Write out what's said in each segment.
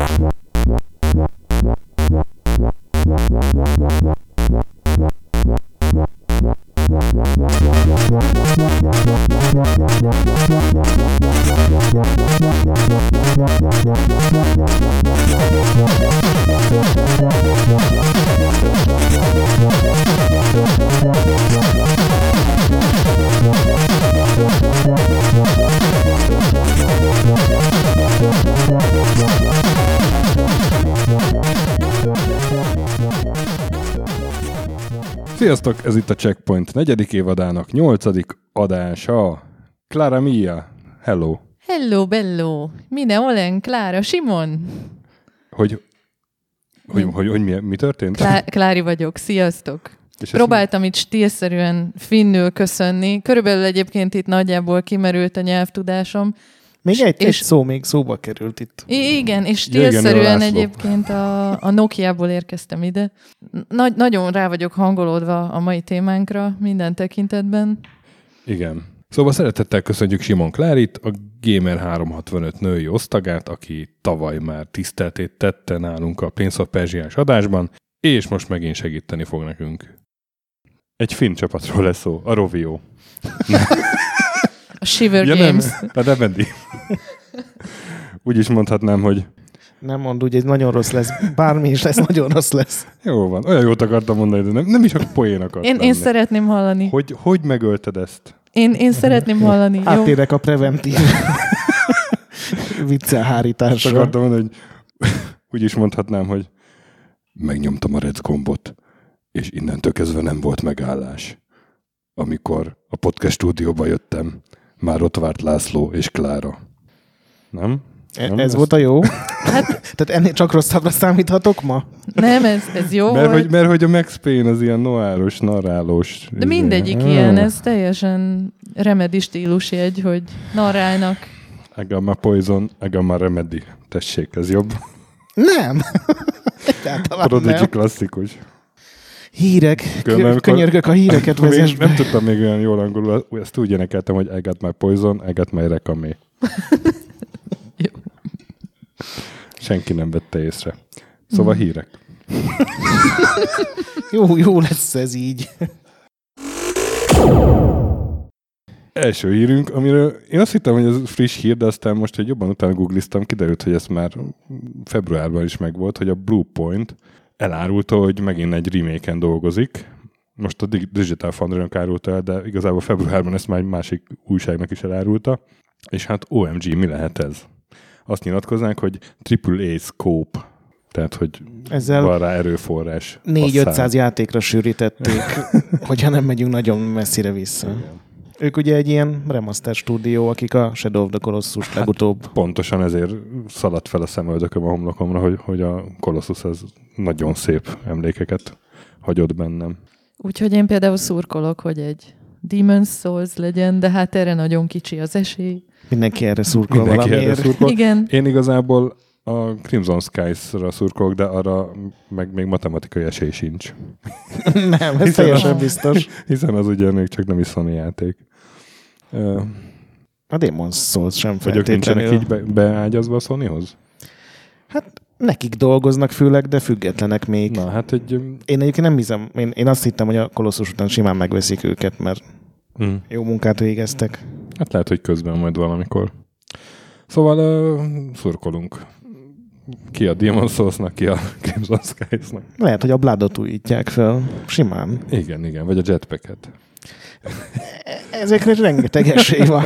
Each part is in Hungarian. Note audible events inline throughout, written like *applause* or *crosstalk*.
What? Sziasztok, ez itt a Checkpoint negyedik évadának nyolcadik adása. Clara Mia, hello. Hello, bello. Mine olen, Klára, Simon. Hogy, hogy, hogy, hogy mi, mi történt? Klá- Klári vagyok, sziasztok. És Próbáltam itt stílszerűen finnül köszönni. Körülbelül egyébként itt nagyjából kimerült a nyelvtudásom. Még egy, És- egy szó még szóba került itt. Igen, és László. egyébként a, a Nokia-ból érkeztem ide. Nagy, nagyon rá vagyok hangolódva a mai témánkra minden tekintetben. Igen. Szóval szeretettel köszönjük Simon Klárit, a Gamer365 női osztagát, aki tavaly már tiszteltét tette nálunk a Prince of Persians adásban, és most megint segíteni fog nekünk. Egy finn csapatról lesz szó, a Rovio. *laughs* A Shiver Ja, Games. nem, *laughs* a Devendi. *laughs* Úgy is mondhatnám, hogy Nem mond úgy, ez nagyon rossz lesz. Bármi is lesz, nagyon rossz lesz. jó van, olyan jót akartam mondani, de nem, nem is a poén akart Én, én lenni. szeretném hallani. Hogy, hogy megölted ezt? Én, én szeretném hallani. Jó? Áttérek a preventív *laughs* viccelhárításra. akartam mondani, hogy úgy is mondhatnám, hogy megnyomtam a red gombot, és innentől kezdve nem volt megállás. Amikor a podcast stúdióba jöttem, már ott várt László és Klára. Nem? E- Nem? Ez Ezt- volt a jó? *laughs* Hát Tehát ennél csak rosszabbra számíthatok ma? nem, ez, ez jó Mert volt. hogy, mert hogy a Max Payne az ilyen noáros, narrálós. De mindegyik izé. ilyen, Ah, ez teljesen remedi stílusjegy, hogy narrálnak. My poison, my remedy. Tessék, ez jobb. Nem. *laughs* Prodigy klasszikus. Hírek. Különben, amikor- Könyörgök a híreket vezess nem tudtam még olyan jól angolul, ezt úgy énekeltem, hogy I got my poison, I got my rekamé. *laughs* Jó. Senki nem vette észre. Szóval Mm. hírek. *laughs* Jó, jó lesz ez így. Első hírünk, amiről én azt hittem, hogy ez friss hír, de aztán most, hogy jobban utána googliztam, kiderült, hogy ez már februárban is megvolt, hogy a Bluepoint elárulta, hogy megint egy remake dolgozik. Most a Dig- Digital foundry árulta el, de igazából februárban ezt már egy másik újságnak is elárulta. És hát OMG, mi lehet ez? Azt nyilatkoznánk, hogy AAA scope, tehát, hogy Ezzel van rá erőforrás. 4-500 Aztán- játékra sűrítették, *laughs* hogyha nem megyünk nagyon messzire vissza. Ők ugye egy ilyen remaster stúdió, akik a Shadow of the Colossus Hát- legutóbb. Pontosan ezért szaladt fel a szemöldököm a homlokomra, hogy, hogy a Colossus az nagyon szép emlékeket hagyott bennem. Úgyhogy én például szurkolok, hogy egy Demon's Souls legyen, de hát erre nagyon kicsi az esély. Mindenki erre szurkol Mindenki erre valamiért. szurkol. Igen, Én igazából a Crimson Skies-ra szurkolok, de arra meg még matematikai esély sincs. Nem, ez Hiszen teljesen a- biztos. Hiszen az ugye még csak nem is Sony játék. Ö, A Demon's Souls sem Vagy ők nincsenek így be, beágyazva a Sonyhoz? Hát nekik dolgoznak főleg, de függetlenek még. Na, hát egy... Én egyébként nem hiszem, én, én azt hittem, hogy a Colossus után simán megveszik őket, mert Mm. jó munkát végeztek. Hát lehet, hogy közben majd valamikor. Szóval uh, szurkolunk. Ki a Demon Souls-nak, ki a *laughs* Crimson Skies-nak. Lehet, hogy a Bloodot újítják fel. Simán. Igen, igen, vagy a jetpacket. Ezekre rengeteg esély van.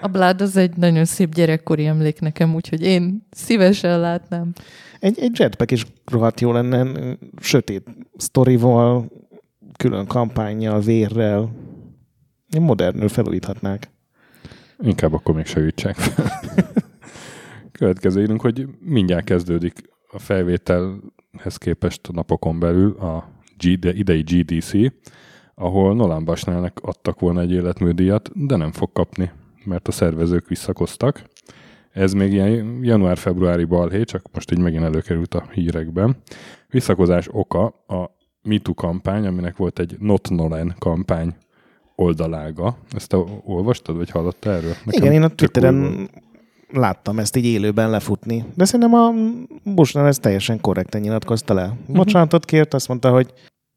a Blood az egy nagyon szép gyerekkori emlék nekem, úgyhogy én szívesen látnám. Egy, egy jetpack is rohadt jó lenne, sötét sztorival, külön kampányjal, vérrel. Modernül felújíthatnák. Inkább akkor még se ütsák fel. Következő írunk, hogy mindjárt kezdődik a felvételhez képest a napokon belül a idei GDC, ahol Nolan Bushnellnek adtak volna egy életműdíjat, de nem fog kapni, mert a szervezők visszakoztak. Ez még ilyen január-februári balhé, csak most így megint előkerült a hírekben. Visszakozás oka a MeToo kampány, aminek volt egy Not Nolan kampány oldalága. Ezt te olvastad, vagy hallottál erről? Igen, én a. Twitteren láttam ezt így élőben lefutni. De szerintem a Bushnell ez teljesen korrekten nyilatkozta le. Bocsánatot kért, azt mondta, hogy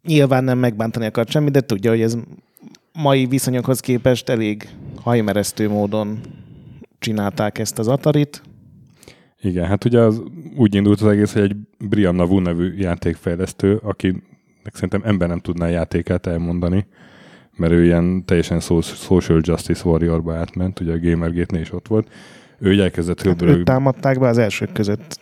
nyilván nem megbántani akart semmi, de tudja, hogy ez mai viszonyokhoz képest elég hajmeresztő módon csinálták ezt az Atarit. Igen, hát ugye az úgy indult az egész, hogy egy Brian Navu nevű játékfejlesztő, akinek szerintem ember nem tudná a játékát elmondani, mert ő ilyen teljesen social justice warriorba átment, ugye a Gamergate-nél is ott volt. Ő így elkezdett Hát őt támadták be az elsők között.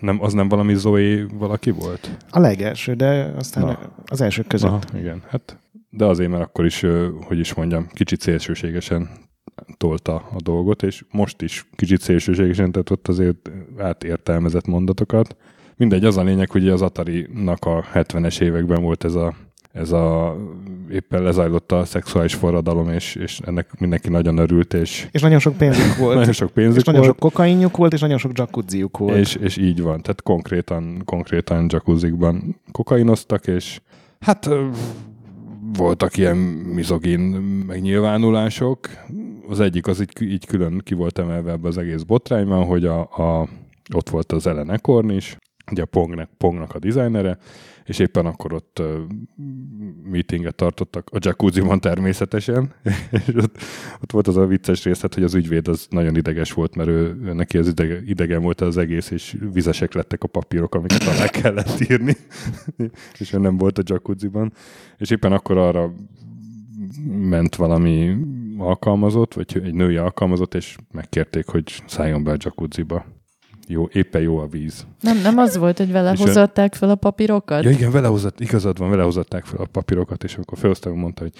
Nem, az nem valami Zoe valaki volt? A legelső, de aztán Na. az elsők között. Aha, igen, hát de azért, mert akkor is, hogy is mondjam, kicsit szélsőségesen tolta a dolgot, és most is kicsit szélsőségesen tett ott azért átértelmezett mondatokat. Mindegy, az a lényeg, hogy az Atari-nak a 70-es években volt ez a, ez a éppen lezajlott a szexuális forradalom, és, és ennek mindenki nagyon örült, és És nagyon sok pénzük *laughs* volt. nagyon sok és pénzük nagyon volt. sok kokainjuk volt, és nagyon sok jacuzziuk volt. És, és így van, tehát konkrétan, konkrétan jacuzzikban kokainoztak, és hát voltak ilyen mizogin megnyilvánulások. Az egyik az így, így külön ki volt emelve ebbe az egész botrányban, hogy a, a, ott volt az Ellen Ekorn is, ugye a Pongnak, Pongnak a dizájnere, és éppen akkor ott uh, meetinget tartottak, a jacuzziban természetesen, *laughs* és ott, ott volt az a vicces részlet, hogy az ügyvéd az nagyon ideges volt, mert ő, neki az idege, idegen volt az egész, és vizesek lettek a papírok, amiket alá *laughs* kellett írni, *laughs* és ő nem volt a jacuzziban, és éppen akkor arra ment valami alkalmazott, vagy egy női alkalmazott, és megkérték, hogy szálljon be a jacuzziba. Jó, éppen jó a víz. Nem, nem az volt, hogy vele És hozatták fel a papírokat? Ja igen, vele hozott, igazad van, vele hozatták fel a papírokat, és akkor felhozták, mondta, hogy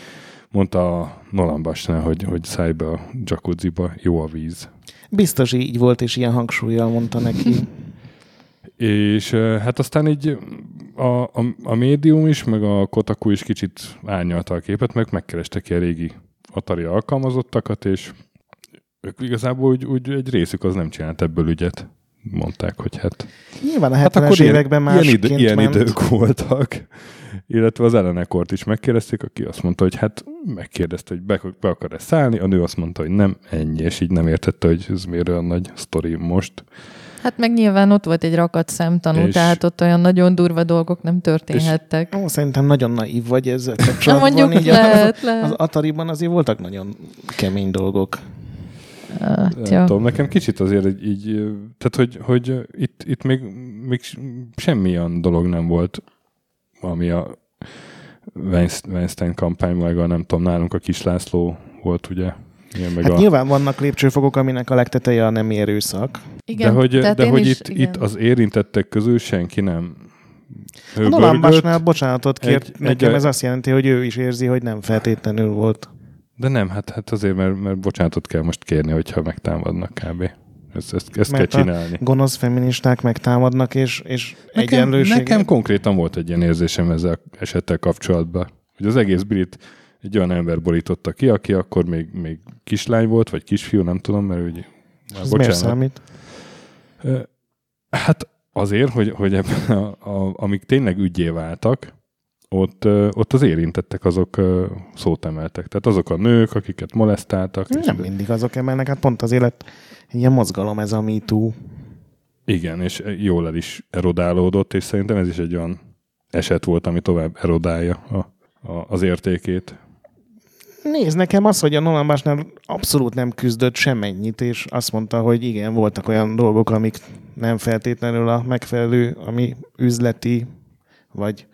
mondta a Nolan Bushnell, hogy, hogy szállj be a jacuzziba, jó a víz. Biztos így volt, és ilyen hangsúlyjal mondta neki. *laughs* És hát aztán így a, a, a médium is, meg a Kotaku is kicsit árnyalta a képet, meg megkerestek ilyen régi Atari alkalmazottakat, és ők igazából úgy, úgy egy részük az nem csinált ebből ügyet. Mondták, hogy hát Nyilván a 70-es Hát akkor években ilyen, másként idő, ilyen ment. idők voltak. Illetve az ellenekort is megkérdezték, aki azt mondta, hogy hát megkérdezte, hogy be, be akar-e szállni, a nő azt mondta, hogy nem, ennyi, és így nem értette, hogy ez miért olyan nagy sztori most. Hát meg nyilván ott volt egy rakat szemtanú, És- tehát ott olyan nagyon durva dolgok nem történhettek. Ó, szerintem nagyon naív vagy ezzel *laughs* kapcsolatban. mondjuk, így a- lehet, Az lehet. Atariban azért voltak nagyon kemény dolgok. Hát, Nem ja. tudom, nekem kicsit azért így, így tehát hogy, hogy itt, itt még, még semmilyen dolog nem volt, ami a Weinst- Weinstein kampány, meg a nem tudom, nálunk a Kis László volt, ugye? Igen, meg Hát a, nyilván vannak lépcsőfokok, aminek a legteteje a nemi erőszak. Igen, de hogy, de hogy is, itt, igen. itt az érintettek közül senki nem A Nolan bocsánatot kért egy, nekem, egy- ez azt jelenti, hogy ő is érzi, hogy nem feltétlenül volt. De nem, hát, hát azért, mert, mert bocsánatot kell most kérni, hogyha megtámadnak kb. Ezt, ezt, ezt kell Mert a csinálni. Gonosz feministák megtámadnak, és, és Nekem, egyenlőség. nekem konkrétan volt egy ilyen érzésem ezzel esettel kapcsolatban, hogy az egész brit egy olyan ember borította ki, aki akkor még, még kislány volt, vagy kisfiú, nem tudom, mert ugye... Ez miért számít? Hát azért, hogy, hogy ebben a, a, amik tényleg ügyé váltak, ott, ott az érintettek azok szót emeltek. Tehát azok a nők, akiket molesztáltak. Nem mindig azok emelnek, hát pont az élet egy ilyen mozgalom ez a MeToo. Igen, és jól el is erodálódott, és szerintem ez is egy olyan eset volt, ami tovább erodálja a, a, az értékét. Nézd, nekem az, hogy a Nolan Bushnell abszolút nem küzdött semmennyit, és azt mondta, hogy igen, voltak olyan dolgok, amik nem feltétlenül a megfelelő, ami üzleti vagy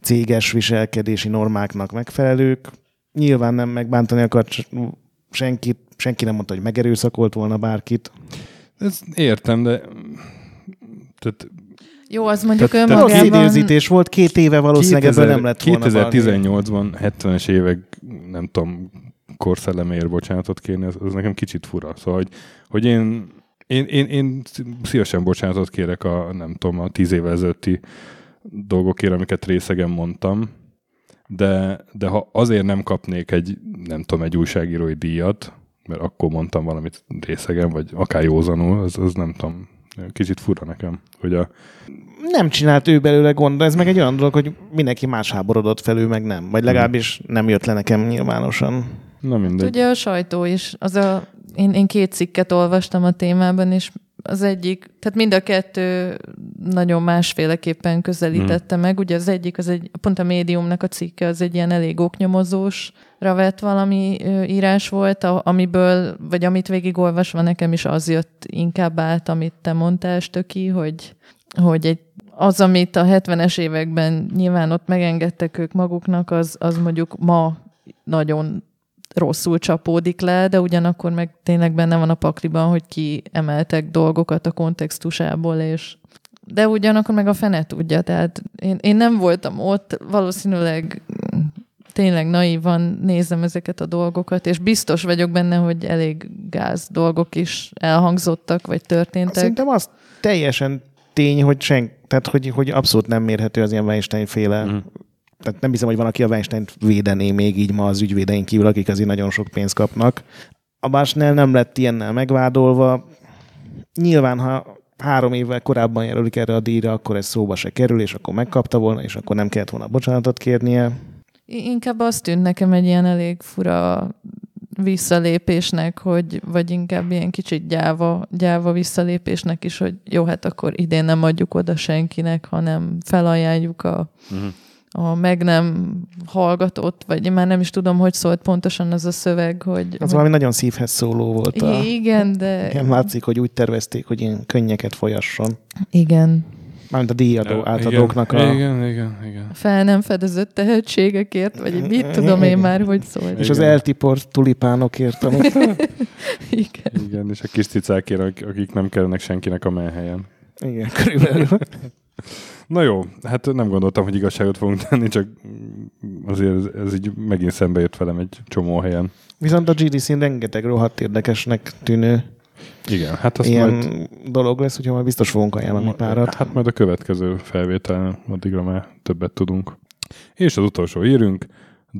céges viselkedési normáknak megfelelők. Nyilván nem megbántani akart senkit, senki nem mondta, hogy megerőszakolt volna bárkit. Ez értem, de tehát Jó, az mondjuk Tehát- Rossz önmagában... időzítés volt, két éve valószínűleg ebből nem lett volna valami. 2018-ban, 70-es évek, nem tudom, korszelleméért bocsánatot kérni, az, az nekem kicsit fura. Szóval, hogy, hogy én, én, én, én szívesen bocsánatot kérek a, nem tudom, a tíz évvel ezelőtti dolgokért, amiket részegen mondtam, de, de ha azért nem kapnék egy, nem tudom, egy újságírói díjat, mert akkor mondtam valamit részegen, vagy akár józanul, az, az nem tudom, kicsit fura nekem, hogy a, nem csinált ő belőle gond, de ez meg egy olyan dolog, hogy mindenki más háborodott fel, ő meg nem. Vagy legalábbis nem jött le nekem nyilvánosan. na mindegy. Ugye a sajtó is, az a én, én két cikket olvastam a témában, és az egyik, tehát mind a kettő nagyon másféleképpen közelítette mm. meg. Ugye az egyik, az egy, pont a médiumnak a cikke, az egy ilyen elég oknyomozósra vett valami írás volt, amiből, vagy amit végigolvasva nekem is az jött inkább át, amit te mondtál, Stöki, hogy, hogy egy az, amit a 70-es években nyilván ott megengedtek ők maguknak, az, az mondjuk ma nagyon rosszul csapódik le, de ugyanakkor meg tényleg benne van a pakliban, hogy ki emeltek dolgokat a kontextusából, és de ugyanakkor meg a fene tudja, tehát én, én nem voltam ott, valószínűleg tényleg naívan nézem ezeket a dolgokat, és biztos vagyok benne, hogy elég gáz dolgok is elhangzottak, vagy történtek. Szerintem az teljesen tény, hogy sen, tehát hogy, hogy abszolút nem mérhető az ilyen Weinstein féle mm tehát nem hiszem, hogy van, aki a weinstein védené még így ma az ügyvédeink kívül, akik azért nagyon sok pénzt kapnak. A Básnál nem lett ilyennel megvádolva. Nyilván, ha három évvel korábban jelölik erre a díjra, akkor ez szóba se kerül, és akkor megkapta volna, és akkor nem kellett volna bocsánatot kérnie. Inkább azt tűnt nekem egy ilyen elég fura visszalépésnek, hogy, vagy inkább ilyen kicsit gyáva, gyáva visszalépésnek is, hogy jó, hát akkor idén nem adjuk oda senkinek, hanem felajánljuk a, uh-huh a meg nem hallgatott, vagy én már nem is tudom, hogy szólt pontosan az a szöveg, hogy... Az hogy... valami nagyon szívhez szóló volt. A... Igen, de... Igen, látszik, hogy úgy tervezték, hogy ilyen könnyeket folyasson. Igen. Mármint a díjadó ja, átadóknak igen, a... Igen, igen, igen. Fel nem fedezett tehetségekért, vagy mit tudom én már, hogy szólt. És igen. az eltiport tulipánokért, amik... *laughs* igen. Igen, és a kis cicákért, akik nem kellnek senkinek a melhelyen. Igen, körülbelül. *laughs* Na jó, hát nem gondoltam, hogy igazságot fogunk tenni, csak azért ez, ez így megint szembe jött velem egy csomó helyen. Viszont a GDC-n rengeteg rohadt érdekesnek tűnő igen, hát azt ilyen majd, dolog lesz, úgyhogy majd biztos fogunk ajánlani párat. Hát majd a következő felvétel, addigra már többet tudunk. És az utolsó írünk,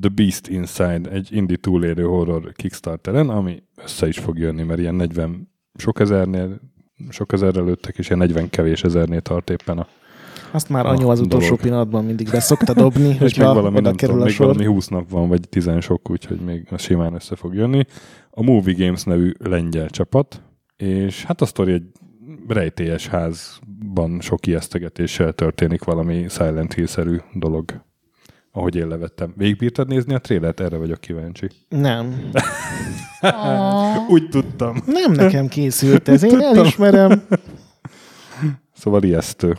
The Beast Inside, egy indie túlélő horror Kickstarteren, ami össze is fog jönni, mert ilyen 40 sok ezernél, sok ezerrel lőttek, és ilyen 40 kevés ezernél tart éppen a azt már anyu az utolsó dolog. pillanatban mindig beszokta dobni, *laughs* hogy még valami, oda kerül tudom, a még sor. valami 20 nap van, vagy 10 sok, úgyhogy még simán össze fog jönni. A Movie Games nevű lengyel csapat, és hát a sztori egy rejtélyes házban sok ijesztegetéssel történik valami Silent Hill-szerű dolog ahogy én levettem. Végigbírtad nézni a trélet? Erre vagyok kíváncsi. Nem. *laughs* Úgy tudtam. Nem nekem készült ez, én elismerem. Szóval ijesztő.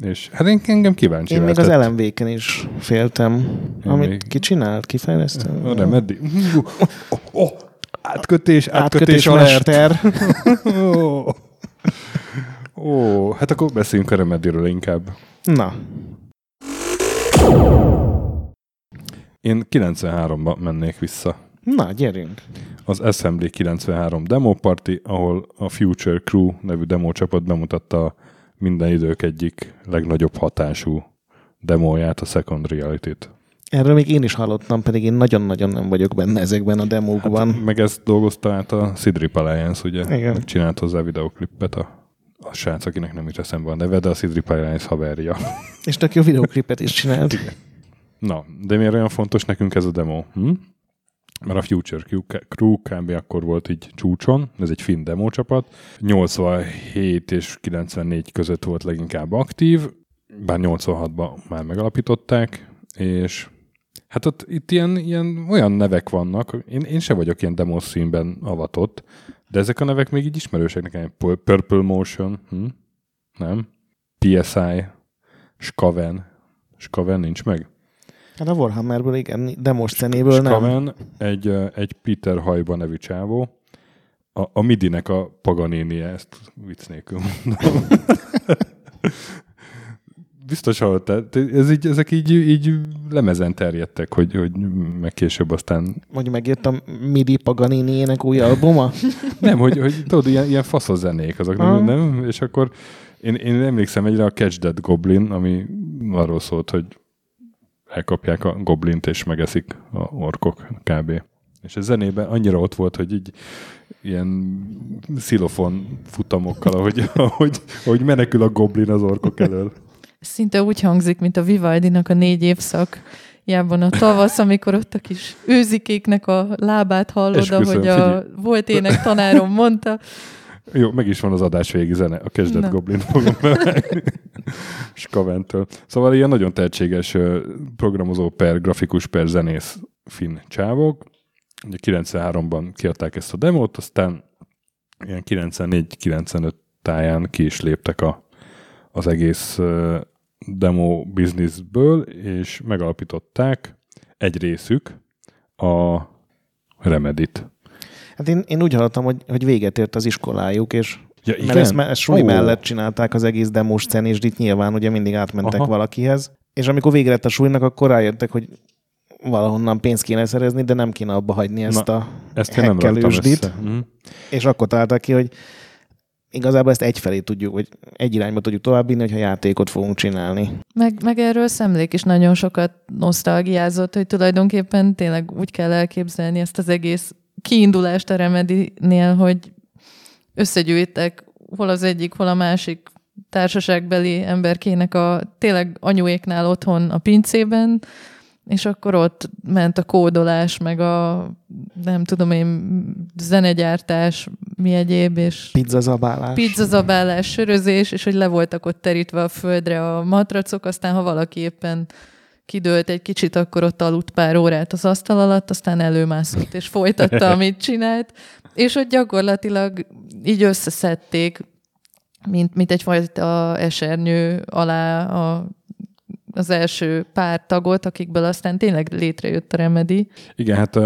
És hát én engem kíváncsi Én még az LMV-ken is féltem. Én amit még... ki csinált? Ki fejlesztő? A Remedy. Oh, oh, oh. Átkötés, átkötés, átkötés Ó, oh, hát akkor beszéljünk a Remediről inkább. Na. Én 93-ba mennék vissza. Na, gyerünk. Az Assembly 93 demo party, ahol a Future Crew nevű demo csapat bemutatta a minden idők egyik legnagyobb hatású demóját, a Second Reality-t. Erről még én is hallottam, pedig én nagyon-nagyon nem vagyok benne ezekben a demókban. Hát, meg ezt dolgozta át a Sidrip Alliance, ugye? Igen. Csinált hozzá videoklipet a, a srác, akinek nem jut eszembe a neve, de a Sidrip Alliance haverja. És tök jó videoklipet is csinált. Igen. Na, de miért olyan fontos nekünk ez a demo? Hm? Mert a Future Crew kb. akkor volt így csúcson, ez egy finn demo csapat, 87 és 94 között volt leginkább aktív, bár 86-ban már megalapították, és hát ott itt ilyen, ilyen olyan nevek vannak, én, én se vagyok ilyen demo színben avatott, de ezek a nevek még így ismerősek nekem. Purple Motion, hm? nem? PSI, Skaven, Skaven nincs meg? Hát a Warhammerből igen, de most zenéből nem. Skaven egy, egy Peter Hajba nevű csávó, a, a Midinek a Paganinie, ezt vicc nélkül mondom. *laughs* Biztos hallottál. Ez így, ezek így, így lemezen terjedtek, hogy, hogy meg később aztán... Vagy megjött a Midi Paganini-ének új albuma? *laughs* nem, hogy, hogy tudod, ilyen, ilyen faszos zenék azok, nem, nem? És akkor én, én emlékszem egyre a Catch That Goblin, ami arról szólt, hogy elkapják a goblint és megeszik a orkok kb. És a zenében annyira ott volt, hogy így ilyen szilofon futamokkal, ahogy, *laughs* ahogy, ahogy menekül a goblin az orkok elől. Szinte úgy hangzik, mint a Vivaldinak a négy évszak jában a tavasz, amikor ott a kis őzikéknek a lábát hallod, Esküszöm, ahogy a figyelj. volt ének tanárom mondta. Jó, meg is van az adás végi zene, a Kezdet. Goblin fogom. *laughs* Skaventől. Szóval ilyen nagyon tehetséges programozó per, grafikus per zenész finn csávok. Ugye 93-ban kiadták ezt a demót, aztán ilyen 94-95 táján ki is léptek a, az egész demo bizniszből, és megalapították egy részük a Remedit. Hát én, én úgy hallottam, hogy, hogy véget ért az iskolájuk, és Ja, mert ezt, ezt suli mellett csinálták az egész demos szenést, itt nyilván ugye mindig átmentek Aha. Valakihez. És amikor vége lett a sulinak, akkor rájöttek, hogy valahonnan pénzt kéne szerezni, de nem kéne abba hagyni ezt Na, a Ezt én nem össze. Mhm. És akkor találták ki, hogy igazából ezt egyfelé tudjuk, hogy egy irányba tudjuk továbbvinni, hogyha játékot fogunk csinálni. Meg, meg erről Szemlék is nagyon sokat nosztalgiázott, hogy tulajdonképpen tényleg úgy kell elképzelni ezt az egész kiindulást a Remedy-nél, hogy összegyűjtek hol az egyik, hol a másik társaságbeli emberkének a tényleg anyuéknál otthon a pincében, és akkor ott ment a kódolás, meg a nem tudom én, zenegyártás, mi egyéb, és Pizzazabálás. pizzazabálás, sörözés, és hogy le voltak ott terítve a földre a matracok, aztán ha valaki éppen kidőlt egy kicsit, akkor ott aludt pár órát az asztal alatt, aztán előmászott, és folytatta, *laughs* amit csinált, és hogy gyakorlatilag így összeszedték, mint, mint egyfajta esernyő alá a, az első pár tagot, akikből aztán tényleg létrejött a Remedy. Igen, hát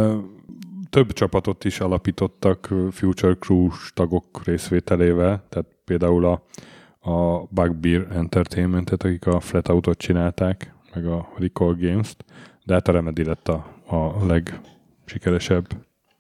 több csapatot is alapítottak Future Crew tagok részvételével, tehát például a, a Bugbear Entertainment-et, akik a Flat Out-ot csinálták, meg a Recall Games-t, de hát a Remedy lett a, a legsikeresebb.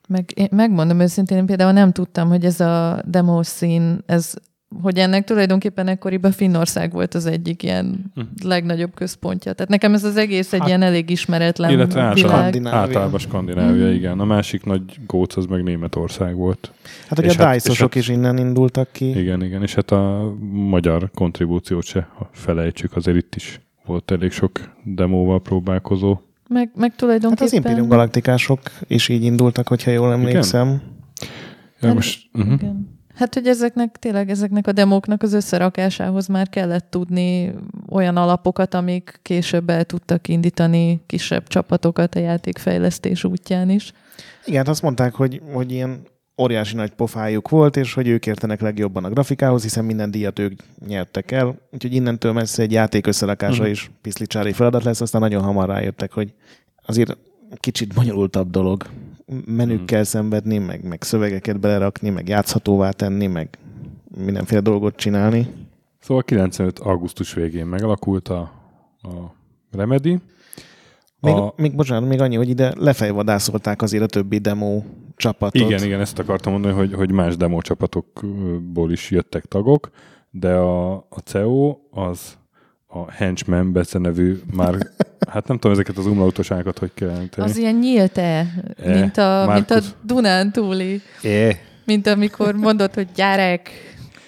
Meg, én megmondom őszintén, én például nem tudtam, hogy ez a demo szín, ez, hogy ennek tulajdonképpen ekkoriban Finnország volt az egyik ilyen Hm. legnagyobb központja. Tehát nekem ez az egész egy Hát- ilyen elég ismeretlen Illetve általában, világ. Skandinávia. általában Skandinávia, Mhm. igen. A másik nagy góc az meg Németország volt. Hát ugye És a hát- DICE-osok és is innen indultak ki. Igen, igen, és hát a magyar kontribúciót se ha felejtsük, azért itt is volt elég sok demóval próbálkozó. Meg, meg Hát tulajdonképpen... az Imperium Galaktikások is így indultak, hogyha jól emlékszem. Ja, Hát- most, uh-huh. Igen. Hát, hogy ezeknek tényleg ezeknek a demóknak az összerakásához már kellett tudni olyan alapokat, amik később el tudtak indítani kisebb csapatokat a játékfejlesztés útján is. Igen, hát azt mondták, hogy, hogy ilyen óriási nagy pofájuk volt, és hogy ők értenek legjobban a grafikához, hiszen minden díjat ők nyertek el. Úgyhogy innentől messze egy játék összerakása Mhm. is piszlicsári feladat lesz, aztán nagyon hamar rájöttek, hogy azért kicsit bonyolultabb dolog. Menükkel szenvedni, meg, meg szövegeket belerakni, meg játszhatóvá tenni, meg mindenféle dolgot csinálni. Szóval 95. augusztus végén megalakult a, a Remedy. Még, A- még, bocsánat, még annyi, hogy ide lefejvadászolták azért a többi demo csapatot. Igen, igen, ezt akartam mondani, hogy, hogy más demo csapatokból is jöttek tagok, de a, a CEO az a Henchman becenevű már, *laughs* hát nem tudom ezeket az umlautoságokat, hogy kell jelenteni. Az ilyen nyílt-e, E, mint, a, mint a. Dunántúli, É. mint amikor mondod, hogy gyerek.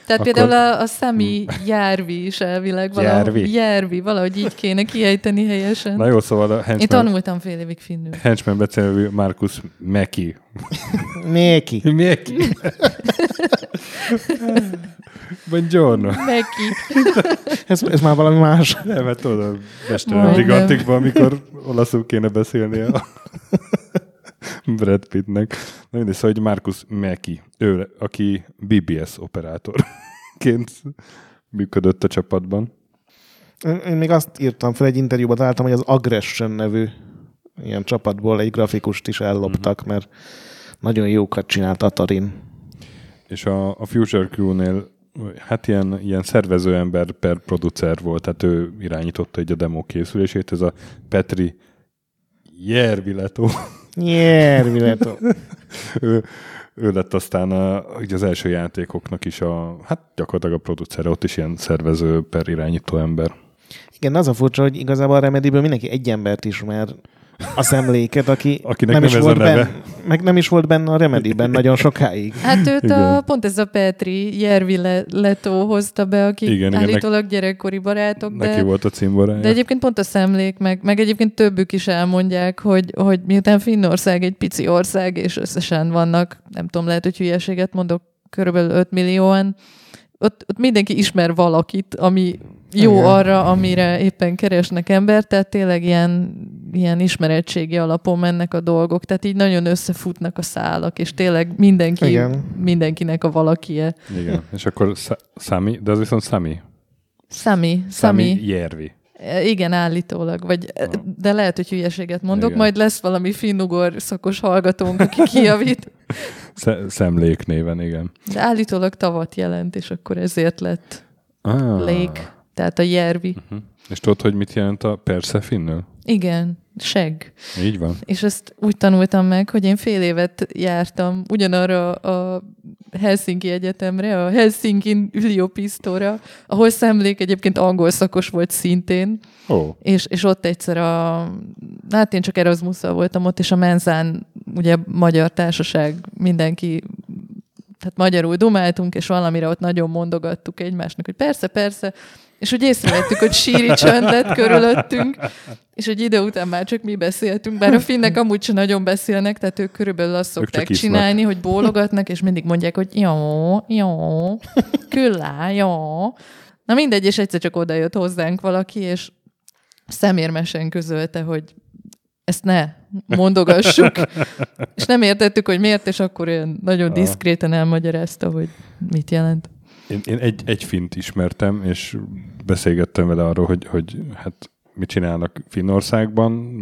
Tehát Akkor- például a, a szemi járvi is elvileg valahogy, Járvi. járvi, valahogy így kéne kiejteni helyesen. Na jó, szóval a Én Henchman, tanultam fél évig finnül. Henchman becenevű Markus Meki. Néki. Meki? Buongiorno. Neki. Ez, ez már valami más. Nem, hát tudod, a Mester Majdnem. Brigantikban, amikor olaszul kéne beszélni a Brad Pittnek. Na mindegy, szóval, hogy Markus Meki, ő, aki BBS operátorként működött a csapatban. Én még azt írtam fel, egy interjúban találtam, hogy az Aggression nevű ilyen csapatból egy grafikust is elloptak, mert nagyon jókat csinált Atarin. És a, a Future Crew-nél hát ilyen, ilyen szervezőember per producer volt, tehát ő irányította egy a demo készülését, ez a Petri Jervileto. Nyervileto. *laughs* ő, ő lett aztán a, ugye az első játékoknak is a, hát gyakorlatilag a producere, ott is ilyen szervező per irányító ember. Igen, az a furcsa, hogy igazából a Remedyből mindenki egy embert ismer, a szemléket, aki Akinek nem, nem is ez a volt neve. benne, meg nem is volt benne a Remedy-ben nagyon sokáig. Hát őt Igen. a, pont ez a Petri, Jervi Le- Leto hozta be, akik Igen, igen, állítólag gyerekkori barátok, Neki de, volt a cimborája. de egyébként pont a szemlék, meg, meg egyébként többük is elmondják, hogy, hogy miután Finnország egy pici ország, és összesen vannak, nem tudom, lehet, hogy hülyeséget mondok, körülbelül 5 millióan, ott, ott mindenki ismer valakit, ami jó Igen. arra, amire éppen keresnek embert, tehát tényleg ilyen, ilyen ismerettségi alapon mennek a dolgok, tehát így nagyon összefutnak a szálak, és tényleg mindenki, Igen. mindenkinek a valakie. Igen, és akkor Sa- Sami, de az viszont Sami. Sami, Sami Sami. Jervi. E, Igen, állítólag. Vagy, de lehet, hogy hülyeséget mondok, Igen. majd lesz valami finnugor szakos hallgatónk, aki kijavít. *laughs* Sze- Szemlék néven, igen. De állítólag tavat jelent, és akkor ezért lett Ah. lake, tehát a jervi. Uh-huh. És tudod, hogy mit jelent a persze finnül? Igen, seg. Így van. És ezt úgy tanultam meg, hogy én fél évet jártam ugyanarra a Helsinki Egyetemre, a Helsinki üliopisztóra, ahol szemlék egyébként angol szakos volt szintén, Ó, és, és ott egyszer a, hát én csak erasmus voltam ott, és a Menzán ugye magyar társaság, mindenki tehát magyarul dumáltunk, és valamire ott nagyon mondogattuk egymásnak, hogy persze, persze, és úgy észrevettük, hogy síri csönd lett körülöttünk, és hogy idő után már csak mi beszéltünk, bár a finnek amúgy sem nagyon beszélnek, tehát ők körülbelül azt szokták csinálni, hogy bólogatnak, és mindig mondják, hogy jó, jó, küllá, jó. Na mindegy, és egyszer csak oda jött hozzánk valaki, és szemérmesen közölte, hogy ezt ne mondogassuk. és nem értettük, hogy miért, és akkor olyan nagyon Ah. diszkréten elmagyarázta, hogy mit jelent. én, én egy, egy fint ismertem, és beszélgettem vele arról, hogy, hogy hát mit csinálnak Finnországban,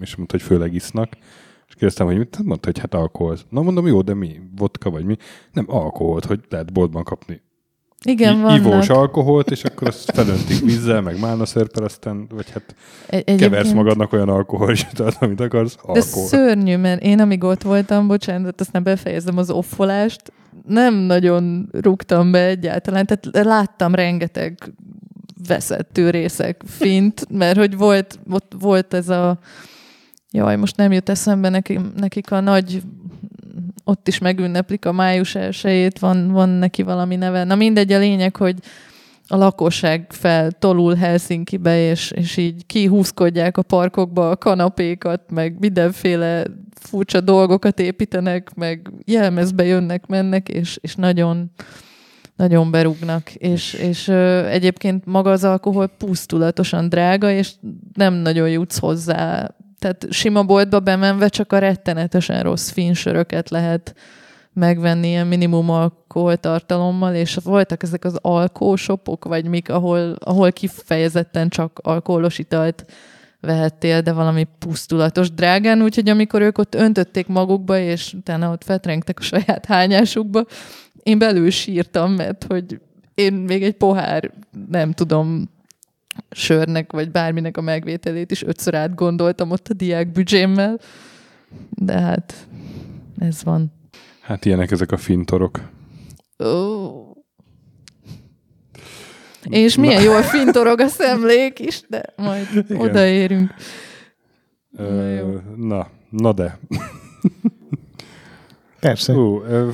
és mondta, hogy főleg isznak. És kérdeztem, hogy mit? Hát Mondta, hogy hát alkohol. Na mondom, jó, de mi? Vodka vagy mi? Nem, alkoholt, hogy lehet boltban kapni. Igen, I- vannak. ivós alkoholt, és akkor azt felöntik vízzel, meg málnaszörpel, aztán, vagy hát keversz egyébként- magadnak olyan alkoholistat, amit akarsz, De alkohol. szörnyű, mert én amíg ott voltam, bocsánat, aztán befejezem az offolást, nem nagyon rúgtam be egyáltalán, tehát láttam rengeteg veszettő részek fint, mert hogy volt, ott volt ez a jaj, most nem jut eszembe nekik, nekik a nagy ott is megünneplik a május elsőjét, van, van neki valami neve. Na mindegy, a lényeg, hogy a lakosság feltolul Helsinkibe, és, és így kihúzkodják a parkokba a kanapékat, meg mindenféle furcsa dolgokat építenek, meg jelmezbe jönnek, mennek, és, és nagyon, nagyon berúgnak. És, és ö, egyébként maga az alkohol pusztulatosan drága, és nem nagyon jutsz hozzá. Tehát sima boltba bemenve csak a rettenetesen rossz finsöröket lehet megvenni ilyen minimum alkoholtartalommal, és voltak ezek az alkoholshopok, vagy mik, ahol, ahol kifejezetten csak alkoholos italt vehettél, de valami pusztulatos drágán, úgyhogy amikor ők ott öntötték magukba, és utána ott fetrengtek a saját hányásukba, én belül sírtam, mert hogy én még egy pohár, nem tudom, sörnek, vagy bárminek a megvételét is ötször átgondoltam ott a diák büdzsémmel, de hát ez van. Hát ilyenek ezek a fintorok. Ó. És milyen jól fintorog a szemlék is, de majd Igen. odaérünk. Na Ö, na, na de. Persze. Ú, ö, O-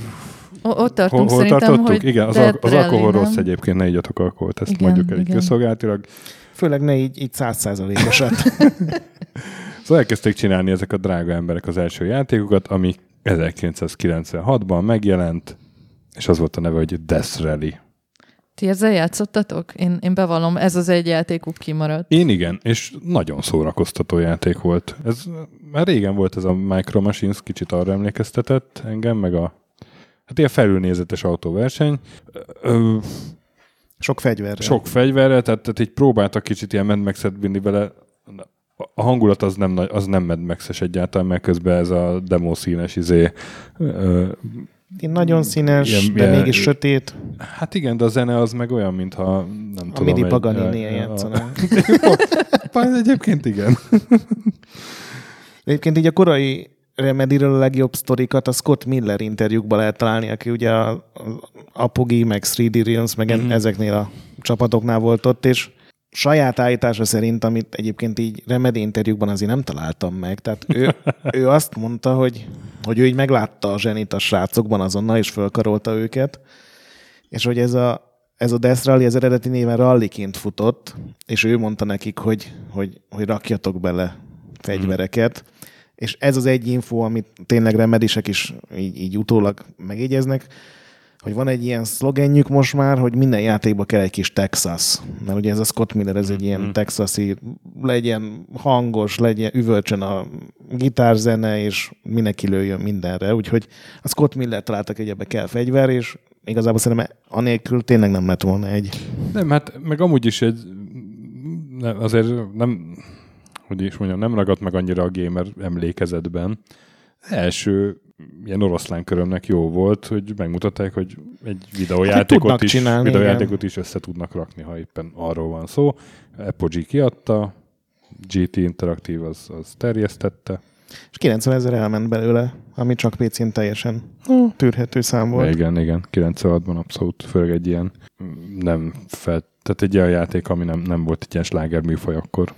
ott hol, tartunk hol szerintem, tartottuk? hogy Igen, az, al- az alkohol nem? rossz egyébként, ne igyatok alkoholt, ezt Igen, mondjuk el így igen. közszolgáltilag. Főleg ne így, így százszázalékosat. *laughs* Szóval elkezdték csinálni ezek a drága emberek az első játékokat, ami 1996-ban megjelent, és az volt a neve, hogy Death Rally. Ti ezzel játszottatok? Én, én bevallom, ez az egy játékuk kimaradt. Én igen, és nagyon szórakoztató játék volt. Ez már régen volt ez a Micro Machines, kicsit arra emlékeztetett engem, meg a hát ilyen felülnézetes autóverseny. Ö, Sok fegyverrel. sok fegyverrel, tehát, tehát így próbáltak kicsit ilyen Mad Max-et vinni vele. A hangulat az nem, az nem Mad Max-es egyáltalán, mert közben ez a demo színes izé. Ö, Így Nagyon színes, Ilyen- de ilyen- mégis sötét. hát igen, de a zene az meg olyan, mintha nem A tudom. Midi Paganini-nél a- *laughs* Egyébként igen. Egyébként így a korai Remediről a legjobb sztorikat a Scott Miller interjúkban lehet találni, aki ugye a, a Apogee, meg 3D Realms, meg Mhm. mm-hmm. ezeknél a csapatoknál volt ott, és saját állítása szerint, amit egyébként így Remedy interjúkban azért nem találtam meg. Tehát ő, *laughs* ő azt mondta, hogy, hogy ő így meglátta a zsenit a srácokban azonnal, és fölkarolta őket, és hogy ez a, ez a Death Rally, ez eredeti néven ralliként futott, és ő mondta nekik, hogy, hogy, hogy rakjatok bele fegyvereket, és ez az egy info, amit tényleg remedisek is így, így utólag megjegyeznek, hogy van egy ilyen szlogenjük most már, hogy minden játékba kell egy kis Texas. Mert ugye ez a Scott Miller, ez egy ilyen mm. texasi, legyen hangos, legyen üvölcsön a gitárzene, és mindenki lőjön mindenre. Úgyhogy a Scott Miller találtak, hogy ebbe kell fegyver, és igazából szerintem anélkül tényleg nem lett volna egy. Nem, hát meg amúgy is egy, nem, azért nem, hogy is mondjam, nem ragadt meg annyira a gamer emlékezetben. Első ilyen oroszlán körömnek jó volt, hogy megmutatták, hogy egy videójátékot, hát, is, csinálni, videójátékot is össze tudnak rakni, ha éppen arról van szó. Apogee kiadta, GT Interactive az, az terjesztette. És 90 ezer elment belőle, ami csak PC-n teljesen tűrhető szám volt. Igen, igen, 96-ban abszolút, főleg egy ilyen nem fel, tehát egy olyan játék, ami nem, nem volt egy ilyen sláger műfaj akkor.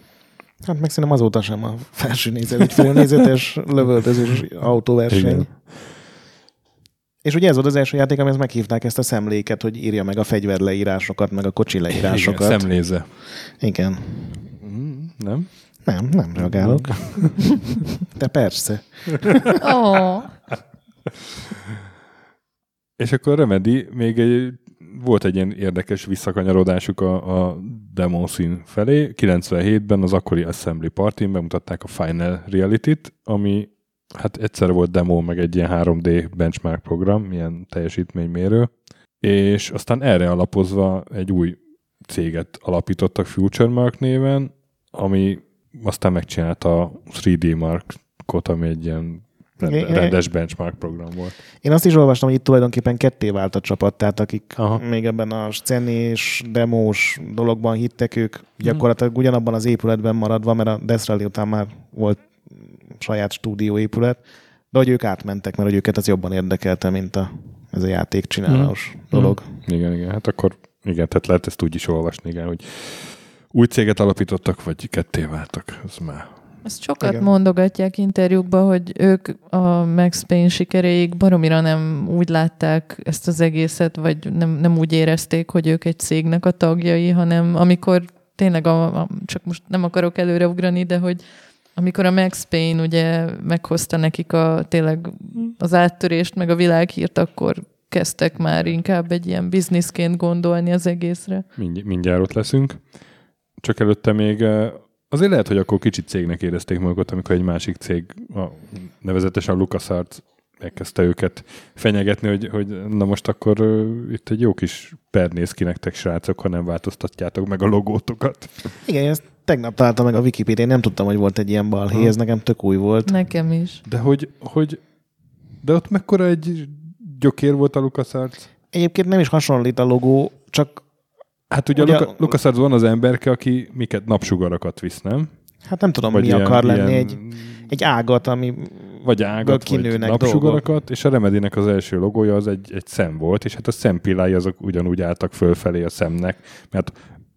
Hát meg szerintem azóta sem a felső nézet, egy félnézetes lövöldözős autóverseny. Igen. És ugye ez volt az első játék, amihez meghívták ezt a szemléket, hogy írja meg a fegyverleírásokat, meg a kocsi leírásokat. Igen, szemléze. Igen. Mm, nem? Nem, nem reagálok. *laughs* De persze. Oh. És akkor Remedy még egy, volt egy ilyen érdekes visszakanyarodásuk a, a demo szín felé. 97-ben az akkori Assembly party bemutatták a Final Reality-t, ami hát egyszer volt demo, meg egy ilyen 3D benchmark program, ilyen teljesítménymérő, és aztán erre alapozva egy új céget alapítottak FutureMark néven, ami aztán megcsinálta a 3D Markot, ami egy ilyen rendes benchmark program volt. Én azt is olvastam, hogy itt tulajdonképpen ketté vált a csapat, tehát akik Aha. még ebben a szenés, demós dologban hittek, ők gyakorlatilag ugyanabban az épületben maradva, mert a Death Rally után már volt saját stúdióépület, de hogy ők átmentek, mert hogy őket az jobban érdekelte, mint a, ez a játékcsinálós mm. dolog. Mm. Igen, igen, hát akkor igen, tehát lehet ezt úgy is olvasni, igen, hogy új céget alapítottak, vagy ketté váltak, ez már ezt sokat Igen. mondogatják interjúkban, hogy ők a Max Payne sikeréig baromira nem úgy látták ezt az egészet, vagy nem, nem úgy érezték, hogy ők egy cégnek a tagjai, hanem amikor tényleg, a, a, csak most nem akarok előreugrani, de hogy amikor a Max Payne ugye meghozta nekik a, tényleg az áttörést, meg a világhírt, akkor kezdtek már inkább egy ilyen bizniszként gondolni az egészre. Mindj- mindjárt ott leszünk. Csak előtte még eh, azért lehet, hogy akkor kicsit cégnek érezték magukat, amikor egy másik cég, a, nevezetesen LucasArts megkezdte őket fenyegetni, hogy, hogy na most akkor uh, itt egy jó kis per néz ki nektek, srácok, ha nem változtatjátok meg a logótokat. Igen, ezt tegnap találtam meg a Wikipedia, én nem tudtam, hogy volt egy ilyen balhé, ha. ez nekem tök új volt. Nekem is. De hogy, hogy de ott mekkora egy gyökér volt a LucasArts? Egyébként nem is hasonlít a logó, csak Hát ugye, ugye a LucasArts van az emberke, aki miket napsugarakat visz, nem? Hát nem tudom, vagy mi ilyen, akar lenni ilyen... egy, egy ágat, ami vagy ágat, vagy napsugarakat, dolgok. és a Remedinek az első logója az egy, egy szem volt, és hát a szempillái azok ugyanúgy álltak fölfelé a szemnek, mert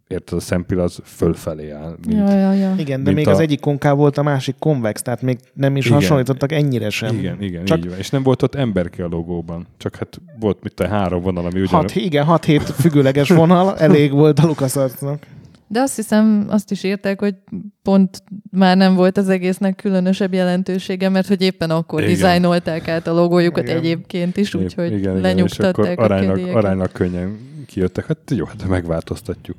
érted, a szempil az fölfelé áll. Mint, ja, ja, ja. Igen, de még a... az egyik konkáv volt, a másik konvex, tehát még nem is igen. hasonlítottak ennyire sem. Igen, igen, Csak... így van. És nem volt ott emberke a logóban. Csak hát volt mit a három vonal, ami ugyan... Hat, igen, hat-hét függőleges vonal *laughs* elég volt a LucasArtsnak. De azt hiszem, azt is írták, hogy pont már nem volt az egésznek különösebb jelentősége, mert hogy éppen akkor igen. dizájnolták át a logójukat igen. egyébként is, úgyhogy lenyugtatták igen, és akkor aránylag, aránylag könnyen kijöttek. Hát jó, hát megváltoztatjuk.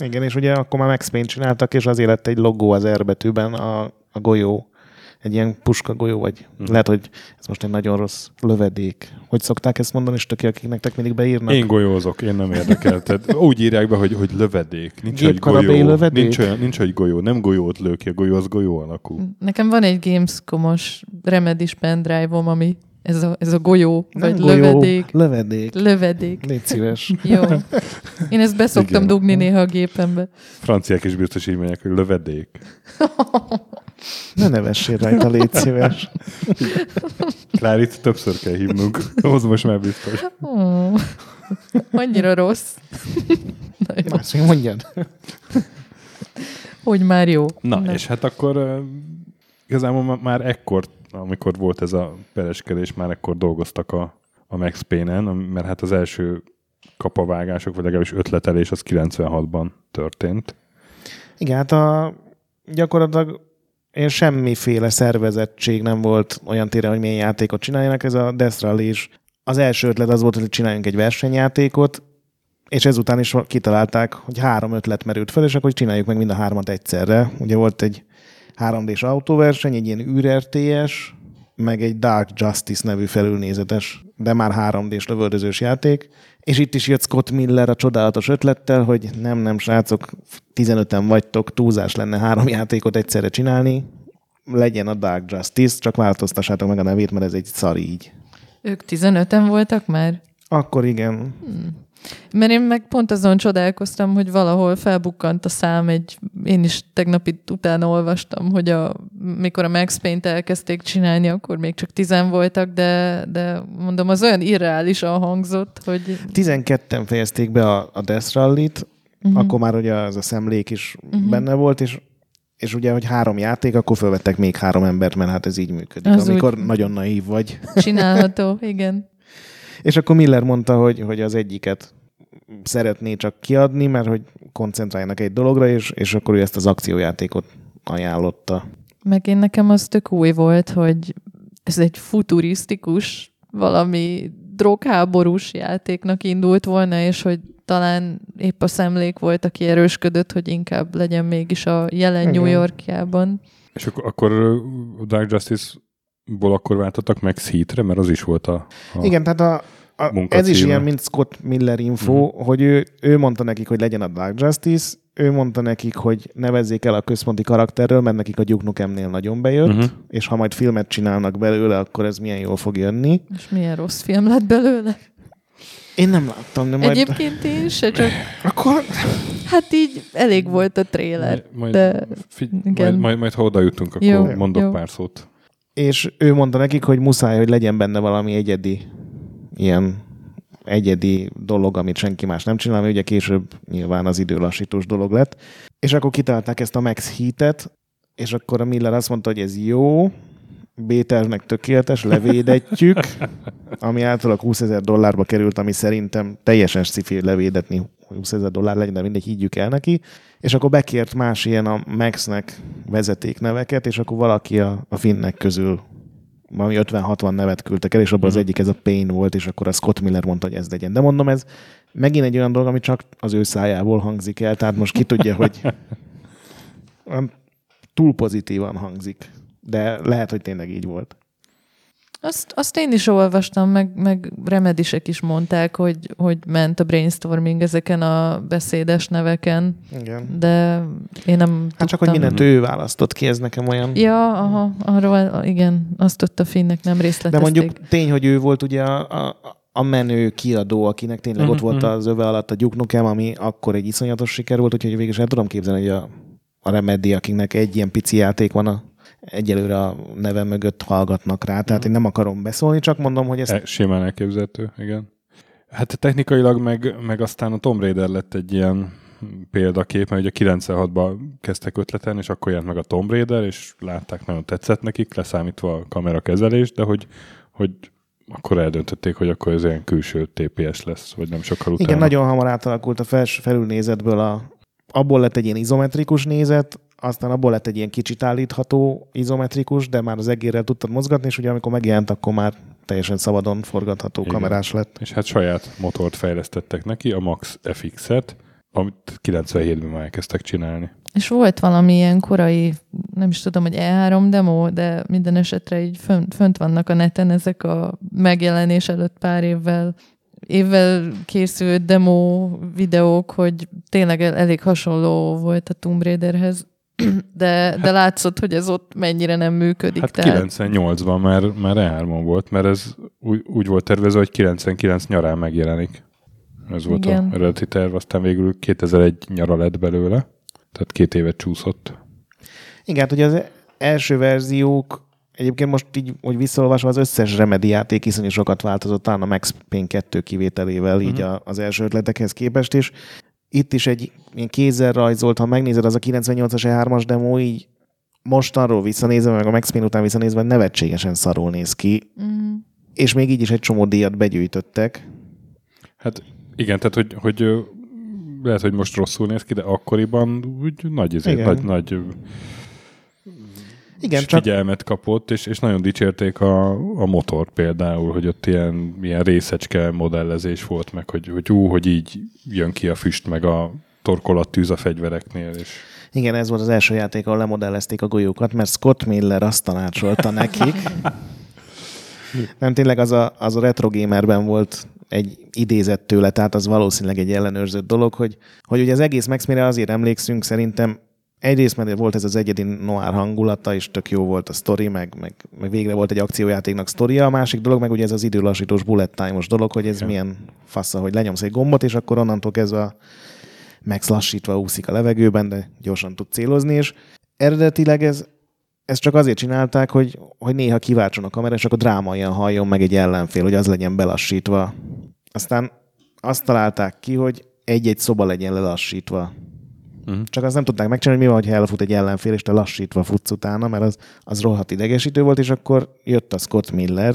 Igen, és ugye akkor már Max Payne csináltak, és azért lett egy logó az R betűben a, a golyó. Egy ilyen puska golyó, vagy mm. lehet, hogy ez most egy nagyon rossz lövedék. Hogy szokták ezt mondani, és töké, akik nektek mindig beírnak? Én golyózok, én nem érdekel. Tehát úgy írják be, hogy, hogy lövedék. Nincs egy golyó. Lövedék? Nincs, olyan, nincs egy golyó. Nem golyót lő ki, a golyó az golyó alakú. Nekem van egy Gamescom-os Remedis pendrive-om, ami ez a, ez a golyó, Nem vagy golyó, lövedék. Lövedék. Lövedék. Légy szíves. *laughs* Jó. Én ezt beszoktam Igen. dugni néha a gépembe. Franciák is biztos így mondják, hogy lövedék. *laughs* Ne nevessél rajta, légy szíves. *laughs* Klárit többször kell hívnunk. Ahhoz most már biztos. Oh, annyira rossz. Na jó. Még mondjad. hogy már jó. Na, Na. és hát akkor igazából már ekkor, amikor volt ez a pereskedés, már ekkor dolgoztak a, a Max Payne-en, mert hát az első kapavágások, vagy legalábbis ötletelés az 96-ban történt. Igen, hát a, gyakorlatilag én semmiféle szervezettség nem volt olyan tére, hogy milyen játékot csináljanak. Ez a Death Rally is. Az első ötlet az volt, hogy csináljunk egy versenyjátékot, és ezután is kitalálták, hogy három ötlet merült fel, és akkor csináljuk meg mind a hármat egyszerre. Ugye volt egy 3D-s autóverseny, egy ilyen űr-RTS, meg egy Dark Justice nevű felülnézetes, de már 3D-s lövöldözős játék. És itt is jött Scott Miller a csodálatos ötlettel, hogy nem, nem, srácok, 15-en vagytok, túlzás lenne három játékot egyszerre csinálni, legyen a Dark Justice, csak változtassátok meg a nevét, mert ez egy szar így. Ők 15-en voltak már? Akkor igen. Hmm. Mert én meg pont azon csodálkoztam, hogy valahol felbukkant a szám, egy, én is tegnap itt utána olvastam, hogy a, mikor a Max Payne-t elkezdték csinálni, akkor még csak tizen voltak, de, de mondom, az olyan irreálisan hangzott, hogy... 12-en fejezték be a, a Death Rally-t, uh-huh. akkor már ugye az a szemlék is uh-huh. benne volt, és és ugye, hogy három játék, akkor felvettek még három embert, mert hát ez így működik. Az amikor úgy... nagyon naív vagy. Csinálható, *laughs* igen. És akkor Miller mondta, hogy, hogy az egyiket szeretné csak kiadni, mert hogy koncentráljanak egy dologra, és, és akkor ő ezt az akciójátékot ajánlotta. Meg én nekem az tök új volt, hogy ez egy futurisztikus, valami drogháborús játéknak indult volna, és hogy talán épp a szemlék volt, aki erősködött, hogy inkább legyen mégis a jelen Igen. New Yorkjában. És akkor, akkor Dark Justice ból akkor váltottak meg Heat-re, mert az is volt a, a Igen, tehát a, a, ez is ilyen, mint Scott Miller info, uh-huh. hogy ő, ő mondta nekik, hogy legyen a Dark Justice, ő mondta nekik, hogy nevezzék el a központi karakterről, mert nekik a Duke Nukem-nél nagyon bejött, uh-huh. és ha majd filmet csinálnak belőle, akkor ez milyen jól fog jönni. És milyen rossz film lett belőle? Én nem láttam, de majd... Egyébként én se, csak... Akkor... Hát így elég volt a tréler, majd, de... Figy- igen. Majd, majd, majd ha oda jutunk, akkor jó, mondok jó. pár szót és ő mondta nekik, hogy muszáj, hogy legyen benne valami egyedi, ilyen egyedi dolog, amit senki más nem csinál, mert ugye később nyilván az időlassítós dolog lett. És akkor kitalálták ezt a Max Heat-et, és akkor a Miller azt mondta, hogy ez jó, b tökéletes, levédetjük, ami általában 20 ezer dollárba került, ami szerintem teljesen sci levédetni 20 ezer dollár legyen, de mindegy, higgyük el neki. És akkor bekért más ilyen a Maxnek vezetékneveket, és akkor valaki a, a finnek közül valami 50-60 nevet küldtek el, és abban az mhm. egyik ez a Pain volt, és akkor a Scott Miller mondta, hogy ez legyen. De mondom, ez megint egy olyan dolog, ami csak az ő szájából hangzik el, tehát most ki tudja, hogy *laughs* túl pozitívan hangzik. De lehet, hogy tényleg így volt. Azt, azt én is olvastam, meg, meg remedisek is mondták, hogy, hogy ment a brainstorming ezeken a beszédes neveken. Igen. De én nem Hát tudtam. csak, hogy mindent ő választott ki, ez nekem olyan... Ja, aha, arról, igen, azt ott a finnek nem részletezték. De mondjuk tény, hogy ő volt ugye a, a, a menő kiadó, akinek tényleg uh-huh, ott volt uh-huh. az öve alatt a Duke Nukem, ami akkor egy iszonyatos siker volt, úgyhogy végül is el tudom képzelni, hogy a, a Remedy, akiknek egy ilyen pici játék van a egyelőre a neve mögött hallgatnak rá, tehát én nem akarom beszólni, csak mondom, hogy ezt... E, simán elképzelhető, igen. Hát technikailag meg, meg aztán a Tomb Raider lett egy ilyen példakép, mert ugye 96-ban kezdtek ötleten, és akkor jelent meg a Tomb Raider, és látták, nagyon tetszett nekik, leszámítva a kamerakezelés, de hogy, hogy akkor eldöntötték, hogy akkor ez ilyen külső TPS lesz, vagy nem sokkal utána. Igen, nagyon hamar átalakult a fels, felülnézetből a, abból lett egy ilyen izometrikus nézet, aztán abból lett egy ilyen kicsit állítható izometrikus, de már az egérrel tudtad mozgatni, és ugye amikor megjelent, akkor már teljesen szabadon forgatható Igen. kamerás lett. És hát saját motort fejlesztettek neki, a Max FX-et, amit 97-ben már elkezdtek csinálni. És volt valami ilyen korai, nem is tudom, hogy E3 demo, de minden esetre így fönt, fönt vannak a neten ezek a megjelenés előtt pár évvel évvel készült demo videók, hogy tényleg elég hasonló volt a Tomb Raiderhez de, de látszott, hogy ez ott mennyire nem működik. Hát tehát... 98-ban már, már E3 volt, mert ez úgy, úgy volt tervezve, hogy 99 nyarán megjelenik. Ez volt Igen. a eredeti terv, aztán végül 2001 nyara lett belőle, tehát két évet csúszott. Igen, hát ugye az első verziók Egyébként most így, hogy visszaolvasva, az összes Remedy játék iszonyú sokat változott, talán a Max Payne 2 kivételével, uh-huh. így mhm. a, az első ötletekhez képest, és itt is egy ilyen kézzel rajzolt, ha megnézed, az a 98-as E3-as demo így most arról visszanézve, meg a Max Payne után visszanézve, nevetségesen szarul néz ki. Mm. És még így is egy csomó díjat begyűjtöttek. Hát igen, tehát hogy, hogy lehet, hogy most rosszul néz ki, de akkoriban úgy nagy, ezért, Igen. nagy, nagy Igen, csak figyelmet kapott, és, és nagyon dicsérték a, a motor például, hogy ott ilyen, ilyen részecske modellezés volt meg, hogy, hogy ú, hogy így jön ki a füst, meg a torkolattűz a fegyvereknél, és Igen, ez volt az első játék, ahol lemodellezték a golyókat, mert Scott Miller azt tanácsolta *laughs* nekik. Nem, tényleg az a, az a Retro Gamerben volt egy idézet tőle, tehát az valószínűleg egy ellenőrzött dolog, hogy, hogy ugye az egész Max Payne-re azért emlékszünk szerintem Egyrészt, mert volt ez az egyedi noir hangulata, és tök jó volt a sztori, meg, meg, meg végre volt egy akciójátéknak sztoria. A másik dolog meg ugye ez az időlassítós bullet time-os dolog, hogy ez Igen. milyen fassza, hogy lenyomsz egy gombot, és akkor onnantól kezdve a Max lassítva úszik a levegőben, de gyorsan tud célozni, és eredetileg ez, ezt csak azért csinálták, hogy, hogy néha kiváltson a kamera, és akkor drámaian halljon meg egy ellenfél, hogy az legyen belassítva. Aztán azt találták ki, hogy egy-egy szoba legyen lelassítva. Mhm. Csak azt nem tudták megcsinálni, hogy mi van, ha elfut egy ellenfél, és te lassítva futsz utána, mert az, az rohadt idegesítő volt, és akkor jött a Scott Miller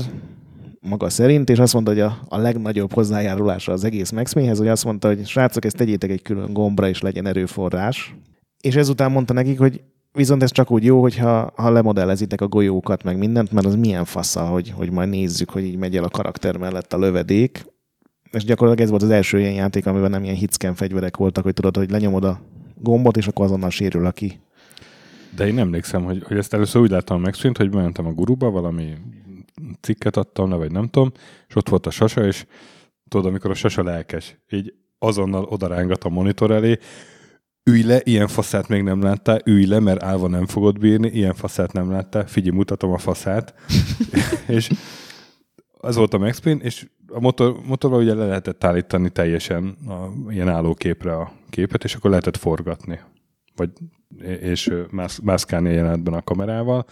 maga szerint, és azt mondta, hogy a, a legnagyobb hozzájárulása az egész Max Payne-hez, hogy azt mondta, hogy srácok, ezt tegyétek egy külön gombra, és legyen erőforrás. És ezután mondta nekik, hogy viszont ez csak úgy jó, hogyha ha lemodellezitek a golyókat, meg mindent, mert az milyen fasza, hogy, hogy majd nézzük, hogy így megy el a karakter mellett a lövedék. És gyakorlatilag ez volt az első ilyen játék, amiben nem ilyen hitscan fegyverek voltak, hogy tudod, hogy lenyomod a gombot, és akkor azonnal sérül aki. De én emlékszem, hogy, hogy ezt először úgy láttam megszűnt, hogy bementem a guruba, valami cikket adtam le, vagy nem tudom, és ott volt a sasa, és tudod, amikor a sasa lelkes, így azonnal odarángat a monitor elé, ülj le, ilyen faszát még nem láttál, ülj le, mert állva nem fogod bírni, ilyen faszát nem láttál, figyelj, mutatom a faszát. *laughs* és az volt a Max és a motor, motorral ugye le lehetett állítani teljesen a, ilyen állóképre a képet, és akkor lehetett forgatni. Vagy, és mász, mászkálni a jelenetben a kamerával,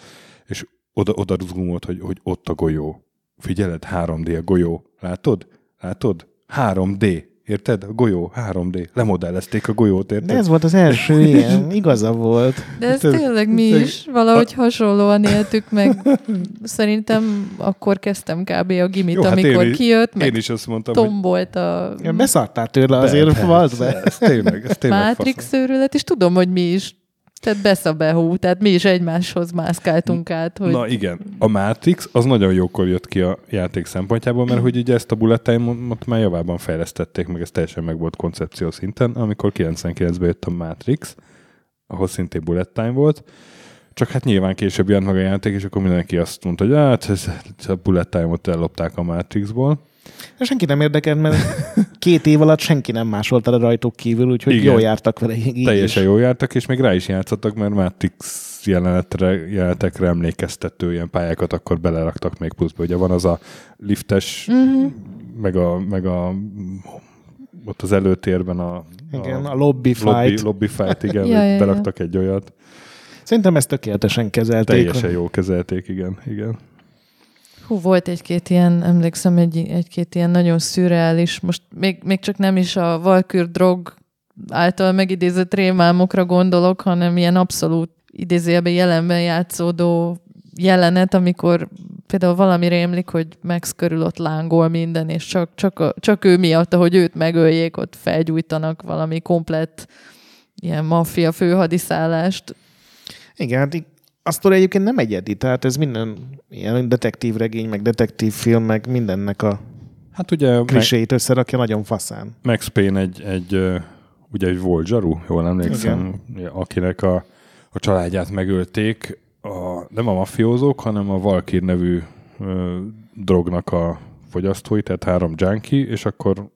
és oda, oda ruzgumolt, hogy, hogy ott a golyó. Figyeled, 3D a golyó. Látod? Látod? 3D. Érted? A golyó, 3D. Lemodellezték a golyót, érted? De ez volt az első *laughs* ilyen, igaza volt. De ez tényleg mi is valahogy hasonlóan éltük meg. *laughs* Szerintem akkor kezdtem kb. a gimit, Jó, hát amikor én is- kijött, Én meg is azt mondtam, tombolt a Ja, beszartál tőle azért, Be- volt be. Ez tényleg, ez tényleg Matrix őrület, és tudom, hogy mi is. Tehát beszabehú, tehát mi is egymáshoz mászkáltunk át, hogy Na igen, a Matrix az nagyon jókor jött ki a játék szempontjából, mert hogy ugye ezt a bullet time-ot már javában fejlesztették, meg ez teljesen meg volt koncepció szinten, amikor 99-ben jött a Matrix, ahol szintén bullet time volt, csak hát nyilván később jelent meg a játék, és akkor mindenki azt mondta, hogy hát ez, ez a bullet time-ot ellopták a Matrixból. De senki nem érdekelt, mert két év alatt senki nem másolta le rajtuk kívül, úgyhogy Igen. jól jártak vele. Így Teljesen is. jól jártak, és még rá is játszottak, mert Matrix jelenetre, jelenetekre emlékeztető ilyen pályákat akkor beleraktak még pluszba. Ugye van az a liftes, Mhm. meg, a, meg a ott az előtérben a, Igen, a lobby lobby, fight. lobby fight, igen, *laughs* Ja, ja, ja, ja. beraktak egy olyat. Szerintem ezt tökéletesen kezelték. Teljesen jól kezelték, igen, igen. Hú, volt egy-két ilyen, emlékszem, egy, egy-két ilyen nagyon szürreális, most még, még csak nem is a Valkür drog által megidézett rémálmokra gondolok, hanem ilyen abszolút idézőjelben jelenben játszódó jelenet, amikor például valami rémlik, hogy Max körül ott lángol minden, és csak, csak, a, csak ő miatt, ahogy őt megöljék, ott felgyújtanak valami komplett ilyen maffia főhadiszállást. Igen, hát így- a sztori egyébként nem egyedi, tehát ez minden ilyen detektív regény, meg detektív film, meg mindennek a Hát ugye kliséit összerakja nagyon faszán. Max Payne egy, egy ugye egy volt zsaru, jól emlékszem, akinek a, a családját megölték, a, nem a mafiózók, hanem a Valkyr nevű ö, drognak a fogyasztói, tehát három junkie, és akkor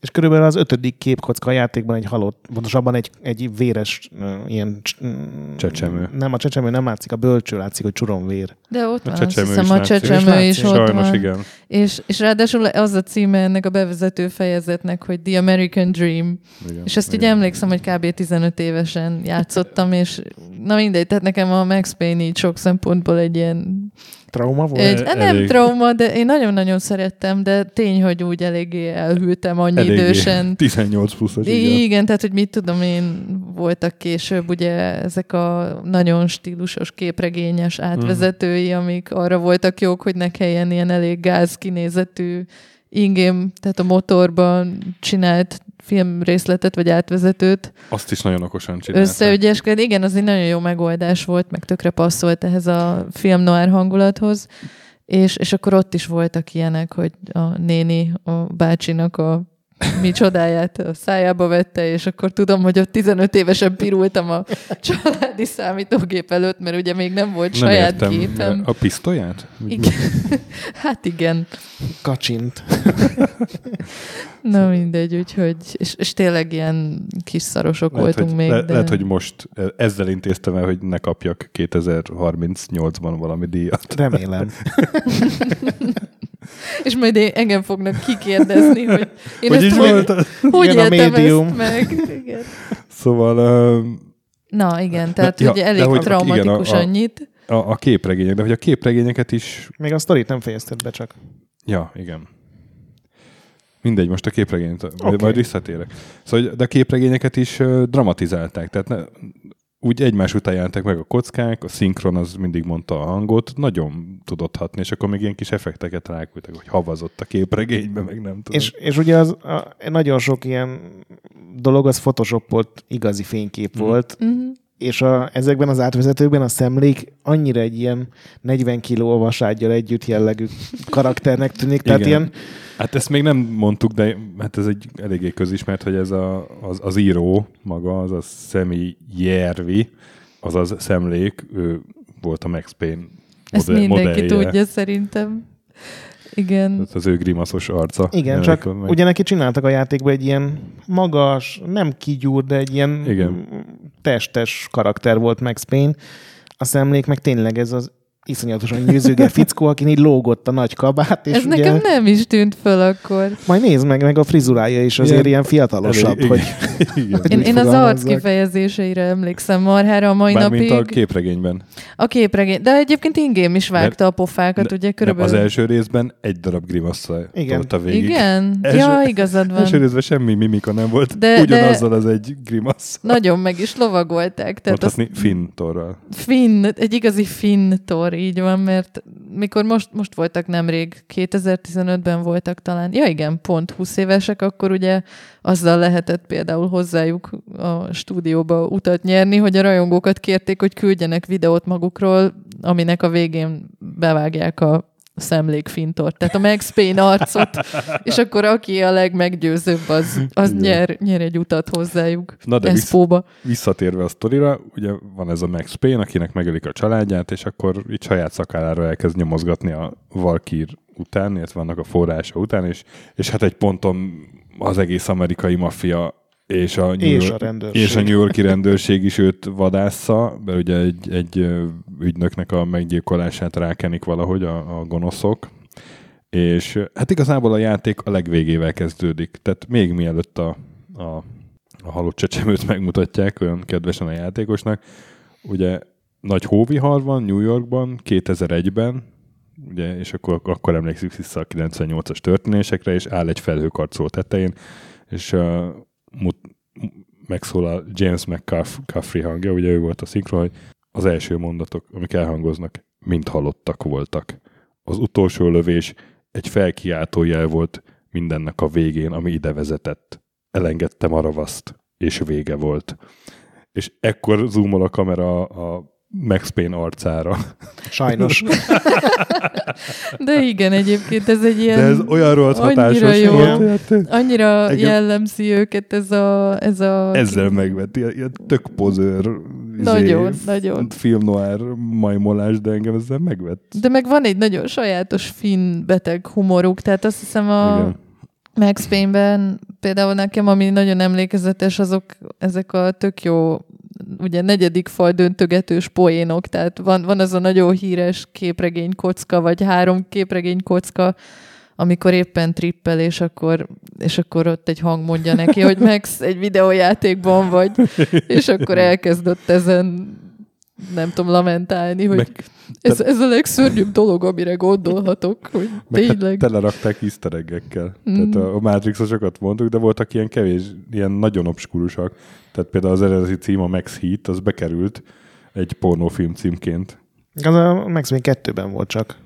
És körülbelül az ötödik képkocka a játékban egy halott, pontosabban egy, egy véres uh, ilyen... mm, Csecsemő. Nem, a csecsemő nem látszik, a bölcső látszik, hogy csuromvér. De ott A van, azt csecsemő hiszem, is a csecsemő És is látszik. ott sajnos van. igen. És, és ráadásul az a címe ennek a bevezető fejezetnek, hogy The American Dream. igen És ezt így igen. emlékszem, hogy kb. 15 évesen játszottam, és na mindegy, tehát nekem a Max Payne így sok szempontból egy ilyen trauma volt? Egy, Elég. nem trauma, de én nagyon-nagyon szerettem, de tény, hogy úgy eléggé elhűltem annyi Eléggé idősen. *laughs* 18 pluszos, igen. Igen. tehát hogy mit tudom én, voltak később ugye ezek a nagyon stílusos, képregényes átvezetői, amik arra voltak jók, hogy ne kelljen ilyen elég gáz kinézetű ingém, tehát a motorban csinált filmrészletet vagy átvezetőt Azt is nagyon okosan csinálták. összeügyeskedni. Igen, az egy nagyon jó megoldás volt, meg tökre passzolt ehhez a film noir hangulathoz. És, és akkor ott is voltak ilyenek, hogy a néni a bácsinak a mi csodáját a szájába vette, és akkor tudom, hogy ott 15 évesen pirultam a családi számítógép előtt, mert ugye még nem volt Nem saját értem. gépem. A pisztolyát? Igen. *laughs* Hát igen. Kacsint. *laughs* Na mindegy, úgyhogy, és, és tényleg ilyen kis szarosok Lehet, voltunk hogy, még. le, de... lehet, hogy most ezzel intéztem el, hogy ne kapjak 2038-ban valami díjat. Remélem. *laughs* És majd én, engem fognak kikérdezni, hogy én Hogy ezt hogy, hogy Igen, a éltem médium. ezt meg. *laughs* Igen. Szóval um, Na igen, tehát ja, hogy de elég hogy- traumatikus igen, a- a- annyit. a, a képregények, de hogy a képregényeket is... Még a sztorit nem fejezted be csak. Ja, igen. Mindegy, most a képregényt, okay. Majd visszatérek. Szóval, de a képregényeket is uh, dramatizálták, tehát ne, úgy egymás után jelentek meg a kockák, a szinkron az mindig mondta a hangot, nagyon tudott hatni, és akkor még ilyen kis effekteket ráküldtek, hogy havazott a képregénybe, meg nem tudom. És, és ugye az, a, nagyon sok ilyen dolog az photoshopolt igazi fénykép Mhm. volt, Uh-huh. És a, ezekben az átvezetőkben a szemlék annyira egy ilyen 40 kiló vaságyjal együtt jellegű karakternek tűnik, tehát Igen. ilyen Hát ezt még nem mondtuk, de hát ez egy eléggé közismert, hogy ez a, az, az író maga, az a Szemi Jervi, azaz szemlék, ő volt a Max Payne Ezt modell- mindenki modellje. tudja szerintem. Igen. Tehát az ő grimaszos arca. Igen, csak meg. ugye neki csináltak a játékban egy ilyen magas, nem kigyúr, de egy ilyen Igen. Testes karakter volt Max Payne. A szemlék meg tényleg ez az iszonyatosan nyűzőge fickó, akin így lógott a nagy kabát, és Ez ugye, nekem nem is tűnt föl akkor. majd nézd meg, meg a frizurája is azért Ilyen- ilyen, fiatalosabb, Elég- hogy igen. Hogy *laughs* Én, én az arc kifejezéseire emlékszem marhára a mai Mármint napig. a képregényben. A képregény. De egyébként ingém is vágta a pofákat, ugye Nem, körülbelül. az első részben egy darab grimasszal Igen. tolta végig. Igen? Első- ja, igazad van. Első részben semmi mimika nem volt, De- de, de- ugyanazzal az egy grimasz. Nagyon meg is lovagolták. Tehát azt Mondhatni Finn torral. Finn, egy igazi Finn tor, így van, mert mikor most, most voltak nemrég, 2015-ben voltak talán, ja igen, pont 20 évesek, akkor ugye azzal lehetett például hozzájuk a stúdióba utat nyerni, hogy a rajongókat kérték, hogy küldjenek videót magukról, aminek a végén bevágják a szemlék fintort, tehát a Max Payne arcot, és akkor aki a legmeggyőzőbb, az, az Igen. nyer, nyer egy utat hozzájuk Na de vissz-. Visszatérve a sztorira, ugye van ez a Max Payne, akinek megölik a családját, és akkor így saját szakállára elkezd nyomozgatni a Valkyr után, illetve vannak a forrása után, és, és hát egy ponton az egész amerikai maffia és a, New és a rendőrség. és a New Yorki rendőrség is őt vadásza, mert ugye egy, egy ügynöknek a meggyilkolását rákenik valahogy a, a gonoszok, és hát igazából a játék a legvégével kezdődik, tehát még mielőtt a, a, a halott csecsemőt *laughs* megmutatják olyan kedvesen a játékosnak, ugye nagy hóvihar van New Yorkban 2001-ben, ugye, és akkor, akkor emlékszik vissza a 98-as történésekre, és áll egy felhőkarcoló tetején, és mut, megszólal James McCaffrey hangja, ugye ő volt a szinkron, hogy az első mondatok, amik elhangoznak, mind halottak voltak. Az utolsó lövés egy felkiáltó jel volt mindennek a végén, ami ide vezetett. Elengedtem a ravaszt, és vége volt. És ekkor zoomol a kamera a Max Payne arcára. Sajnos. *laughs* De igen, egyébként ez egy ilyen... De ez olyan rohadt annyira hatásos jó. volt. Hát, Annyira Engem- jellemzi őket ez a... Ez a ezzel megvett, ilyen, ilyen tök pozőr Nagyon, nagyon. film noir majmolás, de engem ezzel megvett. De meg van egy nagyon sajátos finn beteg humoruk, tehát azt hiszem a Igen. Max Payne-ben például nekem, ami nagyon emlékezetes, azok ezek a tök jó ugye negyedik fal döntögetős poénok, tehát van, van az a nagyon híres képregény kocka, vagy három képregény kocka, amikor éppen trippel, és akkor, és akkor ott egy hang mondja neki, hogy *laughs* Max egy videójátékban vagy, és akkor elkezdett ezen nem tudom lamentálni, hogy Meg, ez, ez a legszörnyűbb dolog, amire gondolhatok, hogy meg hát tényleg. telerakták easter. Mm. Tehát a, a Matrixosokat mondtuk, de voltak ilyen kevés, ilyen nagyon obskurusak. Tehát például az eredeti cím, a Max Heat, az bekerült egy pornófilm címként. Az a Max Payne 2-ben volt csak.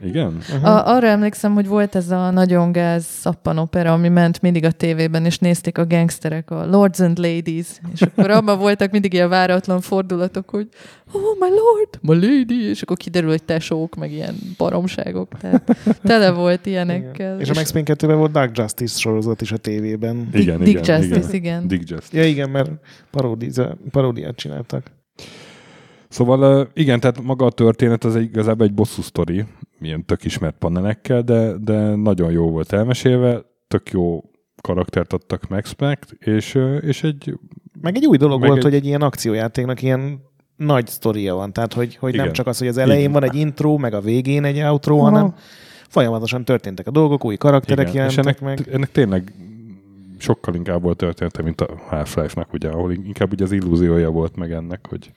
Igen? Uh-huh. A, arra emlékszem, hogy volt ez a nagyon gáz szappanopera, ami ment mindig a tévében, és nézték a gangsterek, a Lords and Ladies, és akkor abban voltak mindig ilyen váratlan fordulatok, hogy oh, my lord, my lady, és akkor kiderül, hogy tesók, meg ilyen baromságok, tehát tele volt ilyenekkel. És a Max Payne 2-ben volt Dark Justice sorozat is a tévében. Dick, Igen, Dick igen, Justice, igen. igen. Dick Just. Ja igen, mert paródiza, paródiát csináltak. Szóval igen, tehát maga a történet az egy, igazából egy bosszú sztori, milyen tök ismert panelekkel, de, de nagyon jó volt elmesélve, tök jó karaktert adtak Max Pact, és, és egy Meg egy új dolog volt, egy- hogy egy ilyen akciójátéknak ilyen nagy sztoria van. Tehát, hogy, hogy nem csak az, hogy az elején Igen. van egy intro, meg a végén egy outro, Aha. hanem folyamatosan történtek a dolgok, új karakterek igen, és jelentek ennek, meg. ennek tényleg sokkal inkább volt története, mint a Half-Life-nak, ugye, ahol inkább ugye az illúziója volt meg ennek, hogy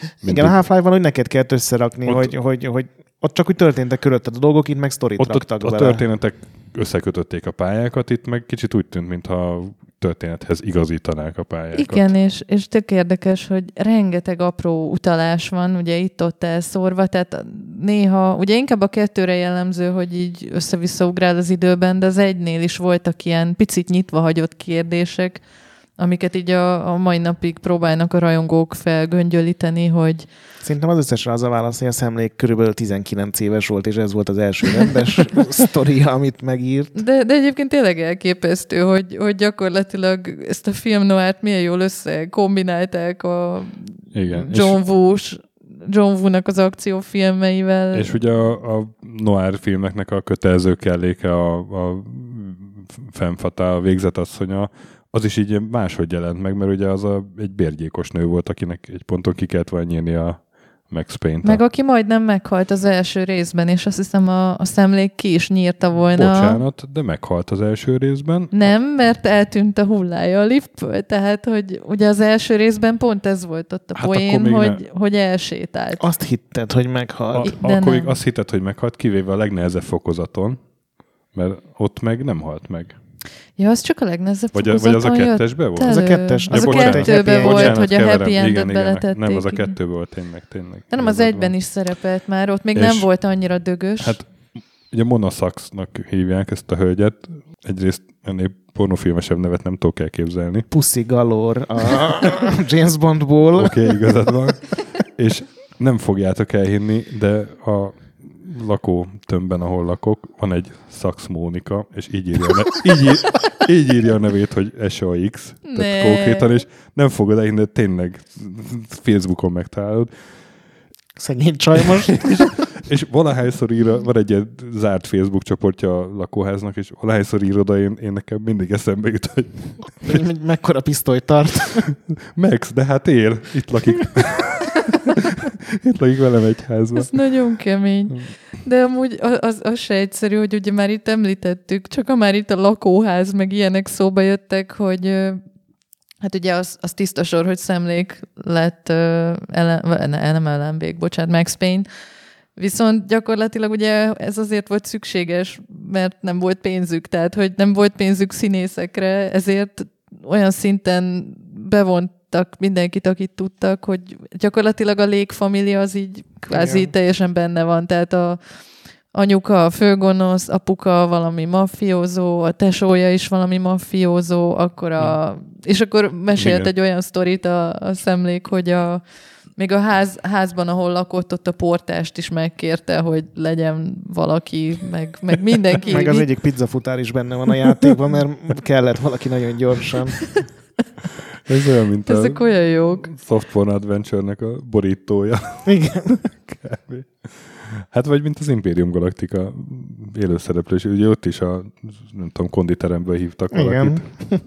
mint Igen, a Half-Life-ban, hogy neked kellett összerakni, Ott- hogy, hogy, hogy ott csak úgy történtek körülötted a dolgok, itt meg sztorit ott, ott raktak a bele. történetek összekötötték a pályákat, itt meg kicsit úgy tűnt, mintha történethez igazítanák a pályákat. Igen, és, és tök érdekes, hogy rengeteg apró utalás van, ugye itt-ott elszórva, tehát néha, ugye inkább a kettőre jellemző, hogy így össze-vissza ugrál az időben, de az egynél is voltak ilyen picit nyitva hagyott kérdések, amiket így a, a mai napig próbálnak a rajongók felgöngyölíteni, hogy Szerintem az összesre az a válasz, hogy a szemlék körülbelül 19 éves volt, és ez volt az első rendes *laughs* sztoria, amit megírt. de, de egyébként tényleg elképesztő, hogy, hogy gyakorlatilag ezt a film noárt milyen jól összekombinálták a Igen. John Woo-s John Woo-nak az akciófilmeivel. És, és ugye a, a noir filmeknek a kötelező kelléke a, a femme fatale, a végzetasszonya, az is így máshogy jelent meg, mert ugye az a, egy bérgyékos nő volt, akinek egy ponton ki kellett volna nyírni a Max Payne-t. Meg aki majdnem meghalt az első részben, és azt hiszem a, a szemlék ki is nyírta volna. Bocsánat, de meghalt az első részben. Nem, mert eltűnt a hullája a liftből, tehát hogy ugye az első részben pont ez volt ott a Hát poén, akkor még hogy, hogy elsétált. Azt hitted, hogy A, meghalt. de akkor nem. még azt hitted, hogy meghalt, kivéve a legnehezebb fokozaton, mert ott meg nem halt meg. Ja, az csak a legnehezebb Vagy, a, vagy az a kettesben volt? Az a kettes- Az Ja, a happy volt, hogy a happy endet beletették. Nem, az a igen. kettőből volt tényleg. tényleg De nem, az egyben van. is szerepelt már, ott még És- nem volt annyira dögös. Hát ugye Mona Sachsnak hívják ezt a hölgyet. Egyrészt ennél pornofilmesebb nevet nem tudok elképzelni. Pussy Galore a *laughs* James Bondból. Oké, okay, igazad van. És nem fogjátok elhinni, de a lakó tömbben, ahol lakok, van egy Szax Mónika, és így írja, ne- így, ír, így írja a nevét, hogy SAX. Ne. Tehát konkrétan, és nem fogod elhinni, de tényleg Facebookon megtalálod. Szegény csaj most. És valahányszor ír, van egy ilyen zárt Facebook csoportja a lakóháznak, és valahányszor ír oda, én, én nekem mindig eszembe jut, hogy Hogy me- mekkora pisztolyt tart. Max, de hát él, itt lakik. Itt lakik velem egy házban. Ez nagyon kemény. De amúgy az, az, se egyszerű, hogy ugye már itt említettük, csak ha már itt a lakóház, meg ilyenek szóba jöttek, hogy hát ugye az, az tiszta sor, hogy szemlék lett, ellen, vagy ne, nem ellenvég, bocsánat, Max Payne, Viszont gyakorlatilag ugye ez azért volt szükséges, mert nem volt pénzük, tehát hogy nem volt pénzük színészekre, ezért olyan szinten bevontak mindenkit, akit tudtak, hogy gyakorlatilag a légfamília az így kvázi Igen. teljesen benne van, tehát a anyuka a főgonosz, apuka valami mafiózó, a tesója is valami mafiózó, akkor a, és akkor mesélt Igen. egy olyan sztorit a, a szemlék, hogy a, még a ház, házban, ahol lakott, ott a portást is megkérte, hogy legyen valaki, meg, meg mindenki. Meg az egyik pizzafutár is benne van a játékban, mert kellett valaki nagyon gyorsan. *laughs* Ez olyan, mint Ezek a olyan jók. Softporn Adventure-nek a borítója. Igen. *laughs* Kb. Hát vagy mint az Imperium Galactica élőszereplős, ugye ott is a, nem tudom, konditeremből hívtak valakit. Igen.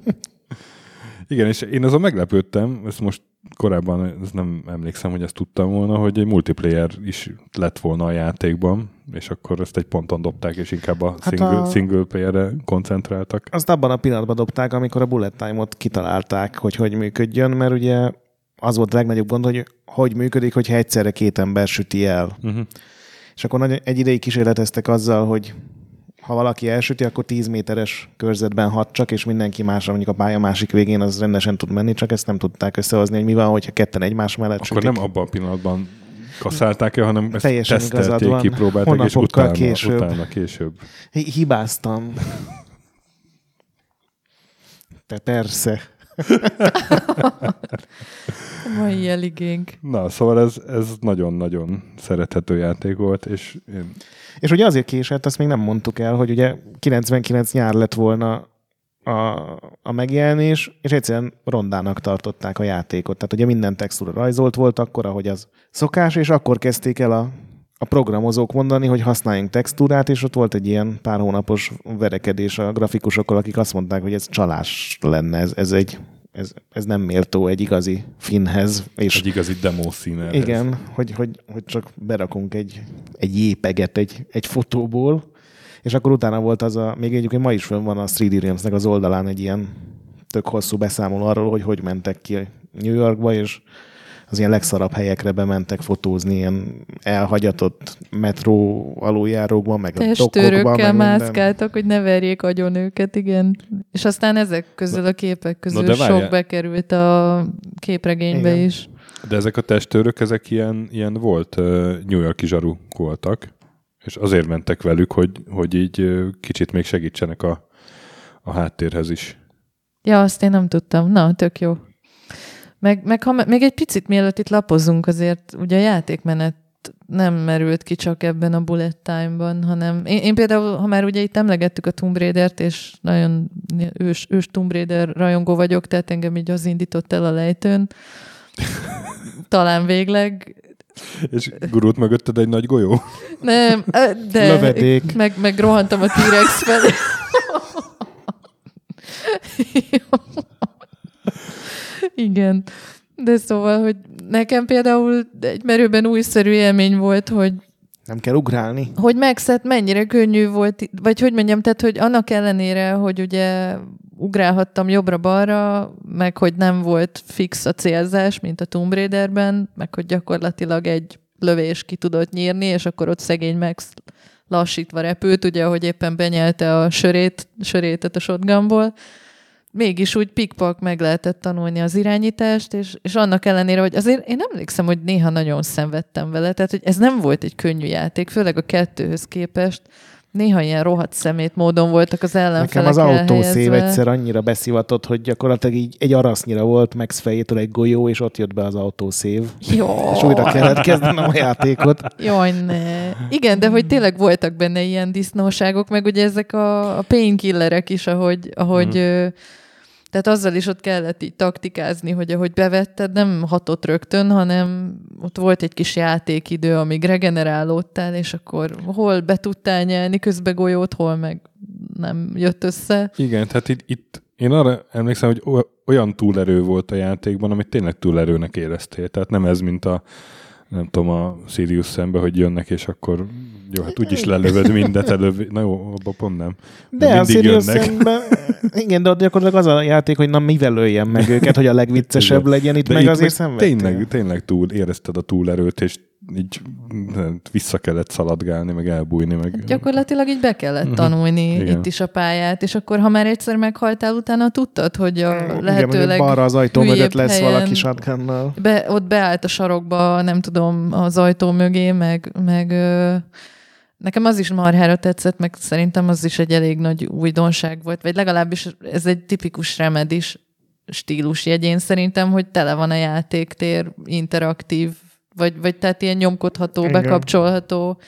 Igen, és én azon meglepődtem, ezt most korábban ezt nem emlékszem, hogy ezt tudtam volna, hogy egy multiplayer is lett volna a játékban, és akkor ezt egy ponton dobták, és inkább a, Hát single, a- single player-re koncentráltak. Azt abban a pillanatban dobták, amikor a bullet time-ot kitalálták, hogy hogy működjön, mert ugye az volt a legnagyobb gond, hogy hogy működik, hogyha egyszerre két ember süti el. Uh-huh. És akkor egy ideig kísérleteztek azzal, hogy ha valaki elsüti, akkor 10 méteres körzetben hat csak, és mindenki másra, mondjuk a pálya másik végén az rendesen tud menni, csak ezt nem tudták összehozni, hogy mi van, hogyha ketten egymás mellett Akkor sütik. nem abban a pillanatban kaszálták el, hanem ezt Teljesen tesztelték, van. kipróbálták, és Hónapokkal utána később. utána később. Hi- Hibáztam. Te persze. Mai eligénk. Na, szóval ez, ez nagyon-nagyon szerethető játék volt, és én És ugye azért késett, azt még nem mondtuk el, hogy ugye 99 nyár lett volna a, a megjelenés, és egyszerűen rondának tartották a játékot. Tehát ugye minden textúra rajzolt volt akkor, ahogy az szokás, és akkor kezdték el a, a programozók mondani, hogy használjunk textúrát, és ott volt egy ilyen pár hónapos verekedés a grafikusokkal, akik azt mondták, hogy ez csalás lenne, ez, ez egy ez, ez nem méltó egy igazi finhez, és egy igazi demo színe. igen, hogy, hogy, hogy csak berakunk egy, egy jépeget egy, egy fotóból, és akkor utána volt az a, még egyébként ma is fönn van a 3D Realms-nek az oldalán egy ilyen tök hosszú beszámoló arról, hogy hogy mentek ki New Yorkba, és az ilyen legszarabb helyekre bementek fotózni, ilyen elhagyatott metró aluljárókba, meg a minden. mászkáltak, hogy ne verjék agyon őket, igen. És aztán ezek közül a képek közül de várjál. sok bekerült a képregénybe Igen. is. De ezek a testőrök, ezek ilyen, ilyen volt, New Yorki zsaruk voltak, és azért mentek velük, hogy, hogy így kicsit még segítsenek a, a háttérhez is. Ja, azt én nem tudtam. Na, tök jó. Meg, meg ha még egy picit mielőtt itt lapozunk, azért ugye a játékmenet nem merült ki csak ebben a bullet time-ban, hanem én, én például, ha már ugye itt emlegettük a Tomb Raider-t, és nagyon ős, ős Tomb Raider rajongó vagyok, tehát engem így az indított el a lejtőn. *laughs* Talán végleg. És gurult mögötted egy nagy golyó? Nem, de Lövedék. meg, meg rohantam a T-Rex felé. *laughs* *laughs* *laughs* Igen. De szóval, hogy nekem például egy merőben újszerű élmény volt, hogy Nem kell ugrálni. hogy megszed mennyire könnyű volt, vagy hogy mondjam, tehát, hogy annak ellenére, hogy ugye ugrálhattam jobbra-balra, meg hogy nem volt fix a célzás, mint a Tomb Raiderben, meg hogy gyakorlatilag egy lövés ki tudott nyírni, és akkor ott szegény Max lassítva repült, ugye, hogy éppen benyelte a sörét, sörétet a shotgunból, mégis úgy pikpak meg lehetett tanulni az irányítást, és, és annak ellenére, hogy azért én emlékszem, hogy néha nagyon szenvedtem vele, tehát hogy ez nem volt egy könnyű játék, főleg a kettőhöz képest. Néha ilyen rohadt szemét módon voltak az ellenfelek Nekem az autószév egyszer annyira beszivatott, hogy gyakorlatilag így egy arasznyira volt Max fejétől egy golyó, és ott jött be az autószév. Jó. És újra kellett kezdenem a játékot. Jaj, ne. Igen, de hogy tényleg voltak benne ilyen disznóságok, meg ugye ezek a, a painkillerek is, ahogy, ahogy mm. Tehát azzal is ott kellett így taktikázni, hogy ahogy bevetted, nem hatott rögtön, hanem ott volt egy kis játékidő, amíg regenerálódtál, és akkor hol be tudtál nyelni közbe golyót, hol meg nem jött össze. Igen, tehát itt, itt én arra emlékszem, hogy olyan túlerő volt a játékban, amit tényleg túlerőnek éreztél. Tehát nem ez, mint a nem tudom, a Sirius szembe, hogy jönnek, és akkor jó, hát úgyis lelövöd mindet előbb. Na jó, abban pont nem. De a Sirius szemben, igen, de ott gyakorlatilag az a játék, hogy na mivel öljem meg őket, hogy a legviccesebb Igen. legyen, itt De meg itt azért szenvedtél. tényleg, tényleg túl, érezted a túlerőt, és így hát, vissza kellett szaladgálni, meg elbújni. Meg... Gyakorlatilag így be kellett Mhm. tanulni Igen. itt is a pályát, és akkor, ha már egyszer meghaltál, utána tudtad, hogy a Igen, lehetőleg balra az ajtó mögött lesz valaki shotgunnal. be, ott beállt a sarokba, nem tudom, az ajtó mögé, meg, meg ö, nekem az is marhára tetszett, meg szerintem az is egy elég nagy újdonság volt, vagy legalábbis ez egy tipikus remedis stílus jegyén szerintem, hogy tele van a játéktér, interaktív, vagy, vagy tehát ilyen nyomkodható, Igen. bekapcsolható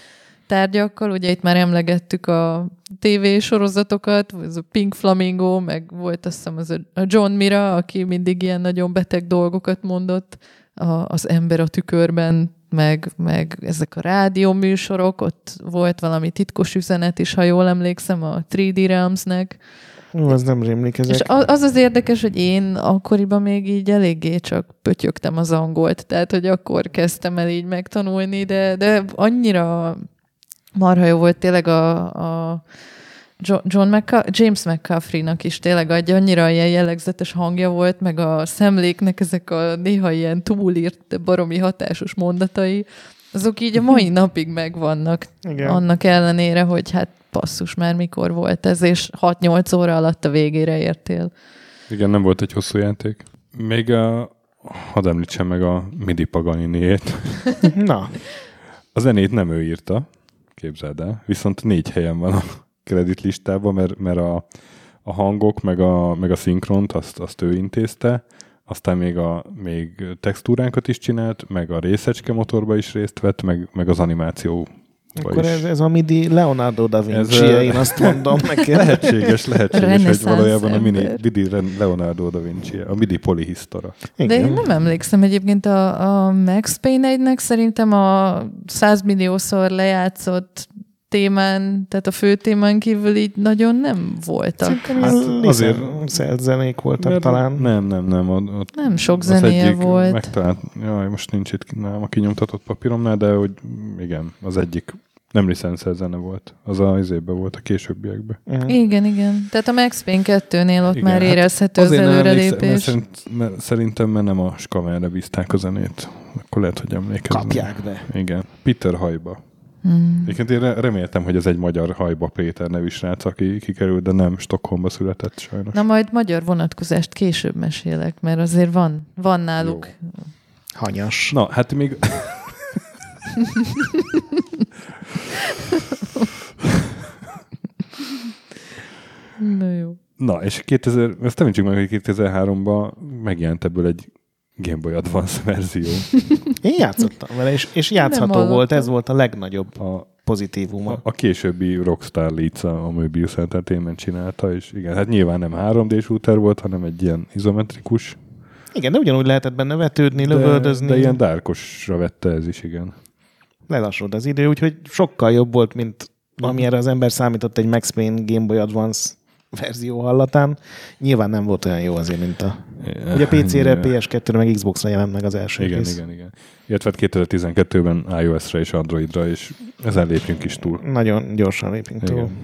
tárgyakkal. Ugye itt már emlegettük a TV sorozatokat, ez a Pink Flamingo, meg volt azt hiszem az a John Mira, aki mindig ilyen nagyon beteg dolgokat mondott, a, az ember a tükörben, meg, meg ezek a rádióműsorok, ott volt valami titkos üzenet is, ha jól emlékszem, a 3D Realms-nek. Ú, az nem rémlik ezek. És az az érdekes, hogy én akkoriban még így eléggé csak pötyögtem az angolt, tehát hogy akkor kezdtem el így megtanulni, de, de annyira marha jó volt tényleg a, a John McCa- James McCaffrey-nak is tényleg adja, annyira ilyen jellegzetes hangja volt, meg a szemléknek ezek a néha ilyen túlírt, de baromi hatásos mondatai, azok így a mai napig megvannak. Igen. Annak ellenére, hogy hát passzus már mikor volt ez, és 6-8 óra alatt a végére értél. Igen, nem volt egy hosszú játék. Még a, hadd említsem meg a Midi Paganiniét. *laughs* Na, A zenét nem ő írta, képzeld el, viszont négy helyen van a kreditlistában, mert, mert a, a hangok, meg a, meg a szinkront, azt, azt ő intézte, aztán még, a, még textúránkat is csinált, meg a részecske motorba is részt vett, meg, meg az animáció akkor ez, ez a midi Leonardo da Vinci, Ez, én azt mondom *laughs* neked. Lehetséges, lehetséges, hogy valójában a mini, ember. midi Leonardo da Vinci, a midi polihisztora. De én nem emlékszem egyébként a, a Max Payne 1-nek szerintem a 100 milliószor lejátszott témán, tehát a fő témán kívül így nagyon nem voltak. Hát hát azért- szert zenék voltak Mert talán. Nem, nem, nem. A, Nem sok az zenéje egyik volt. Megtalált, jaj, most nincs itt nálam a kinyomtatott papíromnál, de hogy igen, az egyik nem licenszer zene volt. Az a izébe volt, a későbbiekben. Mhm. Igen, igen. Tehát a Max Payne 2-nél ott Igen, már hát érezhető az emlékszem, mert előrelépés. szerint, mert szerintem mert nem a skamerre bízták a zenét. Akkor lehet, hogy emlékezem. Kapják be. Igen. Peter Hajba. Hmm. Egyébként én re- reméltem, hogy ez egy magyar Hajba Péter nevű srác, aki kikerült, de nem, Stockholmba született sajnos. Na majd magyar vonatkozást később mesélek, mert azért van, van náluk. Hanyas. Na, hát még... *laughs* Na jó. Na, és 2000, ezt említsük meg, hogy 2003-ban megjelent ebből egy Game Boy Advance *laughs* verzió. Én játszottam vele, és, és játszható volt, ez volt a legnagyobb A, pozitívuma. a, a későbbi Rockstar Leeds, a, Mobius Entertainment csinálta, és igen, hát nyilván nem 3D shooter volt, hanem egy ilyen izometrikus, Igen, de ugyanúgy lehetett benne vetődni, de, lövöldözni. de ilyen dárkosra vette ez is, igen. lelassult az idő, úgyhogy sokkal jobb volt, mint amire az ember számított egy Max Payne Game Boy Advance verzió hallatán. Nyilván nem volt olyan jó azért, mint a... Ugye PC-re, PS2-re, meg Xbox-ra jelent meg az első Igen, rész. igen, igen. Illetve hát 2012-ben iOS-re és Androidra, és ezen lépjünk is túl. Nagyon gyorsan lépünk túl. Igen.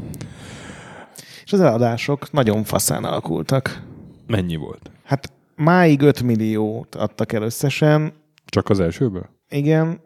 És az eladások nagyon faszán alakultak. Mennyi volt? Hát máig 5 milliót adtak el összesen, Csak az elsőből? igen,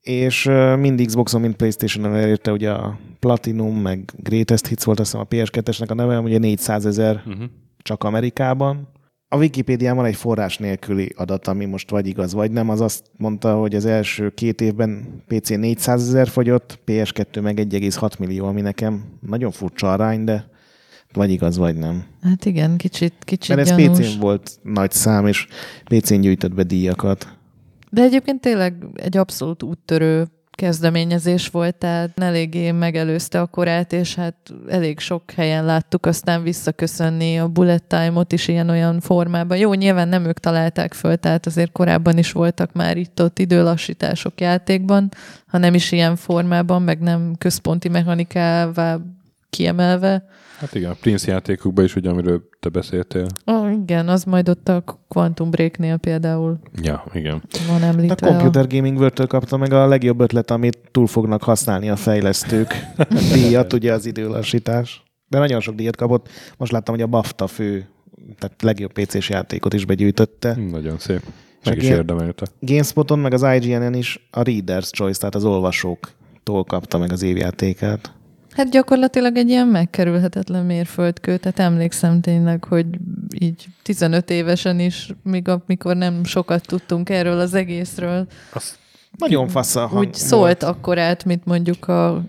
és mind Xboxon, mind Playstation-on elérte ugye a Platinum, meg Greatest Hits volt azt hiszem a PS2-esnek a neve, ugye 400 ezer Uh-huh. csak Amerikában. A Wikipédián van egy forrás nélküli adat, ami most vagy igaz, vagy nem. Az azt mondta, hogy az első két évben PC 400 ezer fogyott, PS2 meg 1,6 millió, ami nekem nagyon furcsa arány, de vagy igaz, vagy nem. Hát igen, kicsit, kicsit Mert ez gyanús. PC-n volt nagy szám, és PC-n gyűjtött be díjakat. De egyébként tényleg egy abszolút úttörő kezdeményezés volt, tehát eléggé megelőzte a korát, és hát elég sok helyen láttuk aztán visszaköszönni a bullet time-ot is ilyen-olyan formában. Jó, nyilván nem ők találták föl, tehát azért korábban is voltak már itt-ott időlassítások játékban, ha nem is ilyen formában, meg nem központi mechanikává kiemelve. Hát igen, a Prince játékokban is, ugye, amiről te beszéltél. Oh, igen, az majd ott a Quantum Break-nél például Ja, igen. van A említve. Computer Gaming World-től kapta meg a legjobb ötlet, amit túl fognak használni a fejlesztők. *laughs* Díjat, ugye az időlassítás. De nagyon sok díjat kapott. Most láttam, hogy a BAFTA fő, tehát legjobb PC-s játékot is begyűjtötte. Nagyon szép. Meg is érdemelte. GameSpoton, meg az IGN-en is a Reader's Choice, tehát az olvasóktól kapta meg az évjátékát. Hát gyakorlatilag egy ilyen megkerülhetetlen mérföldkő, tehát emlékszem tényleg, hogy így 15 évesen is, még amikor nem sokat tudtunk erről az egészről, Nagyon fasz a hang úgy szólt akkor át, mint mondjuk a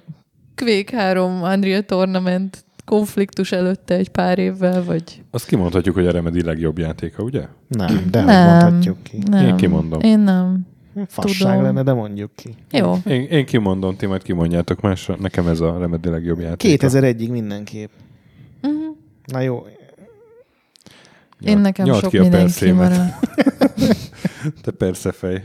Quake 3 Unreal Tournament konfliktus előtte egy pár évvel, vagy... Azt kimondhatjuk, hogy a Remedy legjobb játéka, ugye? Nem, de nem, mondhatjuk ki. nem. Én kimondom. Én nem. Fasság tudom. lenne, de mondjuk ki. Jó. Én, én kimondom, ti majd kimondjátok másra. Nekem ez a Remedy legjobb játéka. 2001-ig mindenképp. Uh-huh. Na jó, Én nekem Nyald sok ki a perszémet. *laughs* Te persze fej.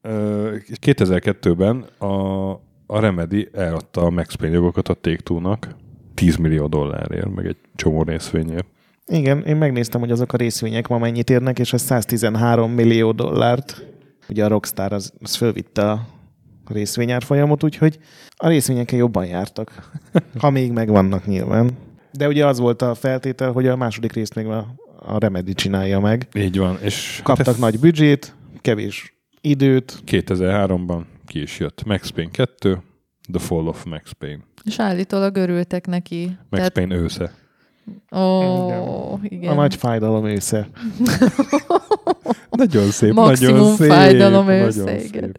Ö, 2002-ben a, a Remedy eladta a Max Payne jogokat a Take-Two-nak 10 millió dollárért, meg egy csomó részvényért. Igen, én megnéztem, hogy azok a részvények ma mennyit érnek, és ez 113 millió dollárt. Ugye a Rockstar az, az fölvitte a részvényárfolyamot, úgyhogy a részvényekkel jobban jártak. *laughs* ha még megvannak nyilván. De ugye az volt a feltétel, hogy a második részt még a, a Remedy csinálja meg. Így van. És Kaptak hát ez nagy büdzsét, kevés időt. 2003-ban ki is jött Max Payne 2, The Fall of Max Payne. És állítólag örültek neki. Max Tehát, Payne ősze. Ó, igen. A nagy fájdalom ősze. Nagyon szép, Maximum nagyon szép. fájdalom igen.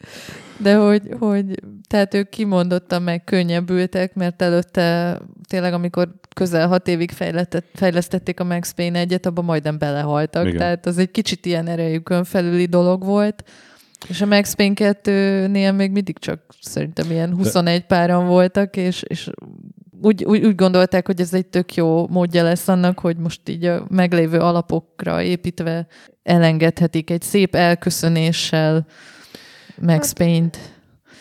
De hogy, hogy, tehát ők kimondottan meg könnyebbültek, mert előtte tényleg, amikor közel hat évig fejlesztett, fejlesztették a Max Payne egyet, abban majdnem belehaltak. Igen. Tehát az egy kicsit ilyen erejükön felüli dolog volt. És a Max Payne 2-nél még mindig csak szerintem ilyen 21 páran voltak, és, és úgy, úgy, úgy gondolták, hogy ez egy tök jó módja lesz annak, hogy most így a meglévő alapokra építve elengedhetik egy szép elköszönéssel Max Hát, Payne-t.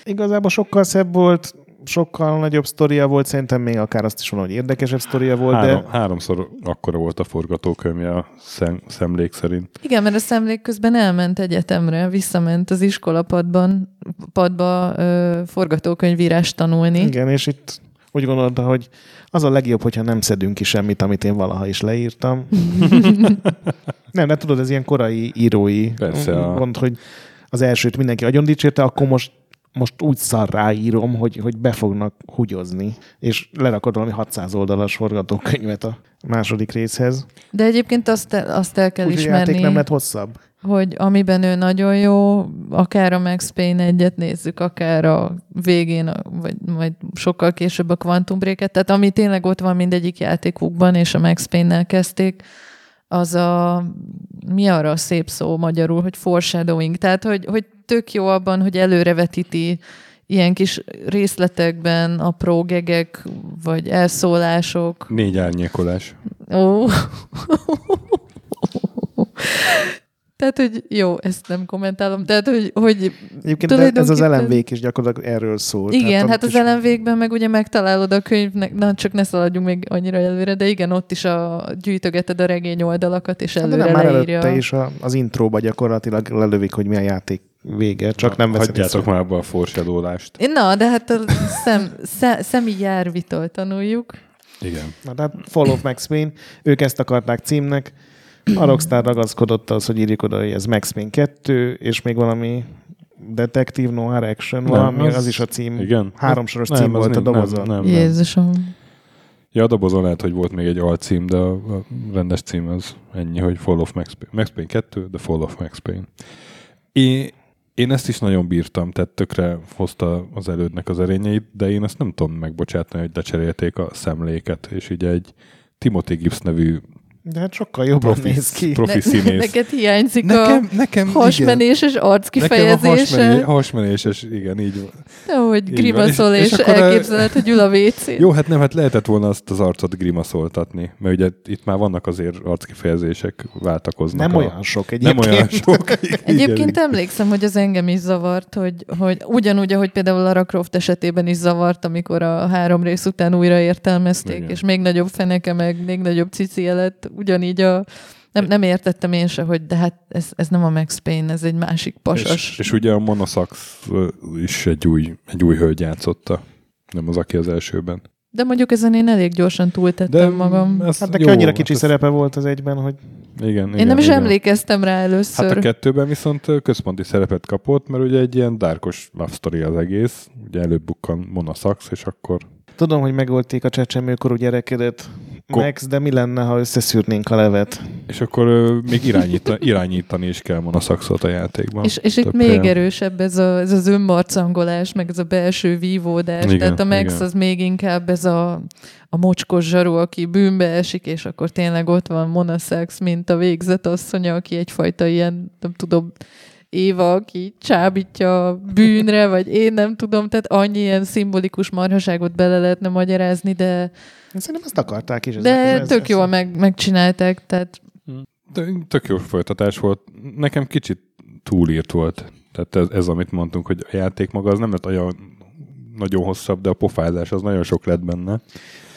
Igazából sokkal szebb volt, sokkal nagyobb sztoria volt, szerintem még akár azt is mondom, hogy érdekesebb sztoria volt, Három, de Háromszor akkora volt a forgatókönyvje a szem, szemlék szerint. Igen, mert a szemlék közben elment egyetemre, visszament az iskolapadban, padba ö, forgatókönyvírást tanulni. igen, és itt úgy gondolta, hogy az a legjobb, hogyha nem szedünk ki semmit, amit én valaha is leírtam. *laughs* nem, de tudod, ez ilyen korai írói Persze, a- gond, hogy az elsőt mindenki agyon dicsérte, akkor most most úgy szarrá írom, hogy, hogy be fognak hugyozni, és lerakod valami 600 oldalas forgatókönyvet a második részhez. De egyébként azt azt el kell Úgyhogy a játék ismerni, nem lett hosszabb. Hogy amiben ő nagyon jó, akár a Max Payne egyet nézzük, akár a végén, a- vagy majd sokkal később a Quantum Break-et, tehát ami tényleg ott van mindegyik játékukban, és a Max Payne-nel kezdték, az a, mi arra a szép szó magyarul, hogy foreshadowing, tehát hogy, hogy tök jó abban, hogy előrevetíti ilyen kis részletekben apró gegek, vagy elszólások. Négy árnyékolás. Ó. Tehát, hogy jó, ezt nem kommentálom. Tehát, hogy, hogy Egyébként de ez az elemvék is gyakorlatilag erről szól. igen, Tehát hát az is- elemvékben meg ugye megtalálod a könyvnek, na csak ne szaladjunk még annyira előre, de igen, ott is a, gyűjtögeted a regény oldalakat, és Hát de előre nem, már leírja. előtte is a, az intróba gyakorlatilag lelövik, hogy mi a játék vége, csak nem veszed Hagyjátok már abba a foreshadowlást. Na, de hát a szem, szem, szemi járvitól tanuljuk. Igen. Na, tehát Fall of Max Payne, ők ezt akarták címnek, a Rockstar ragaszkodott az, hogy írjuk oda, hogy ez Max Payne 2, és még valami Detective Noir Action, Nem, valami, az, az- is a cím. Igen. Háromsoros Nem, cím volt a nem- dobozon. Nem, nem, nem. Jézusom. Ja, a dobozon lehet, hogy volt még egy alcím, de a a rendes cím az ennyi, hogy Fall of Max Payne. Max Payne 2, The Fall of Max Payne. Én, én ezt is nagyon bírtam, tehát tökre hozta az elődnek az erényeit, de én ezt nem tudom megbocsátani, hogy lecserélték a szemléket, és így egy Timothy Gibbs nevű De hát sokkal jobban profi, néz ki. profi színész. Neked hiányzik Nekem, a nekem, hasmenéses Nekem a arckifejezése. hasmené, hasmenéses, igen, így van. Ahogy Így grimaszol. És- és, és a- elképzeled, hogy ül a wc Jó, hát nem, hát lehetett volna azt az arcot grimaszoltatni, mert ugye itt már vannak azért arckifejezések, váltakoznak. Nem a, olyan sok Nem egyébként. olyan sok. *laughs* Igen, Egyébként igen. emlékszem, hogy az engem is zavart, hogy, hogy ugyanúgy, ahogy például Lara Croft esetében is zavart, amikor a három rész után újra értelmezték, Igen. és még nagyobb feneke, meg még nagyobb cicia lett, ugyanígy a nem, nem értettem én se, hogy de hát ez, ez nem a Max Payne, ez egy másik pasas. És, és ugye a Monosax is egy új, egy új hölgy játszotta. Nem az, aki az elsőben. De mondjuk ezen én elég gyorsan túltettem De magam. Ez Hát neki jó, annyira kicsi ez- szerepe volt az egyben, hogy Igen, igen, Én nem is igen. emlékeztem rá először. Hát a kettőben viszont központi szerepet kapott, mert ugye egy ilyen dárkos love story az egész. Ugye előbb bukkan Monosax, és akkor tudom, hogy megölték a csecsemőkorú gyerekedet, Ko- Max, de mi lenne, ha összeszűrnénk a levet? és akkor ö, még irányíta, irányítani is kell Monosaxot a játékban. És, és itt Több még helyen. erősebb ez, a, ez az önmarcangolás, meg ez a belső vívódás. Igen, Tehát a Max igen. az még inkább ez a, a mocskos zsaru, aki bűnbe esik, és akkor tényleg ott van Mona Sachs, mint a végzett asszonya, aki egyfajta ilyen, nem tudom, Éva, aki csábítja a bűnre, vagy én nem tudom, tehát annyi ilyen szimbolikus marhaságot bele lehetne magyarázni, de, Szerintem ezt akarták is. de ez- tök ez- jól meg, megcsinálták, tehát De tök jó folytatás volt. Nekem kicsit túlírt volt. Tehát ez, ez amit mondtunk, hogy a játék maga az nem lett olyan nagyon hosszabb, de a pofázás az nagyon sok lett benne.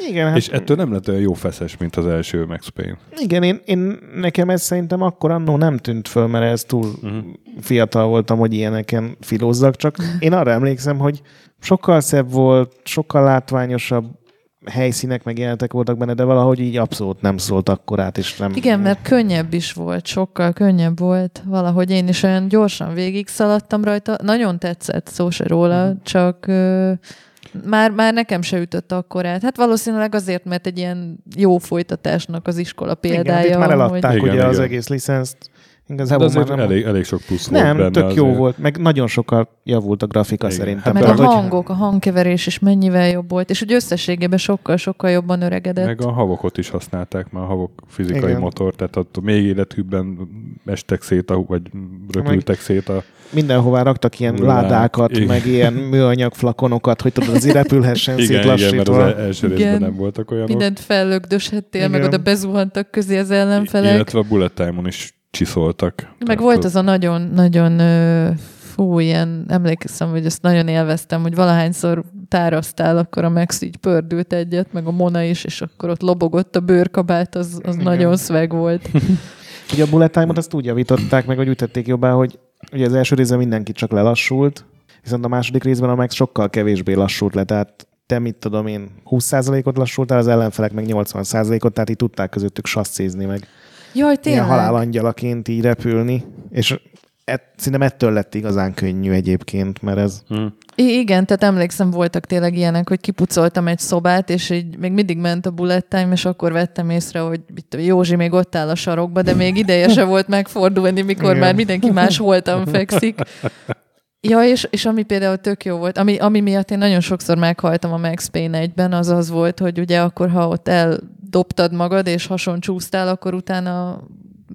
Igen, hát És ettől nem lett olyan jó feszes, mint az első Max Payne. Igen, én, én, nekem ez szerintem akkor annó nem tűnt föl, mert ez túl uh-huh. fiatal voltam, hogy ilyeneken filózzak, csak én arra emlékszem, hogy sokkal szebb volt, sokkal látványosabb helyszínek meg jelenetek voltak benne, de valahogy így abszolút nem szólt akkor át, és nem... Igen, mert könnyebb is volt, sokkal könnyebb volt. Valahogy én is olyan gyorsan végig szaladtam rajta. Nagyon tetszett, szó se róla, Mhm. csak ö, már, már nekem se ütött akkor át. Hát valószínűleg azért, mert egy ilyen jó folytatásnak az iskola Igen, hát példája. itt már eladták Igen, ugye igen. az egész licenszt. De Igazából már azért nem... elég, elég sok plusz volt nem, benne. tök jó azért. volt, meg nagyon sokkal javult a grafika Igen. szerintem. meg a Tehát, hogy- hangok, a hangkeverés is mennyivel jobb volt, és úgy összességében sokkal-sokkal jobban öregedett. Meg a havokot is használták, már a havok fizikai Igen. Igen. motor, tehát ott még élethűbben estek szét, a- vagy röpültek szét a... Mindenhová raktak ilyen Hullák. ládákat, Igen. meg ilyen *laughs* műanyag flakonokat, hogy tudod, azért repülhessen Igen, igen, mert az szétlassítva. el- első Igen. nem voltak olyanok. Mindent fellögdöshettél, meg Igen. oda bezuhantak közé az ellenfelek. Illetve a bullet time-on is csiszoltak. Meg Tehát volt az a nagyon, nagyon ö, fú, ilyen, emlékszem, hogy ezt nagyon élveztem, hogy valahányszor tárasztál, akkor a Max így pördült egyet, meg a Mona is, és akkor ott lobogott a bőrkabát, az, az Igen. nagyon szveg volt. *laughs* Ugye a bullet time-ot azt úgy javították, meg hogy úgy tették jobbá, hogy ugye az első részben mindenki csak lelassult, viszont a második részben a Max sokkal kevésbé lassult le, tehát te mit tudom én, 20%-ot lassultál, az ellenfelek meg 80%-ot, tehát így tudták közöttük sasszézni, meg Jaj, ilyen tényleg. halálangyalaként így repülni, és et, szerintem ettől lett igazán könnyű egyébként, mert ez Hm. I- igen, tehát emlékszem, voltak tényleg ilyenek, hogy kipucoltam egy szobát, és így még mindig ment a bullet time, és akkor vettem észre, hogy mit tudom, Józsi még ott áll a sarokba, de még ideje se volt megfordulni, mikor Igen. már mindenki más holtam fekszik. Ja, és, és ami például tök jó volt, ami, ami miatt én nagyon sokszor meghaltam a Max Payne 1-ben, az az volt, hogy ugye akkor, ha ott eldobtad magad, és hason csúsztál, akkor utána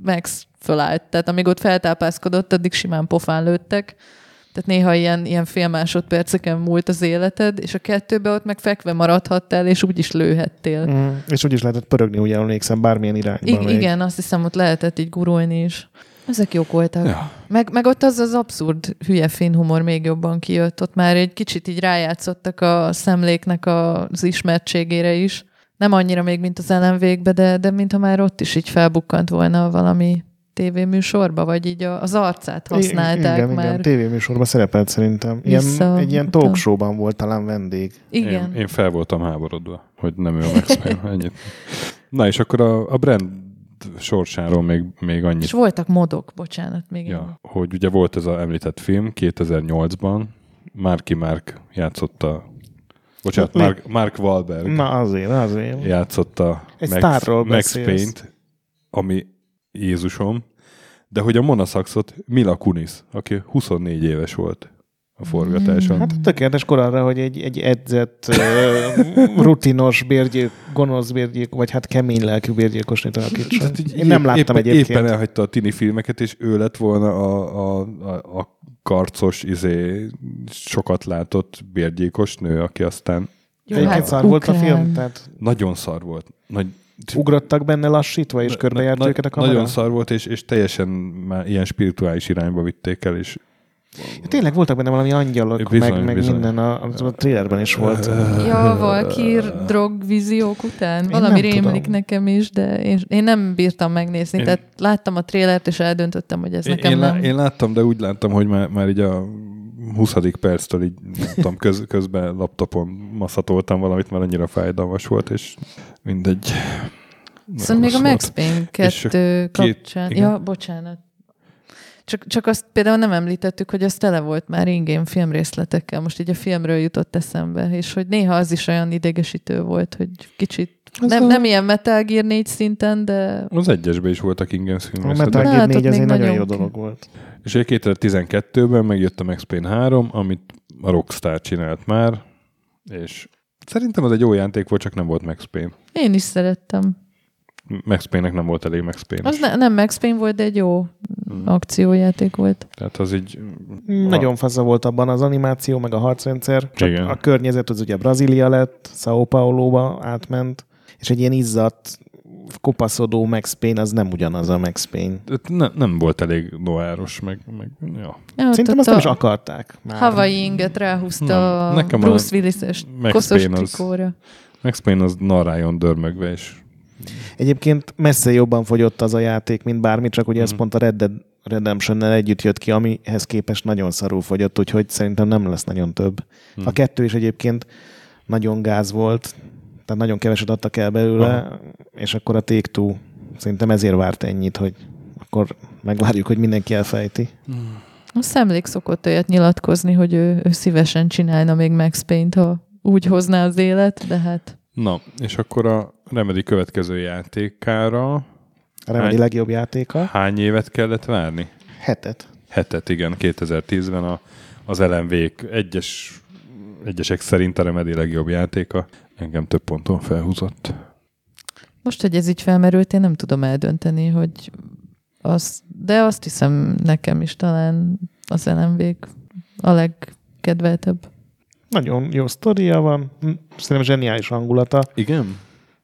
Max fölállt. Tehát amíg ott feltápászkodott, addig simán pofán lőttek. Tehát néha ilyen, ilyen fél másodperceken múlt az életed, és a kettőbe ott meg fekve maradhattál, és úgy is lőhettél. Mm, és úgy is lehetett pörögni, ugye emlékszem, bármilyen irányba. I- még. igen, azt hiszem, ott lehetett így gurulni is. Ezek jók voltak. Ja. Meg, meg ott az az abszurd hülye fin humor még jobban kijött. Ott már egy kicsit így rájátszottak a szemléknek az ismertségére is. Nem annyira még, mint az ellenvégbe, de, de mintha már ott is így felbukkant volna valami tévéműsorba, vagy így a- az arcát használták igen, már. Igen, tévéműsorban szerepelt szerintem. Ilyen, Vissza- egy ilyen talk show-ban volt talán vendég. Igen. Én, én fel voltam háborodva, hogy nem ő a Max Payne. Ennyit. Na és akkor a, a brand sorsáról még, még annyit, És voltak modok, bocsánat, még ja. hogy ugye volt ez a említett film 2008-ban, Marky Mark játszotta, bocsánat, Mi? Mark, Mark Wahlberg Na azért, azért. játszotta Egy Max, Max. Payne-t, ami Jézusom, de hogy a Mona Saxot Mila Kunis, aki 24 éves volt a forgatáson. Hát tökéletes kor arra, hogy egy, egy edzett, rutinos bérgyilk, gonosz bérgyilk, vagy hát kemény lelkű bérgyilkosnőt alakítson. Így Én nem láttam éppen, egyébként. Éppen elhagyta a tini filmeket, és ő lett volna a, a, a, a karcos, izé, sokat látott bérgyilkos nő, aki aztán Jó, Egyébként hát szar volt a film, tehát nagyon szar volt. Nagy, ugrottak benne lassítva, és körbejárt na- őket a kamera. Nagyon szar volt, és, és teljesen már ilyen spirituális irányba vitték el, és Ja, tényleg voltak benne valami angyalok, Bizony, meg, meg bizony. minden, a, a, a trailerben is volt. Ja, Valkír drogvíziók után. Én Valami rémlik tudom. nekem is, de én, én nem bírtam megnézni. Én-. Tehát láttam a trélert, és eldöntöttem, hogy ez én, nekem én, nem. én láttam, de úgy láttam, hogy már, már így a 20. perctől így, tudom, köz, közben laptopon masszatoltam valamit, mert annyira fájdalmas volt, és mindegy. Viszont még a Max. Payne És 2 két- kapcsán... igen. Ja, bocsánat. Csak, csak azt például nem említettük, hogy az tele volt már ingén filmrészletekkel. Most így a filmről jutott eszembe, és hogy néha az is olyan idegesítő volt, hogy kicsit Az nem, a- nem ilyen Metal Gear 4 szinten, de Az egyesben is voltak ingyen A filmek. Metal Hát, Gear ott 4 az még egy nagyon jó dolog volt. És ugye 2012-ben megjött a Max Payne 3, amit a Rockstar csinált már, és szerintem az egy jó játék volt, csak nem volt Max Payne. én is szerettem. Max Payne-nek nem volt elég Max Payne. Az ne, nem Max Payne volt, de egy jó Mm. akciójáték volt. Tehát az így... Nagyon fasza volt abban az animáció, meg a harcrendszer. Csak Igen. a környezet az ugye Brazília lett, São Paulo-ba átment, és egy ilyen izzadt kopaszodó Max Payne az nem ugyanaz a Max Payne. Ne, nem volt elég noáros, meg, meg ja. Ja, Szerintem azt nem a is akarták. Már. Hawaii inget ráhúzta Nem, a nekem a Bruce Willis-es Max koszos Payne az- trikóra. Max Payne az naráljon dörmögve, és Egyébként messze jobban fogyott az a játék, mint bármi, csak ugye ez Mhm. pont a Red Dead Redemption-nel együtt jött ki, amihez képest nagyon szarul fogyott, úgyhogy szerintem nem lesz nagyon több. Hm. A kettő is egyébként nagyon gáz volt, tehát nagyon keveset adtak el belőle, Aha. és akkor a Take-Two szerintem ezért várt ennyit, hogy akkor megvárjuk, hogy mindenki elfejti. A szemlék szokott olyat nyilatkozni, hogy ő, ő szívesen csinálna még Max Payne-t, ha úgy hozná az élet, de hát Na, és akkor a Remedy következő játékára A Remedy Hány- legjobb játéka? hány évet kellett várni? Hetet. Hetet, igen, 2010-ben a, az lmv egyes, egyesek szerint a Remedy legjobb játéka. Engem több ponton felhúzott. most, hogy ez így felmerült, én nem tudom eldönteni, hogy az, de azt hiszem nekem is talán az lmv a legkedveltebb. Nagyon jó sztoria van, hm, szerintem zseniális hangulata. Igen?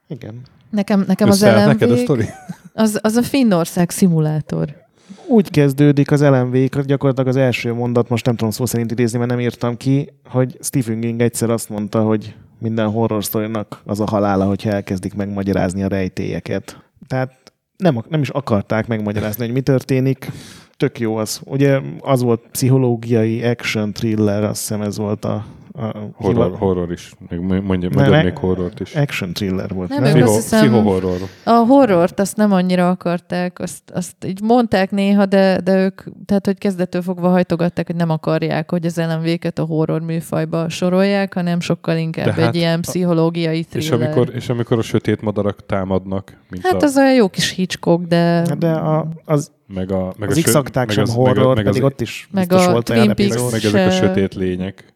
Igen. Nekem, nekem az Összeállt neked a LMV sztori? az, az a Finnország szimulátor. Úgy kezdődik az LMV, gyakorlatilag az első mondat, most nem tudom szó szerint idézni, mert nem írtam ki, hogy Stephen King egyszer azt mondta, hogy minden horror sztorinak az a halála, hogyha elkezdik megmagyarázni a rejtélyeket. Tehát nem, nem is akarták megmagyarázni, hogy mi történik. Tök jó az. Ugye az volt pszichológiai action thriller, azt hiszem ez volt a, a Horror, horror is. Még mondja, mondja még horrort is. action thriller volt. Nem, nem? Pszicho, azt hiszem- pszichohorror. A horrort azt nem annyira akarták, azt, azt így mondták néha, de, de ők, tehát hogy kezdettől fogva hajtogatták, hogy nem akarják, hogy az LMV-ket a horror műfajba sorolják, hanem sokkal inkább De egy hát ilyen pszichológiai És thriller. amikor, és amikor a sötét madarak támadnak, mint Hát a, az olyan jó kis Hitchcock, de, De a, az, meg a, meg az a x meg sem az- horror, meg, a- pedig az, ott is meg biztos a volt Twin olyan Peaks epizód. meg ezek a sötét lények.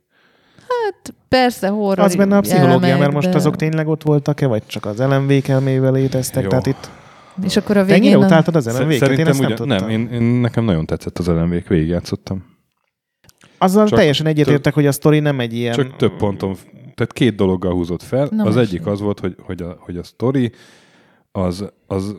Persze horror Az benne a pszichológia, mert most de- azok tényleg ott voltak-e, vagy csak az LMV-k elmével léteztek? Jó. Tehát itt És akkor a Te ennyire végén... a- utáltad az? Én Szerintem ezt nem ugyan, nem, én, én, nekem nagyon tetszett az LMV-k, végigjátszottam. Azzal Csak teljesen egyetértek, hogy a sztori nem egy ilyen... Csak több ponton, tehát két dologgal húzott fel. Na az egyik az volt, hogy, hogy, a, hogy a sztori az, az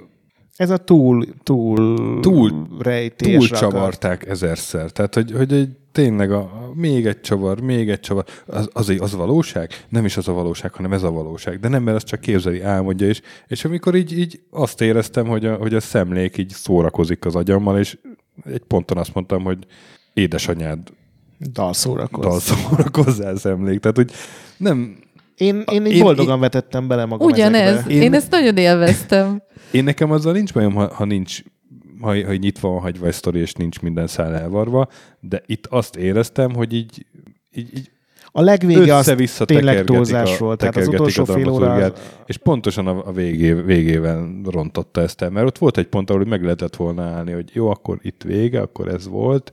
Ez a túl, túl, Túl- rejtés. túl csavarták ezerszer. Tehát, hogy, hogy egy, tényleg a, a, még egy csavar, még egy csavar. Az, az, az valóság? Nem is az a valóság, hanem ez a valóság. De nem, mert ezt csak képzeli, álmodja is. És amikor így, így azt éreztem, hogy a, hogy a szemlék így szórakozik az agyammal, és egy ponton azt mondtam, hogy édesanyád Dalszórakoz. dal szórakozzál szemlék. Tehát, hogy nem, Én, én így Én- boldogan vetettem bele magam Ugyanez. ezekbe. Én... Én- ezt nagyon élveztem. Én nekem azzal nincs bajom, ha, ha nincs ha, ha nyitva van hagyva egy sztori, és nincs minden szál elvarva, de itt azt éreztem, hogy így, így, így A legvége az tényleg túlzás volt. Tehát az utolsó fél óra... Az... És pontosan a, a végé, végével rontotta ezt el, mert ott volt egy pont, ahol meg lehetett volna állni, hogy jó, akkor itt vége, akkor ez volt,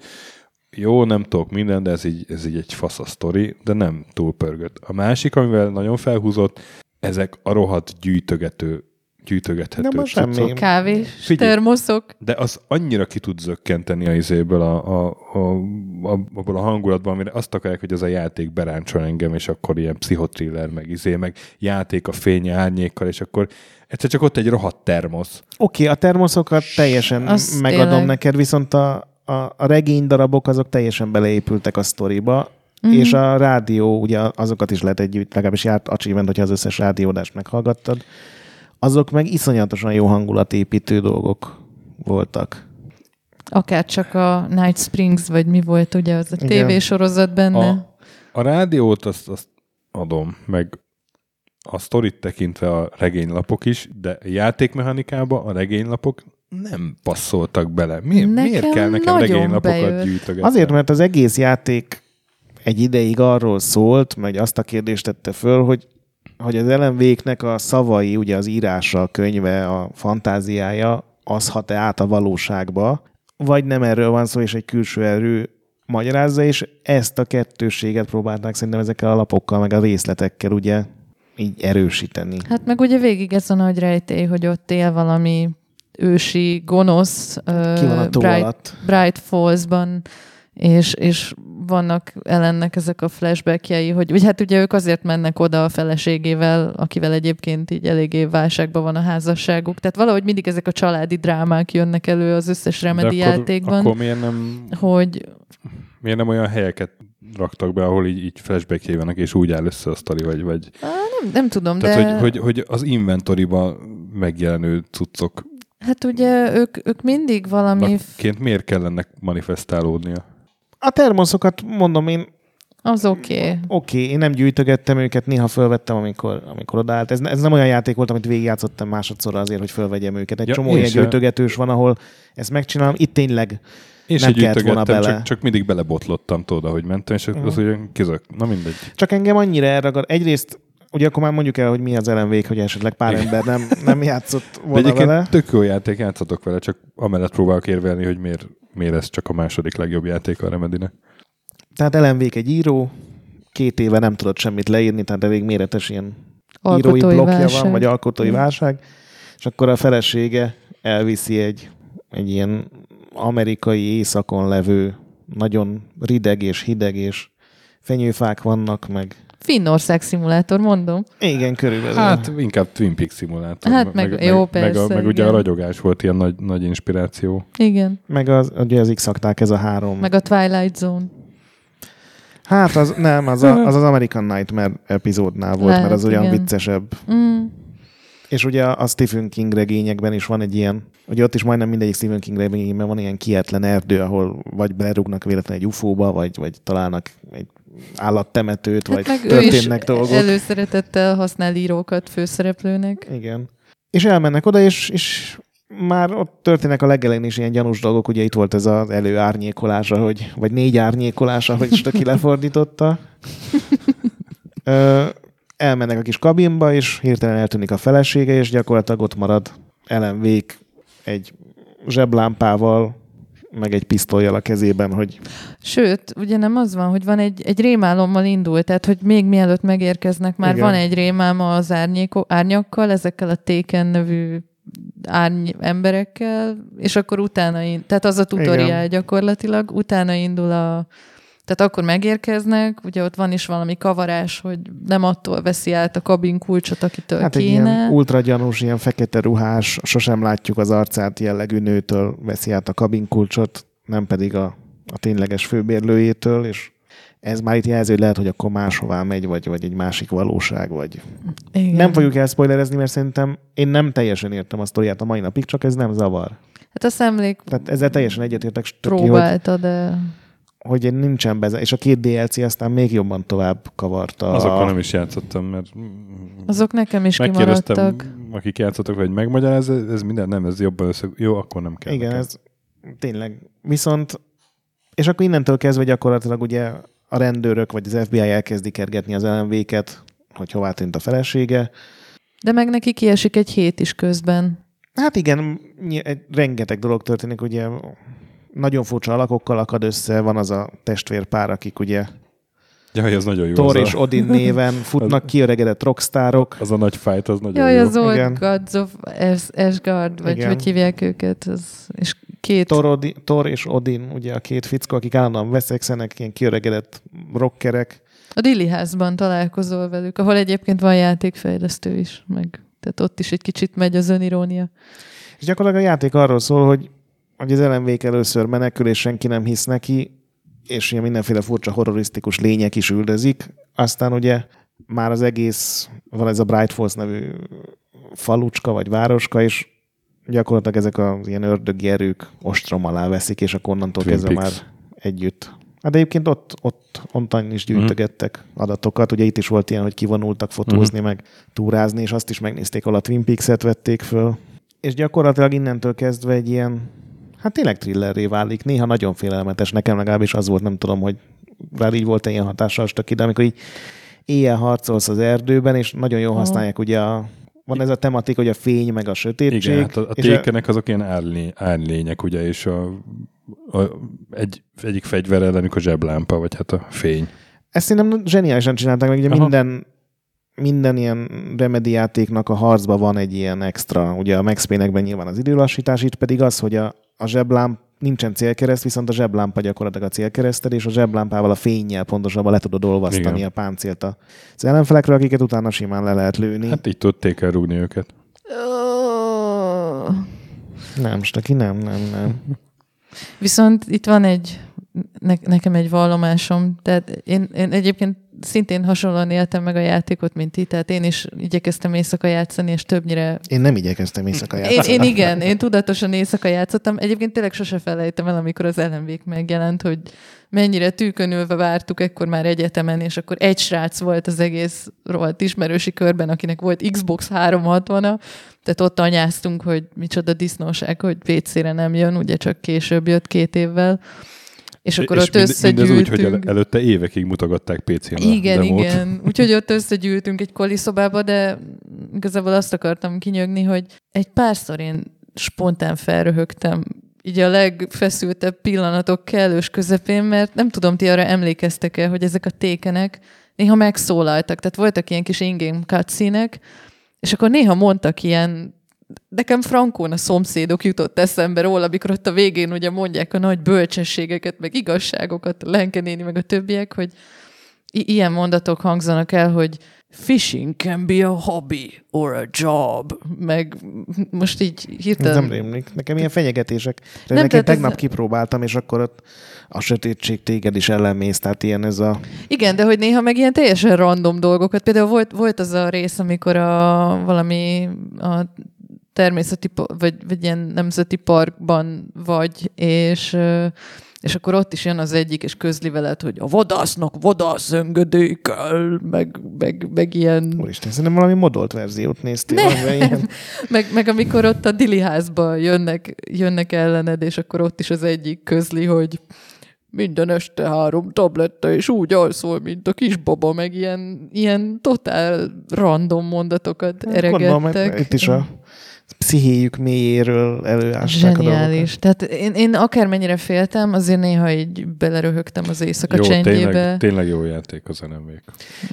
jó, nem tudok minden, de ez így, ez így egy fasz a sztori, de nem túl pörgött. A másik, amivel nagyon felhúzott, ezek a rohadt gyűjtögető, gyűjtögethető Nem, semmi. Kávés, Figyelj. termoszok. De az annyira ki tud zökkenteni a izéből, a, a, a, a, abból a hangulatban, amire azt akarják, hogy az a játék beráncson engem, és akkor ilyen pszichotriller, meg izé, meg játék a fény árnyékkal, és akkor egyszer csak ott egy rohadt termosz. Oké, okay, a termoszokat teljesen Az megadom tényleg. neked, viszont a, a, a regény darabok azok teljesen beleépültek a sztoriba, Mhm. mm-hmm. és a rádió, ugye azokat is lehet együtt, legalábbis járt achievement, hogyha az összes rádiódást meghallgattad, azok meg iszonyatosan jó hangulatépítő dolgok voltak. Akár csak a Night Springs, vagy mi volt ugye az a Igen. tévésorozat benne. A, a rádiót azt, azt adom, meg a sztorit tekintve a regénylapok is, de a játékmechanikába a regénylapok nem passzoltak bele. Mi, Nekem miért kell nekem regénylapokat gyűjtögetni? Azért, mert az egész játék egy ideig arról szólt, meg azt a kérdést tette föl, hogy hogy az LMV-knek a szavai, ugye az írása, a könyve, a fantáziája, az hat-e át a valóságba, vagy nem erről van szó, és egy külső erő magyarázza, és ezt a kettőséget próbálták szerintem ezekkel a lapokkal, meg a részletekkel ugye így erősíteni. Hát meg ugye végig ez a nagy rejtély, hogy ott él valami ősi gonosz Ki van a tó Bright, alatt? Bright Falls-ban, és, és vannak ellennek ezek a flashbackjei, hogy ugye, hát ugye ők azért mennek oda a feleségével, akivel egyébként így eléggé válságban van a házasságuk. Tehát valahogy mindig ezek a családi drámák jönnek elő az összes Remedy De akkor, játékban, akkor miért nem, hogy miért nem olyan helyeket raktak be, ahol így, így flashback vannak, és úgy áll össze a sztori, vagy, vagy á, nem, nem tudom, tehát, de hogy, hogy, hogy, az inventoriba megjelenő cuccok hát ugye ők, ők mindig valami, ként miért kell ennek manifestálódnia? A termoszokat mondom én, az oké. Okay. oké, okay, én nem gyűjtögettem őket, néha fölvettem, amikor, amikor odaállt. Ez, ez nem olyan játék volt, amit végigjátszottam másodszorra azért, hogy fölvegyem őket. Egy Ja, csomó ilyen gyűjtögetős van, ahol ezt megcsinálom. Itt tényleg Én Nem kellett volna bele. csak, csak mindig belebotlottam, tudod, ahogy mentem, és Mhm. az olyan kizök. Na mindegy. Csak engem annyira elragad. Egyrészt, ugye akkor már mondjuk el, hogy mi az LMV, hogy esetleg pár Igen. ember nem, nem játszott De volna egyébként vele. tök jó játék, játszatok vele, csak amellett próbálok érvelni, hogy miért, miért ez csak a második legjobb játék a Remedinek. Tehát lmv egy író, két éve nem tudott semmit leírni, tehát elég méretes ilyen írói Alkotói blokkja válság. van, vagy alkotói Mm. válság, és akkor a felesége elviszi egy, egy ilyen amerikai északon levő, nagyon rideg és hideg, és fenyőfák vannak, meg Finnország szimulátor, mondom. igen, körülbelül. Hát inkább Twin Peaks szimulátor. Hát meg- jó, meg, persze, a, meg ugye a ragyogás volt ilyen nagy, nagy inspiráció. Igen. meg az, ugye az x ez a három. Meg a Twilight Zone. Hát az nem, az, a, az az American Nightmare epizódnál volt, Lehet, mert az olyan igen. viccesebb. Mm. És ugye a Stephen King regényekben is van egy ilyen, ugye ott is majdnem mindegyik Stephen King regényben van ilyen kietlen erdő, ahol vagy belerúgnak véletlenül egy ufóba, vagy, vagy találnak egy állattemetőt, Hát vagy meg ő is történnek dolgok. előszeretettel használ írókat főszereplőnek. Igen. És elmennek oda, és, és már ott történnek a legelején is ilyen gyanús dolgok, ugye itt volt ez az előárnyékolása, hogy, vagy négy árnyékolása, hogy Stöki lefordította. *laughs* Ö, elmennek a kis kabinba, és hirtelen eltűnik a felesége, és gyakorlatilag ott marad Ellen Wake egy zseblámpával, meg egy pisztolyjal a kezében, hogy Sőt, ugye nem az van, hogy van egy, egy rémálommal indul, tehát hogy még mielőtt megérkeznek, már Igen. van egy rémálma az árnyéko, árnyakkal, ezekkel a Téken nevű árny emberekkel, és akkor utána, in, tehát az a tutoriál Igen. gyakorlatilag, utána indul a, tehát akkor megérkeznek, ugye ott van is valami kavarás, hogy nem attól veszi át a kabin kulcsot, akitől hát kéne. ilyen ultra gyanús, ilyen fekete ruhás, sosem látjuk az arcát jellegű nőtől veszi át a kabinkulcsot, nem pedig a, a tényleges főbérlőjétől, és ez már itt jelző, hogy lehet, hogy akkor máshová megy, vagy, vagy egy másik valóság, vagy... Igen. Nem fogjuk elspoilerezni, mert szerintem én nem teljesen értem a sztoriát a mai napig, csak ez nem zavar. Hát a szemlék Tehát ezzel teljesen egyetértek, Stöki, hogy, próbálta, de hogy nincsen beze, és a két DLC aztán még jobban tovább kavarta. Azokkal a... nem is játszottam, mert azok nekem is kimaradtak. akik játszottak, hogy megmagyaráz, ez, ez minden, nem, ez jobban össze... Jó, akkor nem kell. Igen, nekem. ez tényleg. Viszont, és akkor innentől kezdve gyakorlatilag ugye a rendőrök vagy az FBI elkezdi kergetni az LMV-ket, hogy hová tűnt a felesége. De meg neki kiesik egy hét is közben. Hát igen, rengeteg dolog történik, ugye nagyon furcsa alakokkal akad össze, van az a testvérpár, akik ugye Jaj, az nagyon jó. Thor az, és a, Odin néven *laughs* futnak kiöregedett rockstárok. az a nagy fight, az nagyon Jaj, jó. az Old Igen. Gods of As- Asgard, vagy Igen. hogy hívják őket. Az, és két... Thor, Odi, Thor és Odin, ugye a két fickó, akik állandóan veszekszenek, ilyen kiöregedett rockerek. A Dilli házban találkozol velük, ahol egyébként van játékfejlesztő is, meg tehát ott is egy kicsit megy az önirónia. És gyakorlatilag a játék arról szól, hogy, hogy az ellenvék először menekül, és senki nem hisz neki, és ilyen mindenféle furcsa horrorisztikus lények is üldözik. Aztán ugye már az egész, van ez a Bright Falls nevű falucska vagy városka, és gyakorlatilag ezek az ilyen ördögi erők ostrom alá veszik, és akkor onnantól Twin kezdve már együtt. Hát egyébként ott, ott onnan is gyűjtögettek adatokat. Ugye itt is volt ilyen, hogy kivonultak fotózni, meg túrázni, és azt is megnézték, ahol a Twin Peaks-et vették föl. És gyakorlatilag innentől kezdve egy ilyen, hát tényleg thrillerré válik. Néha nagyon félelmetes, nekem legalábbis az volt, nem tudom, hogy rá így volt ilyen hatással stöki, de amikor így éjjel harcolsz az erdőben, és nagyon jól használják ugye a, van ez a tematik, hogy a fény meg a sötétség. Igen, hát a, a és tékenek azok ilyen árlé, árlények, ugye, és a, a, egy, egyik fegyver ellenük a zseblámpa, vagy hát a fény. Ezt szerintem zseniálisan csinálták, meg ugye Aha. minden, minden ilyen Remedy játéknak a harcban van egy ilyen extra. Ugye a Max Payne-ekben nyilván az időlassítás, itt pedig az, hogy a, a zseblám, nincsen célkereszt, viszont a zseblámpa gyakorlatilag a célkereszted, és a zseblámpával a fényjel pontosabban le tudod olvasztani Igen. a páncélt az ellenfelekre, akiket utána simán le lehet lőni. Hát így tudték elrúgni őket. Nem, Staki, nem, nem, nem. Viszont itt van egy, ne, nekem egy vallomásom, tehát én, én egyébként szintén hasonlóan éltem meg a játékot, mint ti, tehát én is igyekeztem éjszaka játszani, és többnyire... Én nem igyekeztem éjszaka Én, játszani. én igen, én tudatosan éjszaka játszottam. Egyébként tényleg sose felejtem el, amikor az LMV megjelent, hogy mennyire tűkönülve vártuk ekkor már egyetemen, és akkor egy srác volt az egész rohadt ismerősi körben, akinek volt Xbox 360-a, tehát ott anyáztunk, hogy micsoda disznóság, hogy PC-re nem jön, ugye csak később jött két évvel. És akkor és ott mind- összegyűltünk. Mindez úgy, hogy el- előtte évekig mutogatták PC-n Igen, demót. igen. Úgyhogy ott összegyűltünk egy koliszobába, de igazából azt akartam kinyögni, hogy egy párszor én spontán felröhögtem így a legfeszültebb pillanatok kellős közepén, mert nem tudom, ti arra emlékeztek-e, hogy ezek a tékenek néha megszólaltak. Tehát voltak ilyen kis in-game cutscene és akkor néha mondtak ilyen nekem Frankón a szomszédok jutott eszembe róla, amikor ott a végén ugye mondják a nagy bölcsességeket, meg igazságokat, a Lenke néni, meg a többiek, hogy i- ilyen mondatok hangzanak el, hogy fishing can be a hobby or a job, meg most így hirtelen... nem rémlik. Nekem ilyen fenyegetések. Nem, Nem, nekem tehát ez- tegnap kipróbáltam, és akkor ott a sötétség téged is ellenmész, tehát ilyen ez a... Igen, de hogy néha meg ilyen teljesen random dolgokat. Például volt, volt az a rész, amikor a valami a természeti, vagy, vagy ilyen nemzeti parkban vagy, és, és akkor ott is jön az egyik, és közli veled, hogy a vadásznak vadász engedély kell, meg, meg, meg ilyen... Úristen, szerintem valami modolt verziót néztél. Nem. Ilyen... *laughs* Meg, meg amikor ott a Dili házba jönnek, jönnek ellened, és akkor ott is az egyik közli, hogy minden este három tabletta, és úgy alszol, mint a kisbaba, meg ilyen, ilyen totál random mondatokat Gondolom, eregettek. hogy itt is a pszichéjük mélyéről előásták a Zseniális. Tehát én, én akármennyire féltem, azért néha így beleröhögtem az éjszaka Jó, csendjébe. tényleg, tényleg jó játék az nmv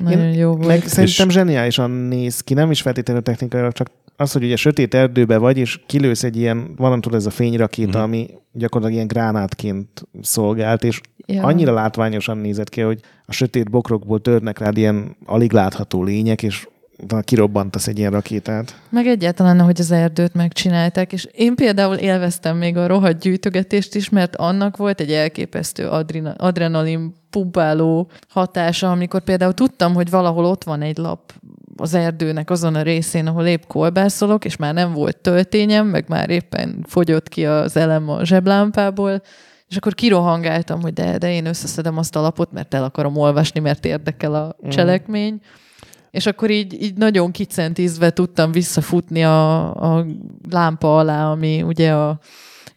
Nagyon Én- jó volt. Meg szerintem zseniálisan néz ki, nem is feltétlenül technikailag, csak az, hogy ugye sötét erdőbe vagy, és kilősz egy ilyen, van tudod, ez a fényrakéta, Mhm. ami gyakorlatilag ilyen gránátként szolgált, és Ja. annyira látványosan nézett ki, hogy a sötét bokrokból törnek rád ilyen alig látható lények, és kirobbantasz egy ilyen rakétát. Meg egyáltalán, hogy az erdőt megcsinálták, és én például élveztem még a rohadt gyűjtögetést is, mert annak volt egy elképesztő adrena- adrenalin pumpáló hatása, amikor például tudtam, hogy valahol ott van egy lap az erdőnek azon a részén, ahol épp kolbászolok, és már nem volt töltényem, meg már éppen fogyott ki az elem a zseblámpából, és akkor kirohangáltam, hogy de, de én összeszedem azt a lapot, mert el akarom olvasni, mert érdekel a cselekmény. És akkor így, így nagyon kicentízve tudtam visszafutni a, a lámpa alá, ami ugye a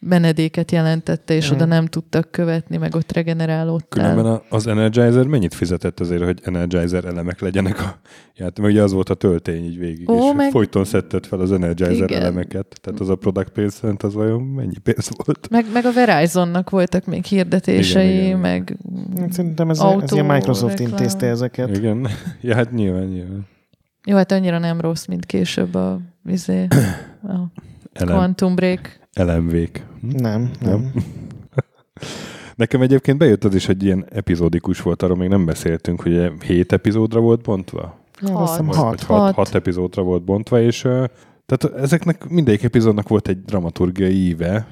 menedéket jelentette, és Mm. oda nem tudtak követni, meg ott regenerálódtál. Különben az Energizer mennyit fizetett azért, hogy Energizer elemek legyenek a játék? Mert ugye az volt a töltény így végig, Ó, és meg- folyton szedted fel az Energizer Igen. elemeket. Tehát az a product placement, az vajon mennyi pénz volt? Meg, meg a Verizonnak voltak még hirdetései, Igen, igen, meg Hát Szerintem ez, Autó ez ilyen Microsoft reklám. intézte ezeket. Igen. *laughs* Ja, hát nyilván, nyilván. jó, hát annyira nem rossz, mint később a, izé, a Quantum Break. Elemvék. Hm? Nem, nem. *laughs* Nekem egyébként bejött az is, hogy ilyen epizódikus volt, arról még nem beszéltünk, hogy ugye hét epizódra volt bontva? Ja, azt hiszem Hat. Hat. hat, Hat. hat epizódra volt bontva, és tehát ezeknek mindegyik epizódnak volt egy dramaturgiai íve,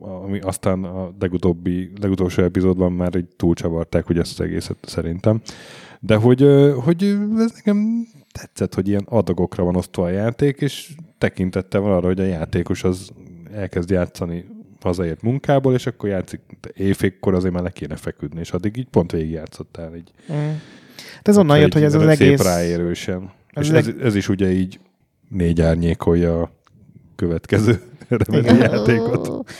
ami aztán a legutóbbi, legutolsó epizódban már így túlcsavarták ugye ezt az egészet szerintem. De hogy, hogy ez nekem tetszett, hogy ilyen adagokra van osztva a játék, és tekintettel van arra, hogy a játékos az elkezd játszani hazaért munkából, és akkor játszik éjfékkor azért már le kéne feküdni, és addig így pont végig játszottál így. Mm. Hát ez onnan jött, hogy ez az Szép egész... ráérősen. ez És leg- ez, ez is ugye így négy árnyékolja a következő *laughs* Igen. játékot.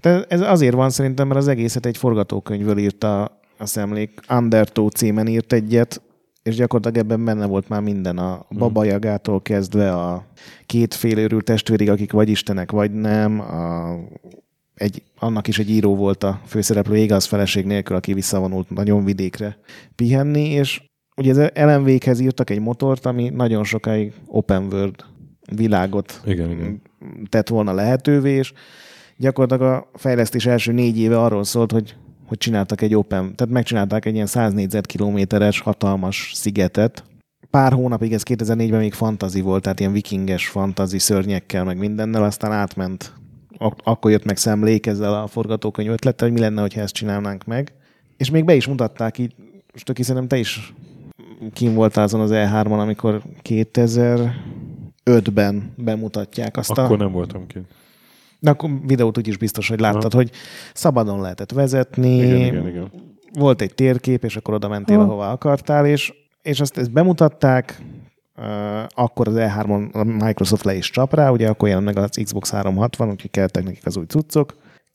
De ez azért van szerintem, mert az egészet egy forgatókönyvből írta a szemlék. Undertow címen írt egyet, és gyakorlatilag ebben benne volt már minden, a babajagától kezdve a két félőrült testvérig, akik vagy istenek, vagy nem, a, egy, annak is egy író volt a főszereplő igaz feleség nélkül, aki visszavonult nagyon vidékre pihenni, és ugye az LMV-hez írtak egy motort, ami nagyon sokáig open world világot Igen, igen. tett volna lehetővé, és gyakorlatilag a fejlesztés első négy éve arról szólt, hogy, hogy csináltak egy open, tehát megcsinálták egy ilyen 100 négyzetkilométeres hatalmas szigetet. Pár hónapig ez 2004-ben még fantazi volt, tehát ilyen vikinges fantazi szörnyekkel, meg mindennel, aztán átment. Ak- akkor jött meg szemlék ezzel a forgatókönyv ötlettel, hogy mi lenne, ha ezt csinálnánk meg. És még be is mutatták így, most aki szerintem te is kim voltál azon az E3-on, amikor 2005-ben bemutatják azt Akkor a... nem voltam kint. De akkor videót úgyis biztos, hogy láttad, hogy szabadon lehetett vezetni, Igen, igen, igen. volt egy térkép, és akkor oda mentél, Ha. ahova akartál, és, és azt ezt bemutatták, uh, akkor az E3-on a Microsoft le is csap rá, ugye akkor jelent meg az Xbox 360, úgyhogy kellettek nekik az új cuccok.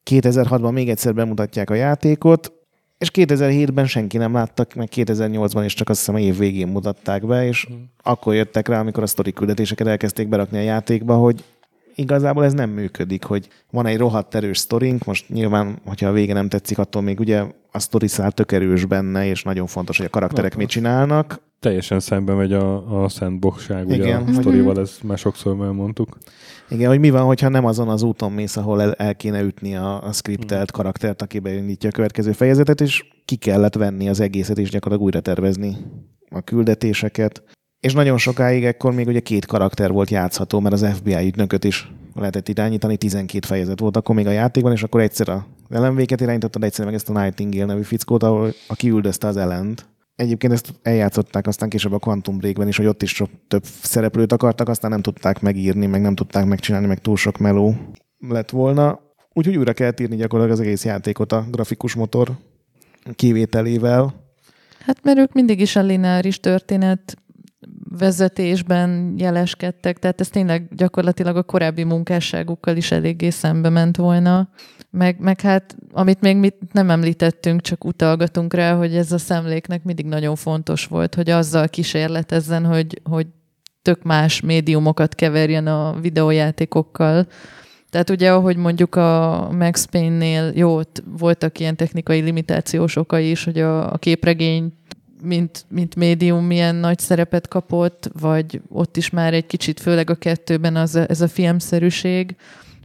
2006-ban még egyszer bemutatják a játékot, és 2007-ben senki nem láttak, meg 2008-ban is csak azt hiszem év végén mutatták be, és akkor jöttek rá, amikor a sztori küldetéseket elkezdték berakni a játékba, hogy igazából ez nem működik, hogy van egy rohadt erős sztorink, most nyilván, hogyha a vége nem tetszik, attól még ugye a sztori szál tök erős benne, és nagyon fontos, hogy a karakterek mit csinálnak. Teljesen szembe megy a, a sandboxság, ugye Igen. a sztorival, ezt már sokszor elmondtuk. Igen, hogy mi van, hogyha nem azon az úton mész, ahol el, el kéne ütni a, a skriptelt karaktert, aki beindítja a következő fejezetet, és ki kellett venni az egészet, és gyakorlatilag újra tervezni a küldetéseket. És nagyon sokáig ekkor még ugye két karakter volt játszható, mert az FBI ügynököt is lehetett irányítani, 12 fejezet volt akkor még a játékban, és akkor egyszer a LMV-ket irányítottad, egyszer meg ezt a Nightingale nevű fickót, ahol aki üldözte az ellent. Egyébként ezt eljátszották aztán később a Quantum Breakben is, hogy ott is sok több szereplőt akartak, aztán nem tudták megírni, meg nem tudták megcsinálni, meg túl sok meló lett volna. Úgyhogy újra kellett írni gyakorlatilag az egész játékot a grafikus motor kivételével. Hát mert ők mindig is a lineáris történet vezetésben jeleskedtek, tehát ez tényleg gyakorlatilag a korábbi munkásságukkal is eléggé szembe ment volna. Meg, meg hát, amit még mit nem említettünk, csak utalgatunk rá, hogy ez a szemléknek mindig nagyon fontos volt, hogy azzal kísérletezzen, hogy, hogy tök más médiumokat keverjen a videójátékokkal. Tehát ugye, ahogy mondjuk a Max Payne-nél, jó, voltak ilyen technikai limitációs okai is, hogy a, a képregény mint, mint médium milyen nagy szerepet kapott, vagy ott is már egy kicsit, főleg a kettőben az, ez a filmszerűség.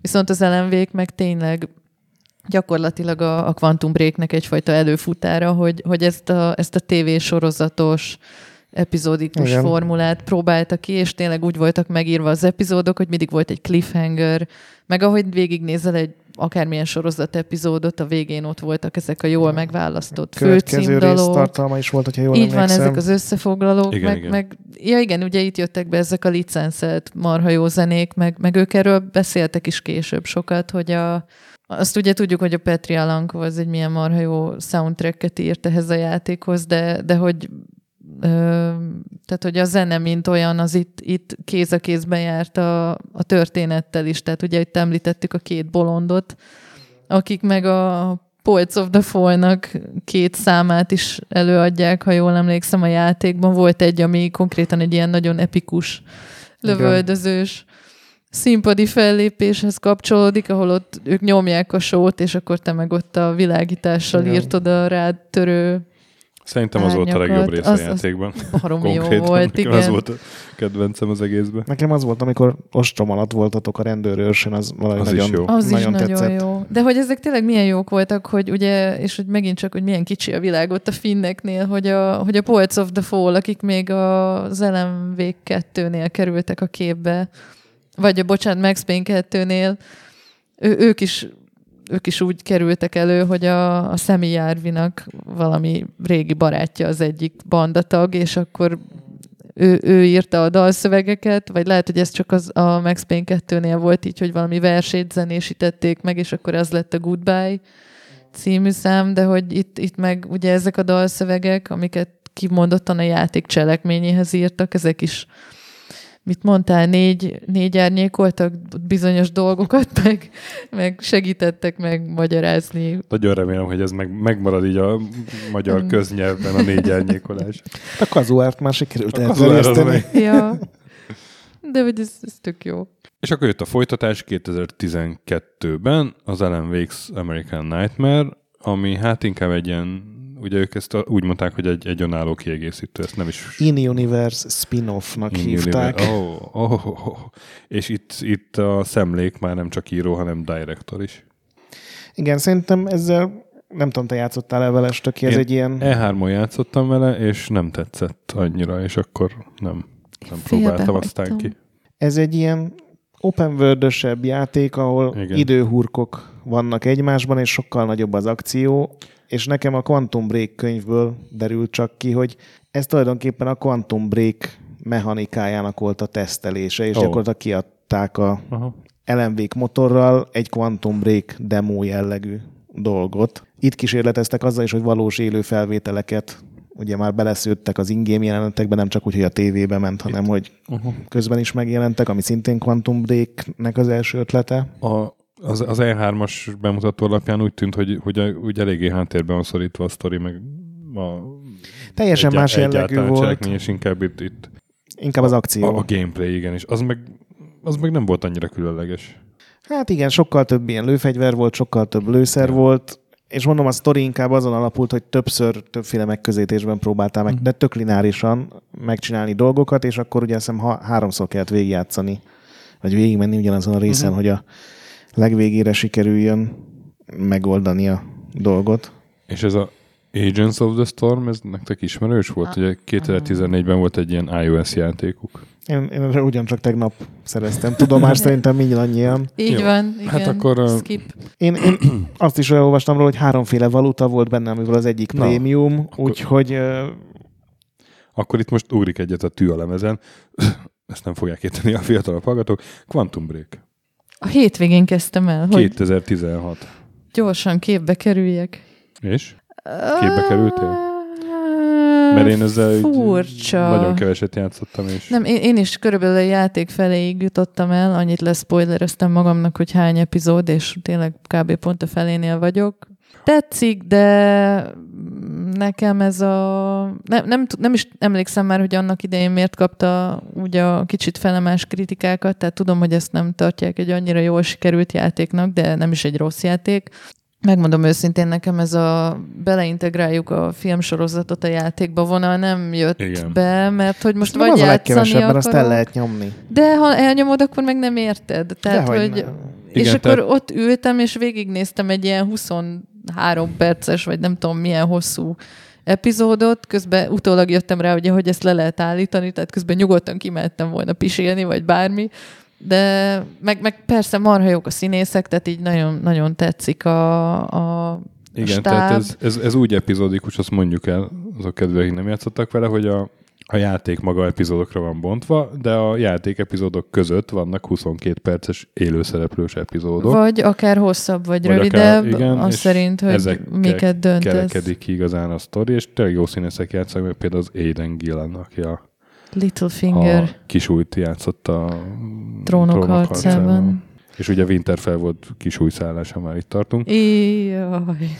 Viszont az lmv meg tényleg gyakorlatilag a, a Quantum Breaknek egyfajta előfutára, hogy, hogy ezt a, ezt a tévésorozatos epizódikus Igen. formulát próbálta ki, és tényleg úgy voltak megírva az epizódok, hogy mindig volt egy cliffhanger, meg ahogy végignézel egy akármilyen sorozat epizódot, a végén ott voltak ezek a jól megválasztott főcímdalok. tartalma is volt, hogyha jól Így van, emlékszem. ezek az összefoglalók, Igen, meg, igen. meg, ja igen, ugye itt jöttek be ezek a licenszelt marha jó zenék, meg, meg ők erről beszéltek is később sokat, hogy a, azt ugye tudjuk, hogy a Petri Alanko az egy milyen marha jó soundtracket írt ehhez a játékhoz, de, de hogy tehát, hogy a zene, mint olyan, az itt, itt kéz a kézben járt a, a történettel is. Tehát ugye itt említettük a két bolondot, akik meg a Poets of the Fall-nak két számát is előadják, ha jól emlékszem a játékban. Volt egy, ami konkrétan egy ilyen nagyon epikus, lövöldözős színpadi fellépéshez kapcsolódik, ahol ott ők nyomják a sót, és akkor te meg ott a világítással Igen. írtod a rád törő Szerintem az volt a legjobb része az- a játékban. baromi jó Konkrétan volt, igen. Az volt a kedvencem az egészben. Nekem az volt, amikor ostrom alatt voltatok a rendőrőrsön, az valahogy Az is nagyon, jó. Az nagyon is nagyon tetszett. jó. De hogy ezek tényleg milyen jók voltak, hogy ugye, és hogy megint csak, hogy milyen kicsi a világ ott a finneknél, hogy a, hogy a Poets of the Fall, akik még az LMV 2-nél kerültek a képbe, vagy a, bocsánat, Max Payne 2-nél, ő, ők is ők is úgy kerültek elő, hogy a, a Szemi Járvinak valami régi barátja az egyik bandatag, és akkor ő, ő írta a dalszövegeket, vagy lehet, hogy ez csak az, a Max Payne 2-nél volt így, hogy valami versét zenésítették meg, és akkor az lett a Goodbye című szám, de hogy itt, itt meg ugye ezek a dalszövegek, amiket kimondottan a játék cselekményéhez írtak, ezek is mit mondtál, négy, négy árnyékoltak bizonyos dolgokat, *laughs* meg, meg segítettek meg magyarázni. Nagyon remélem, hogy ez meg, megmarad így a magyar Mm. köznyelvben a négy árnyékolás. *laughs* A kazuárt már sikerült elterjeszteni. Ja. De hogy ez, ez tök jó. És akkor jött a folytatás 2012-ben, az Alan Wake's American Nightmare, ami hát inkább egy ilyen, ugye ők ezt a, úgy mondták, hogy egy, egy önálló kiegészítő, ezt nem is In-Universe spin-offnak hívták. Oh, oh, oh, oh. És itt, itt a szemlék már nem csak író, hanem director is. Igen, szerintem ezzel nem tudom, te játszottál el vele, Stöki, ez Én egy ilyen... E3-on játszottam vele, és nem tetszett annyira, és akkor nem, nem próbáltam aztán ki. Ez egy ilyen open world játék, ahol Igen. Időhurkok vannak egymásban, és sokkal nagyobb az akció, és nekem a Quantum Break könyvből derült csak ki, hogy ez tulajdonképpen a Quantum Break mechanikájának volt a tesztelése, és oh. gyakorlatilag kiadták a Aha. LMV motorral egy Quantum Break demo jellegű dolgot. Itt kísérleteztek azzal is, hogy valós élő felvételeket ugye már beleszőttek az ingame jelenetekbe, nem csak úgy, hogy a tévébe ment, hanem hogy Uh-huh. közben is megjelentek, ami szintén Quantum Break-nek az első ötlete. A, az, az E3-as bemutató alapján úgy tűnt, hogy, hogy úgy eléggé háttérben van szorítva a sztori, meg a Teljesen egyá- más jellegű volt, és inkább itt, itt inkább az akció. a, a gameplay, igen, és az meg, az meg nem volt annyira különleges. Hát igen, sokkal több ilyen lőfegyver volt, sokkal több lőszer Ja. volt, és mondom, a sztori inkább azon alapult, hogy többször, többféle megközelítésben próbáltál meg, Mhm. de tök lineárisan megcsinálni dolgokat, és akkor ugye azt hiszem ha, háromszor kellett végigjátszani, vagy végigmenni ugyanazon a részen, Mhm. hogy a legvégére sikerüljön megoldani a dolgot. És ez a Agents of the Storm, ez nektek ismerős volt? Ah. Ugye 2014-ben volt egy ilyen iOS játékuk. Én, én ugyancsak tegnap szereztem tudomást, szerintem mindannyian. Így Jó. van, igen. Hát akkor, uh, Skip. Én, én azt is olvastam róla, hogy háromféle valuta volt benne, amiből az egyik Na, prémium, úgyhogy Akkor itt most ugrik egyet a tű a lemezen. *laughs* Ezt nem fogják érteni a fiatalabb hallgatók. Quantum Break. A hétvégén kezdtem el, hogy 2016. gyorsan képbe kerüljek. És? Képbe kerültél? Mert én ezzel Furcsa. nagyon keveset játszottam, és Nem, én, én is körülbelül a játék feléig jutottam el, annyit leszpoilereztem magamnak, hogy hány epizód, és tényleg kb. pont a felénél vagyok. Tetszik, de nekem ez a... Nem, nem, nem is emlékszem már, hogy annak idején miért kapta úgy a kicsit felemás kritikákat, tehát tudom, hogy ezt nem tartják egy annyira jól sikerült játéknak, de nem is egy rossz játék. Megmondom őszintén, nekem ez a beleintegráljuk a filmsorozatot a játékba vonal nem jött Igen. be, mert hogy most vagy az a legkevesebb, mert azt el lehet nyomni. de ha elnyomod, akkor meg nem érted. Tehát, Dehogy hogy, nem. és Igen, akkor tehát- ott ültem, és végignéztem egy ilyen 23 perces, vagy nem tudom milyen hosszú epizódot, közben utólag jöttem rá, ugye, hogy ezt le lehet állítani, tehát közben nyugodtan kimehettem volna pisilni, vagy bármi, de meg, meg persze marha jók a színészek, tehát így nagyon, nagyon tetszik a, a igen, stáb. tehát ez, ez, ez, úgy epizódikus, azt mondjuk el azok kedve, akik nem játszottak vele, hogy a, a játék maga epizódokra van bontva, de a játék epizódok között vannak 22 perces élőszereplős epizódok. Vagy akár hosszabb, vagy, Vagy rövidebb, akár- igen, az szerint, hogy ezekkel miket döntesz. kerekedik ki igazán a sztori, és tényleg jó színészek játszanak, meg például az Aiden Gillen, aki a, Littlefinger a kisújt játszott a trónok harcában. És ugye Winterfell volt kisújszállása, már itt tartunk. Jaj.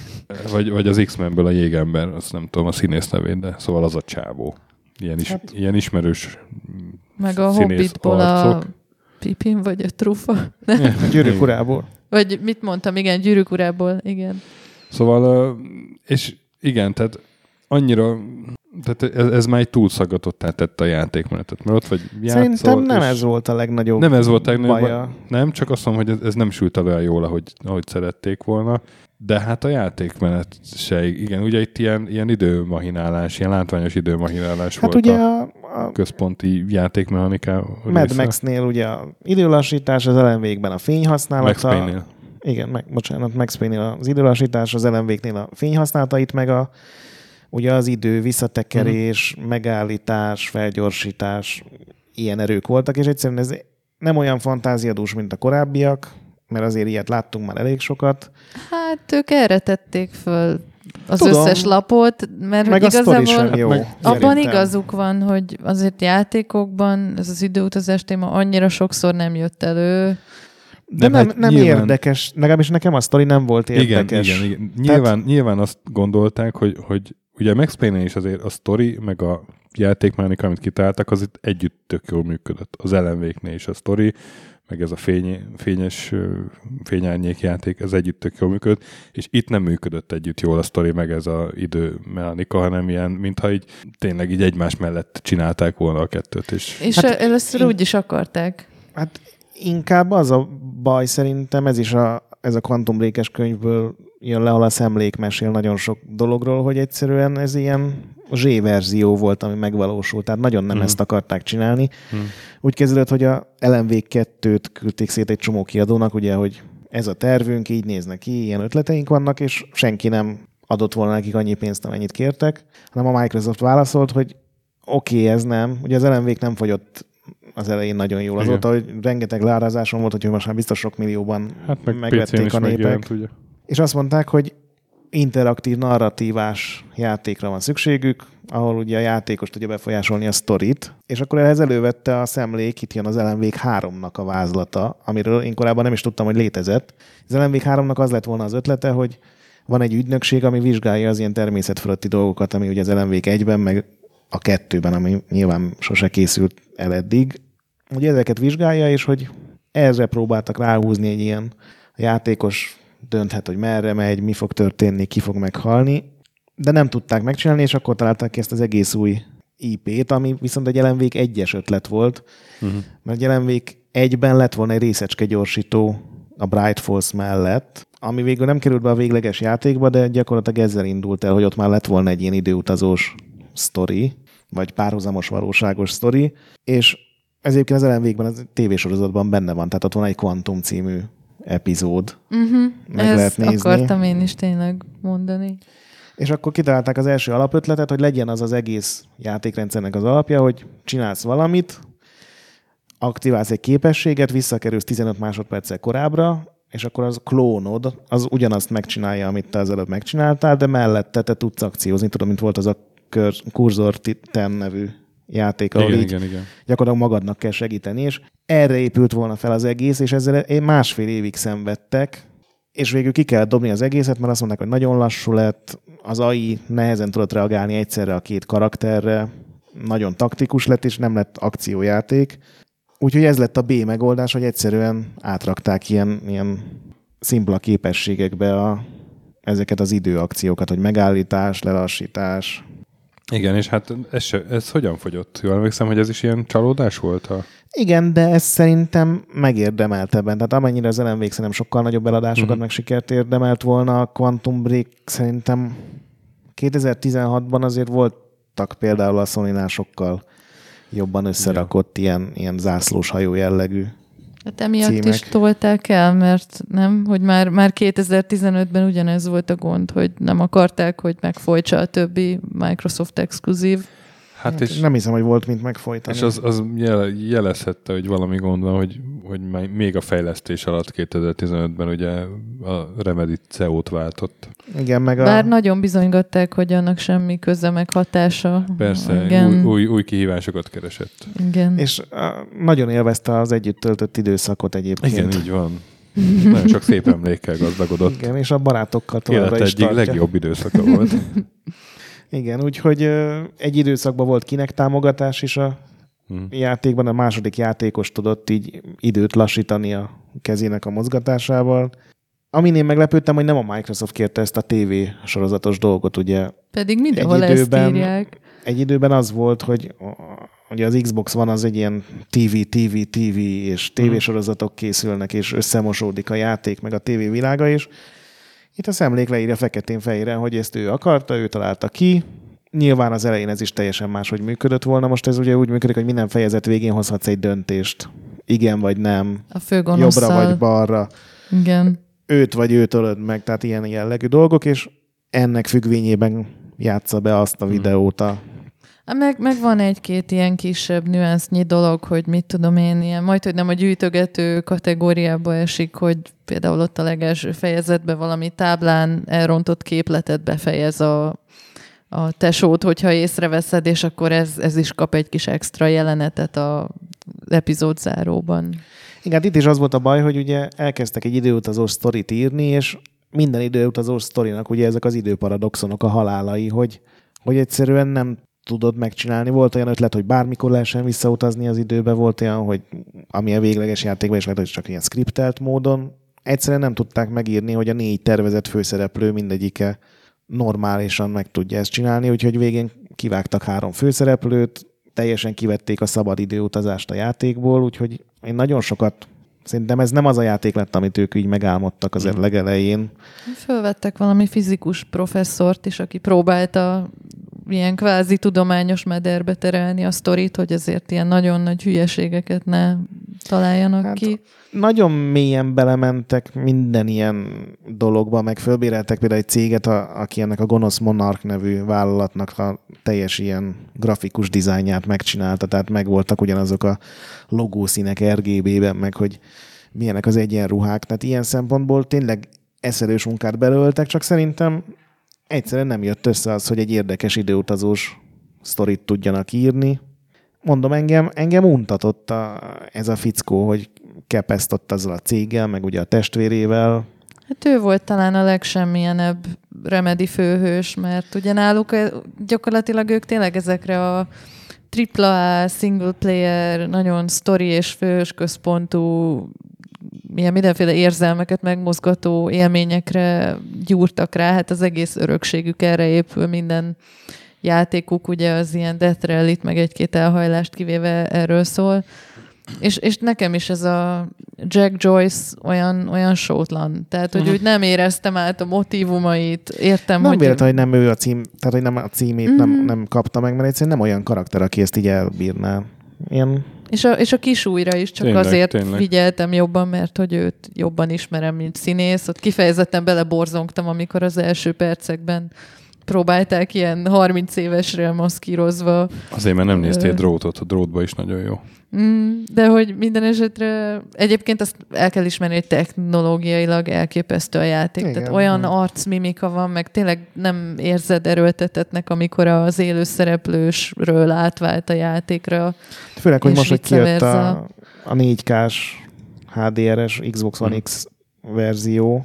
Vagy, vagy az X-Menből a jégember, azt nem tudom a színész nevét, de szóval az a csávó. Ilyen, is, hát, ilyen ismerős Meg a Hobbitból a arcok. Pipin vagy a trufa. *laughs* A gyűrűk urából. Vagy mit mondtam, igen, gyűrűk urából, igen. Szóval, és igen, tehát annyira, tehát ez, ez már egy túlszagatottá tette a játékmenetet, mert ott vagy játszol, Szerintem nem ez volt a legnagyobb Nem ez volt a legnagyobb baja. Nem, csak azt mondom, hogy ez, ez nem sült el jól, ahogy, ahogy szerették volna. De hát a játékmenet se, igen, ugye itt ilyen, ilyen időmahinálás, ilyen látványos időmahinálás Hát volt ugye a a, központi játékmechanika Mad. Max-nél ugye a időlassítás, az LMV-kben a fényhasználata. Max Payne-nél. Igen, meg, bocsánat, Max Payne-nél az időlassítás, az LMV-knél a fényhasználatait, meg a, ugye az idő, visszatekerés, Mhm. megállítás, felgyorsítás, ilyen erők voltak, és egyszerűen ez nem olyan fantáziadús, mint a korábbiak, mert azért ilyet láttunk már elég sokat. Hát ők erre tették föl az Tudom. összes lapot, mert Meg hogy igazából sem jó. meg- abban szerintem. igazuk van, hogy azért játékokban ez az időutazás téma annyira sokszor nem jött elő. De Nem, hát nem nyilván- érdekes, legalábbis nekem a sztori nem volt Igen, érdekes. igen, igen. Nyilván, nyilván azt gondolták, hogy, hogy ugye Max Payne is azért a sztori, meg a játékmechanika, amit kitaláltak, az itt együtt tök jól működött. Az ellenvéknél is a sztori, meg ez a fény, fényes fényárnyék játék, ez együtt tök jól működött, és itt nem működött együtt jól a sztori, meg ez a időmechanika, hanem ilyen, mintha így tényleg így egymás mellett csinálták volna a kettőt, és És Hát hát, először én- úgy is akarták. Hát inkább az a baj szerintem, ez is a ez a Quantum Break-es könyvből jön le, a szemlék mesél nagyon sok dologról, hogy egyszerűen ez ilyen Z-verzió volt, ami megvalósult, tehát nagyon nem Mhm. ezt akarták csinálni. Mhm. Úgy kezdődött, hogy a LMV2-t küldték szét egy csomó kiadónak, ugye, hogy ez a tervünk, így néznek ki, ilyen ötleteink vannak, és senki nem adott volna nekik annyi pénzt, amennyit kértek, hanem a Microsoft válaszolt, hogy oké, okay, ez nem. Ugye az LMV-k nem fogyott az elején nagyon jól. Azóta, hogy rengeteg leárazáson volt, hogy most már biztos sok millióban Hát meg megvették a népek. megjelent, ugye. És azt mondták, hogy interaktív, narratívás játékra van szükségük, ahol ugye a játékos tudja befolyásolni a sztorit, és akkor ehhez elővette a szemlék, itt jön az LMV 3-nak a vázlata, amiről én korábban nem is tudtam, hogy létezett. Az LMV 3-nak az lett volna az ötlete, hogy van egy ügynökség, ami vizsgálja az ilyen természetfölötti dolgokat, ami ugye az LMV 1-ben, meg a kettőben, ami nyilván sose készült el eddig. Ugye ezeket vizsgálja, és hogy erre próbáltak ráhúzni egy ilyen játékos dönthet, hogy merre megy, mi fog történni, ki fog meghalni, de nem tudták megcsinálni, és akkor találták ki ezt az egész új IP-t, ami viszont egy jelenvég egyes ötlet volt, Uh-huh. mert jelenvég egyben lett volna egy részecske gyorsító a Bright Falls mellett, ami végül nem került be a végleges játékba, de gyakorlatilag ezzel indult el, hogy ott már lett volna egy ilyen időutazós sztori, vagy párhuzamos valóságos sztori, és ez egyébként az ellenvégben az tévésorozatban benne van, tehát ott van egy Quantum című epizód, Uh-huh. meg Ezt lehet nézni. akartam én is tényleg mondani. És akkor kitalálták az első alapötletet, hogy legyen az az egész játékrendszernek az alapja, hogy csinálsz valamit, aktiválsz egy képességet, visszakerülsz 15 másodperccel korábbra, és akkor az klónod, az ugyanazt megcsinálja, amit te az előbb megcsináltál, de mellette te tudsz akciózni. Tudom, mint volt az a Cursor 10 nevű játék, ahol Igen, így igen, igen. gyakorlatilag magadnak kell segíteni, és erre épült volna fel az egész, és ezzel én másfél évig szenvedtek, és végül ki kell dobni az egészet, mert azt mondták, hogy nagyon lassú lett, az AI nehezen tudott reagálni egyszerre a két karakterre, nagyon taktikus lett, és nem lett akciójáték. Úgyhogy ez lett a B megoldás, hogy egyszerűen átrakták ilyen, ilyen szimpla képességekbe a, ezeket az időakciókat, hogy megállítás, lelassítás, Igen, és hát ez, ez hogyan fogyott? Jól emlékszem, hogy ez is ilyen csalódás volt? A... Igen, de ez szerintem megérdemelte ebben. Tehát amennyire az LMV szerintem sokkal nagyobb eladásokat, Mhm. meg sikert érdemelt volna, a Quantum Break szerintem 2016-ban azért voltak például a sony sokkal jobban összerakott ilyen, ilyen zászlós hajó jellegű. Hát emiatt Címek. is tolták el, mert nem, hogy már, már 2015-ben ugyanez volt a gond, hogy nem akarták, hogy megfojtsa a többi Microsoft exkluzív. Hát és, Nem hiszem, hogy volt mint megfojtani. és az, az jele, jelezhette, hogy valami gond van, hogy, hogy már még a fejlesztés alatt 2015-ben ugye a Remedy CEO-t váltott. Igen, meg a... Bár nagyon bizonygatták, hogy annak semmi köze meg hatása. Persze, Igen, új, új, új kihívásokat keresett. igen. És a, nagyon élvezte az együtt töltött időszakot egyébként. Igen, így van. *laughs* Nagyon sok szép emlékkel gazdagodott. Igen, és a barátokkal továbbra Élet is egyik tartja. legjobb időszaka volt. *laughs* Igen, úgyhogy egy időszakban volt kinek támogatás is a Hm. játékban, a második játékos tudott így időt lassítani a kezének a mozgatásával. Amin én meglepődtem, hogy nem a Microsoft kérte ezt a TV sorozatos dolgot, ugye. Pedig mindenhol egy ezt időben- írják. Egy időben az volt, hogy ugye az Xbox van az egy ilyen TV, TV, TV, és TV sorozatok készülnek, és összemosódik a játék, meg a TV világa is. Itt a szemlék leírja feketén-fejére, hogy ezt ő akarta, ő találta ki. Nyilván az elején ez is teljesen máshogy működött volna. Most ez ugye úgy működik, hogy minden fejezet végén hozhatsz egy döntést. Igen vagy nem, A főgonoszszal. jobbra vagy balra. Igen. Őt vagy őt ölöd meg, tehát ilyen jellegű dolgok, és ennek függvényében játsza be azt a videót a Meg, meg van egy-két ilyen kisebb nüansznyi dolog, hogy mit tudom én, ilyen, majd, hogy nem a gyűjtögető kategóriába esik, hogy például ott a legelső fejezetben valami táblán elrontott képletet befejez a, a tesót, hogyha észreveszed, és akkor ez, ez is kap egy kis extra jelenetet a epizód záróban. Igen, hát itt is az volt a baj, hogy ugye elkezdtek egy időutazós sztorit írni, és minden időutazós sztorinak ugye ezek az időparadoxonok a halálai, hogy, hogy egyszerűen nem tudod megcsinálni. Volt olyan ötlet, hogy bármikor lehessen visszautazni az időbe, volt olyan, hogy ami a végleges játékban is lehet, hogy csak ilyen skriptelt módon. Egyszerűen nem tudták megírni, hogy a négy tervezett főszereplő mindegyike normálisan meg tudja ezt csinálni, úgyhogy végén kivágtak három főszereplőt, teljesen kivették a szabad időutazást a játékból, úgyhogy én nagyon sokat Szerintem ez nem az a játék lett, amit ők így megálmodtak az Mhm. legelején. Fölvettek valami fizikus professzort is, aki próbálta ilyen kvázi tudományos mederbe terelni a sztorit, hogy azért ilyen nagyon nagy hülyeségeket ne találjanak Hát, ki. Nagyon mélyen belementek minden ilyen dologba, meg fölbéreltek például egy céget, a, aki ennek a Gonosz Monarch nevű vállalatnak a teljes ilyen grafikus dizájnját megcsinálta, tehát megvoltak ugyanazok a logószínek RGB-ben, meg hogy milyenek az egyenruhák. Tehát ilyen szempontból tényleg eszelős munkát belőltek, csak szerintem egyszerűen nem jött össze az, hogy egy érdekes időutazós sztorit tudjanak írni. Mondom, engem, engem untatott a, ez a fickó, hogy kepesztott azzal a céggel, meg ugye a testvérével. Hát ő volt talán a legsemmilyenebb Remedy főhős, mert ugye náluk eh, gyakorlatilag ők tényleg ezekre a AAA, single player, nagyon story és főhős központú milyen mindenféle érzelmeket megmozgató élményekre gyúrtak rá, hát az egész örökségük erre épül minden játékuk, ugye az ilyen Death Rally-t, meg egy-két elhajlást kivéve erről szól. És, és nekem is ez a Jack Joyce olyan, olyan sótlan. Tehát, hogy úgy nem éreztem át a motivumait, értem, Nem hogy... véletlen, hogy nem ő a cím, tehát hogy nem a címét mm-hmm. nem, Mhm. nem kapta meg, mert egyszerűen nem olyan karakter, aki ezt így elbírná. Ilyen, És a, és a kis újra is csak Tényleg, azért tényleg. figyeltem jobban, mert hogy őt jobban ismerem, mint színész. Ott kifejezetten beleborzongtam, amikor az első percekben próbálták ilyen 30 évesre maszkírozva Azért, mert nem néztél drótot, a drótba is nagyon jó. Mm, de hogy minden esetre egyébként azt el kell ismerni, hogy technológiailag elképesztő a játék. Igen. Tehát olyan Mhm. arcmimika van, meg tényleg nem érzed erőltetetnek, amikor az élő szereplősről átvált a játékra. főleg, hogy most, hogy kijött a, a 4K-s HDR-es Xbox One Mm. X verzió,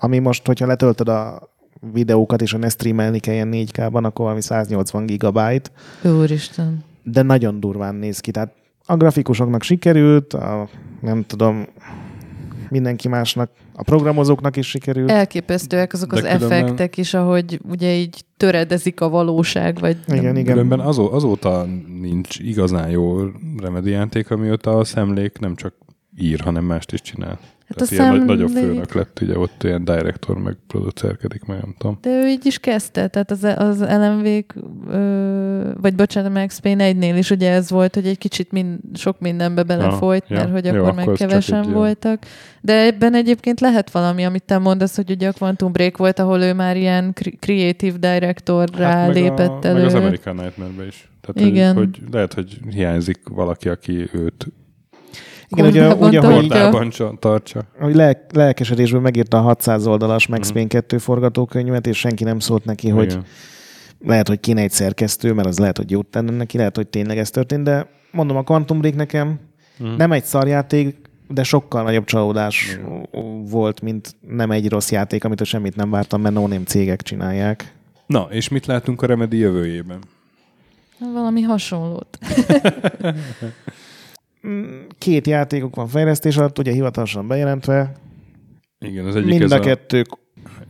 ami most, hogyha letöltöd a videókat, és ha ne streamelni kelljen 4K-ban, akkor valami 180 gigabyte, Úristen. de nagyon durván néz ki. Tehát a grafikusoknak sikerült, a, nem tudom, mindenki másnak, a programozóknak is sikerült. Elképesztőek azok De az különben- effektek is, ahogy ugye így töredezik a valóság, vagy Igen, nem, igen. Különben azó, azóta nincs igazán jó Remedy játék, amióta a szemlék nem csak ír, hanem mást is csinál. Hát a Tehát ilyen nagy, nagyobb főnök lett, ugye ott ilyen director, meg producerkedik, meg nem tudom. De ő így is kezdte, tehát az, az lmv vagy bocsánat, Max Payne 1-nél is ugye ez volt, hogy egy kicsit mind, sok mindenbe belefolyt, ja. mert hogy Jó, akkor akkor meg kevesen voltak. De ebben egyébként lehet valami, amit te mondasz, hogy ugye a Quantum Break volt, ahol ő már ilyen cre- creative directorrá Hát lépett a, elő. meg az American Nightmare-be is. Tehát, Igen. Hogy, hogy lehet, hogy hiányzik valaki, aki őt Igen, ugye, ugye hogy, tartsa. hogy lel, lelkesedésből megírta a 600 oldalas Max Mhm. Payne 2 forgatókönyvet, és senki nem szólt neki, hogy Igen. lehet, hogy kéne egy szerkesztő, mert az lehet, hogy jót tenne neki, lehet, hogy tényleg ez történt, de mondom, a Quantum Break nekem Mhm. nem egy szarjáték, de sokkal nagyobb csalódás volt, mint nem egy rossz játék, amit semmit nem vártam, mert no cégek csinálják. Na, és mit látunk a Remedy jövőjében? Valami hasonlót. *laughs* Mm, Két játékok van fejlesztés alatt, ugye hivatalosan bejelentve, Igen, az egyik mind ez a a... kettő.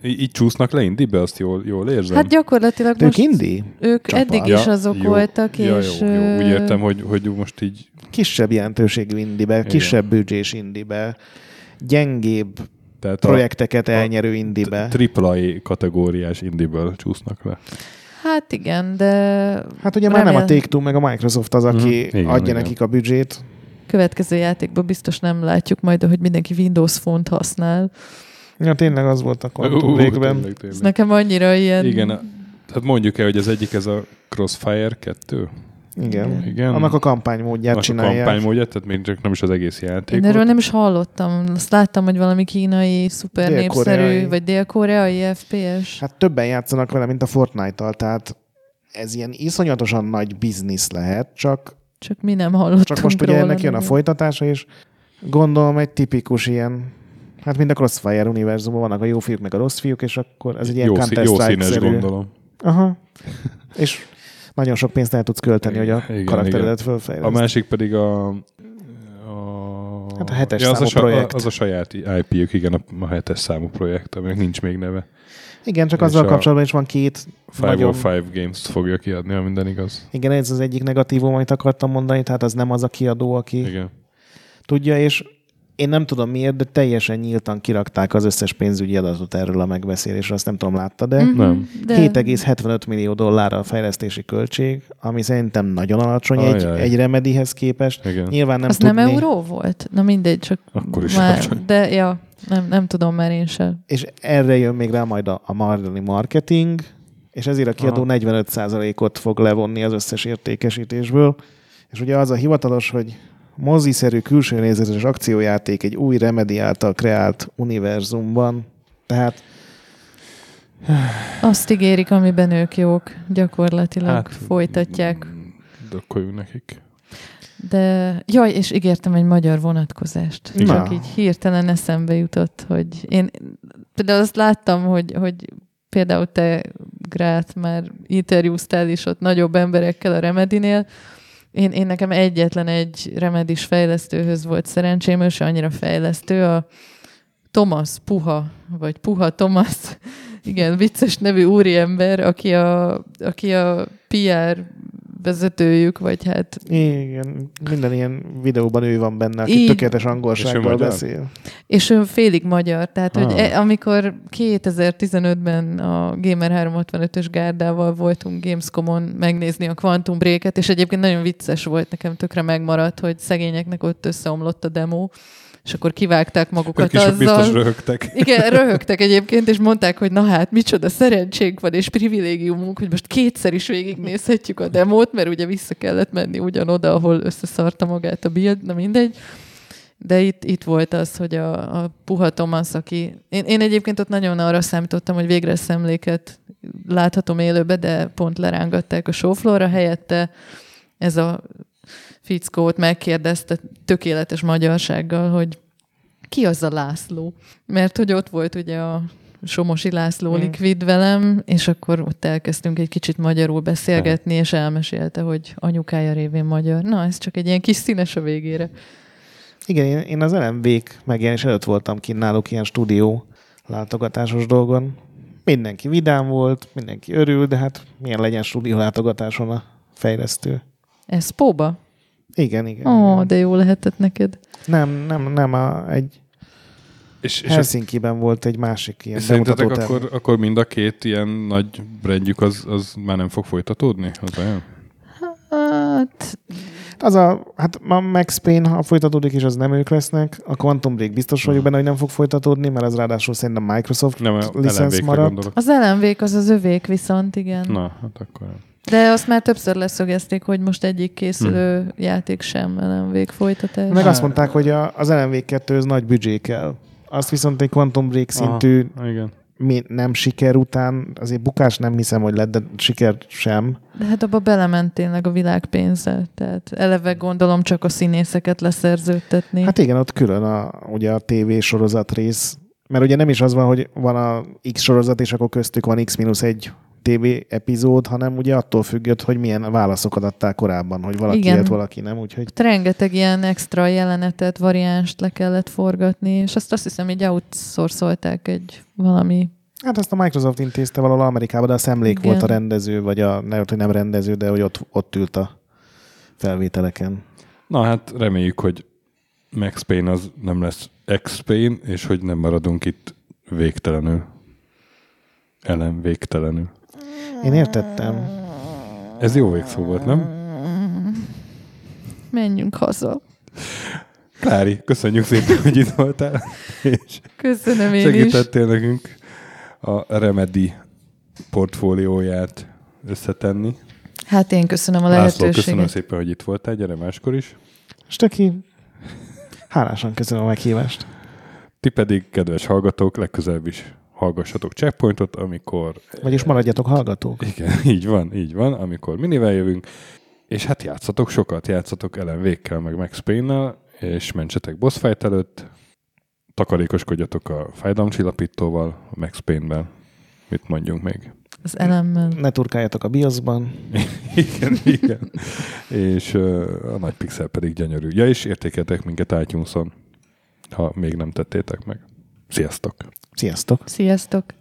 Így csúsznak le indibe, azt jól, jól érzem? Hát gyakorlatilag De ők most indi? ők csapat. eddig is azok jó, voltak, ja, és... Jó, jó. Úgy értem, hogy, hogy most így... Kisebb jelentőségű indibe, kisebb büdzsés indibe, gyengébb Tehát projekteket a- elnyerő indibe. AAA kategóriás indiből csúsznak le. Hát igen, de Hát ugye már nem a Remélem. Take-Two, meg a Microsoft az, aki igen, Igen, adja igen. nekik a büdzsét. Következő játékban biztos nem látjuk majd, hogy mindenki Windows Phone-t használ. Ja, tényleg az volt a Quantum Break-ben. Ez nekem annyira ilyen... Igen, a- tehát mondjuk el, hogy az egyik ez a Crossfire 2. Igen. Igen. Annak a kampánymódját a csinálják. kampánymódja, tehát még csak nem is az egész Én játék. erről nem is hallottam. Azt láttam, hogy valami kínai, szuper népszerű, vagy dél-koreai FPS. Hát többen játszanak vele, mint a Fortnite-tal, tehát ez ilyen iszonyatosan nagy biznisz lehet, csak, Csak mi nem hallottunk csak most ugye róla ennek jön a folytatása, és gondolom egy tipikus ilyen, hát mind a Crossfire univerzumban vannak a jó fiúk, meg a rossz fiúk, és akkor ez egy ilyen jó, szí- jó színes gondolom. Aha. És nagyon sok pénzt el tudsz költeni, hogy a Igen, karakteredet A fölfejleszt. másik pedig a... a Hát a hetes az, a, számú sa- projekt. az a saját IP-ük, igen, a, a hetes számú projekt, aminek nincs még neve. Igen, csak és azzal kapcsolatban is van két 505 Games fogja kiadni, ha minden igaz. Igen, ez az egyik negatívum, amit akartam mondani, tehát az nem az a kiadó, aki Igen. tudja, és Én nem tudom miért, de teljesen nyíltan kirakták az összes pénzügyi adatot erről a megbeszélésről, azt nem tudom, látta, de Mhm, Nem. De 7,75 millió dollár a fejlesztési költség, ami szerintem nagyon alacsony egy, egy Remedihez képest. Igen. Nyilván nem az tudni, nem euró volt? Na mindegy, csak Akkor is már, alacsony. de ja, nem, nem tudom már én sem. és erre jön még rá majd a, a marketing marketing, és ezért a kiadó Aha. 45%-ot fog levonni az összes értékesítésből. És ugye az a hivatalos, hogy moziszerű külső nézetes akciójáték egy új Remedy által kreált univerzumban. Tehát Azt ígérik, amiben ők jók, gyakorlatilag Hát, folytatják. Dökköljünk nekik. De, jaj, és ígértem egy magyar vonatkozást. Na. Csak így hirtelen eszembe jutott, hogy én például azt láttam, hogy, hogy például te, Grát, már interjúztál is ott nagyobb emberekkel a Remedinél. Én, én nekem egyetlen egy Remedis fejlesztőhöz volt szerencsém, ő se annyira fejlesztő, a Thomas Puha, vagy Puha Thomas, *laughs* igen, vicces nevű úriember, aki a, aki a PR vezetőjük, vagy hát igen, minden ilyen videóban ő van benne, aki Így. tökéletes És angolsággal magyar? beszél. És ő félig magyar, tehát hogy Ah. e, amikor 2015-ben a Gamer 365-ös gárdával voltunk Gamescomon megnézni a Quantum Break-et, és egyébként nagyon vicces volt, nekem tökre megmaradt, hogy szegényeknek ott összeomlott a demo, és akkor kivágták magukat Ők is azzal. biztos röhögtek. Igen, röhögtek egyébként, és mondták, hogy na hát, micsoda szerencsénk van, és privilégiumunk, hogy most kétszer is végignézhetjük a demót, mert ugye vissza kellett menni ugyanoda, ahol összeszarta magát a build, na mindegy. De itt, itt volt az, hogy a, a Puha Thomas, aki... Én, én egyébként ott nagyon arra számítottam, hogy végre szemléket láthatom élőbe, de pont lerángatták a showfloorra, helyette ez a fickót megkérdezte tökéletes magyarsággal, hogy ki az a László? Mert hogy ott volt ugye a Somosi László Mm. likvid velem, és akkor ott elkezdtünk egy kicsit magyarul beszélgetni, és elmesélte, hogy anyukája révén magyar. Na, ez csak egy ilyen kis színes a végére. Igen, én, én az LMV-k megjelenés előtt voltam kint náluk ilyen stúdió látogatásos dolgon. Mindenki vidám volt, mindenki örül, de hát milyen legyen stúdió látogatáson a fejlesztő. Ez Póba? Igen, igen. Ó, igen. de jó lehetett neked. Nem, nem, nem, a, egy És, és, ez, Helsinki-ben volt egy másik ilyen és szerintetek akkor, akkor mind a két ilyen nagy brandjük az, az már nem fog folytatódni? Az olyan? Hát, Az a, hát a Max Payne, ha folytatódik is, az nem ők lesznek. A Quantum Break biztos vagyok benne, hogy nem fog folytatódni, mert az ráadásul szerintem Microsoft Nem, a licensz maradt. gondolok. az LMV-k az az övék viszont, igen. Na, hát akkor. De azt már többször leszögezték, hogy most egyik készülő hm. játék sem LMV-k folytatás. Meg azt mondták, hogy a, az LMV 2 az nagy büdzsé kell. Azt viszont egy Quantum Break szintű Aha, igen. mi, nem siker után, azért bukás nem hiszem, hogy lett, de siker sem. De hát abba belement tényleg a világ pénze. Tehát eleve gondolom csak a színészeket leszerződtetni. Hát igen, ott külön a, ugye a TV sorozat rész, mert ugye nem is az van, hogy van a X sorozat, és akkor köztük van X-1 TV epizód, hanem ugye attól függött, hogy milyen válaszokat adták korábban, hogy valaki Igen. élt, valaki nem, úgyhogy Hát rengeteg ilyen extra jelenetet, variánst le kellett forgatni, és azt azt hiszem, így outsourcolták egy valami hát azt a Microsoft intézte valahol Amerikában, de a szemlék Igen. volt a rendező, vagy a, nem, hogy nem rendező, de hogy ott, ott ült a felvételeken. Na hát reméljük, hogy Max Payne az nem lesz X Payne, és hogy nem maradunk itt végtelenül. Ellen végtelenül. Én értettem. Ez jó végszó volt, nem? menjünk haza. Klári, köszönjük szépen, hogy itt voltál, és Köszönöm én is. segítettél nekünk a Remedy portfólióját összetenni. Hát én köszönöm a László, lehetőséget. köszönöm szépen, hogy itt voltál, gyere máskor is. Stöki, hálásan köszönöm a meghívást. Ti pedig, kedves hallgatók, legközelebb is hallgassatok checkpointot, amikor... Vagyis maradjatok hallgatók. Igen, *laughs* így van, így van, amikor minivel jövünk, és hát játszatok sokat, játszatok Ellen Vékkel, meg Max Payne-nel, és mentsetek boss fight előtt, takarékoskodjatok a fájdalomcsillapítóval, a Max Payne-ben. Mit mondjunk még? Az elemmel. Ne turkáljatok a biaszban. *laughs* igen, igen. És uh, a nagy pixel pedig gyönyörű. Ja, és értékeltek minket itunes ha még nem tettétek meg. Sziasztok! Sziasztok! Sziasztok!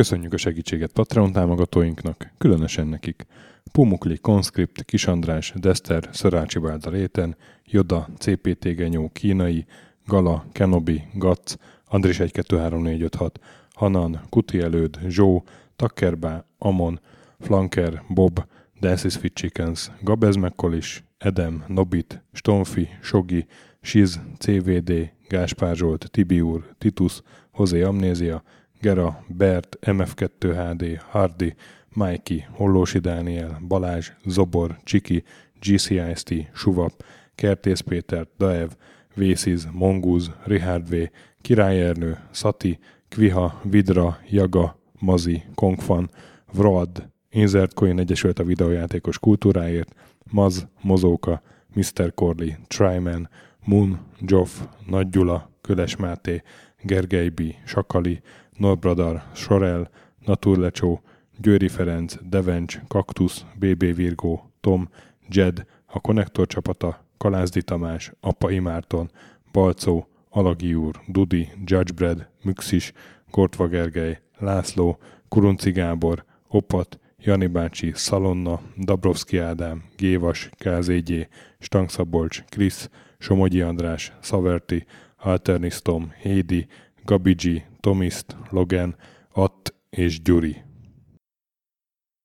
Köszönjük a segítséget Patreon támogatóinknak, különösen nekik. Pumukli, Conscript, Kis András, Dester, Szörácsi Bálda Réten, Joda, CPT Genyó, Kínai, Gala, Kenobi, Gac, Andris 123456, Hanan, Kuti Előd, Zsó, Takkerbá, Amon, Flanker, Bob, Dances Fit Chickens, Gabez Mekkolis, Edem, Nobit, Stonfi, Sogi, Siz, CVD, Gáspár Zsolt, Tibiur, Titus, Hozé Amnézia, Gera, Bert, MF2HD, Hardy, Mikey, Hollósi Dániel, Balázs, Zobor, Csiki, GCIST, Suvap, Kertész Péter, Daev, Vésziz, Mongúz, Richard V, Király Ernő, Szati, Kviha, Vidra, Jaga, Mazi, Kongfan, Vrad, Insert Coin Egyesült a videójátékos kultúráért, Maz, Mozóka, Mr. Corley, Tryman, Moon, Joff, Nagy Gyula, Köles Máté, Gergely B., Sakali, Norbradar, Sorel, Naturlecsó, Győri Ferenc, Devencs, Kaktusz, BB Virgó, Tom, Jed, a Konnektor csapata, Kalázdi Tamás, Appai Márton, Balcó, Alagi úr, Dudi, Judgebred, Müxis, Kortva Gergely, László, Kurunci Gábor, Opat, Jani bácsi, Szalonna, Dabrowski Ádám, Gévas, KZG, Stangszabolcs, Krisz, Somogyi András, Szaverti, Alternisztom, Hédi, Gabigi, Tomiszt, Logan, Att és Gyuri.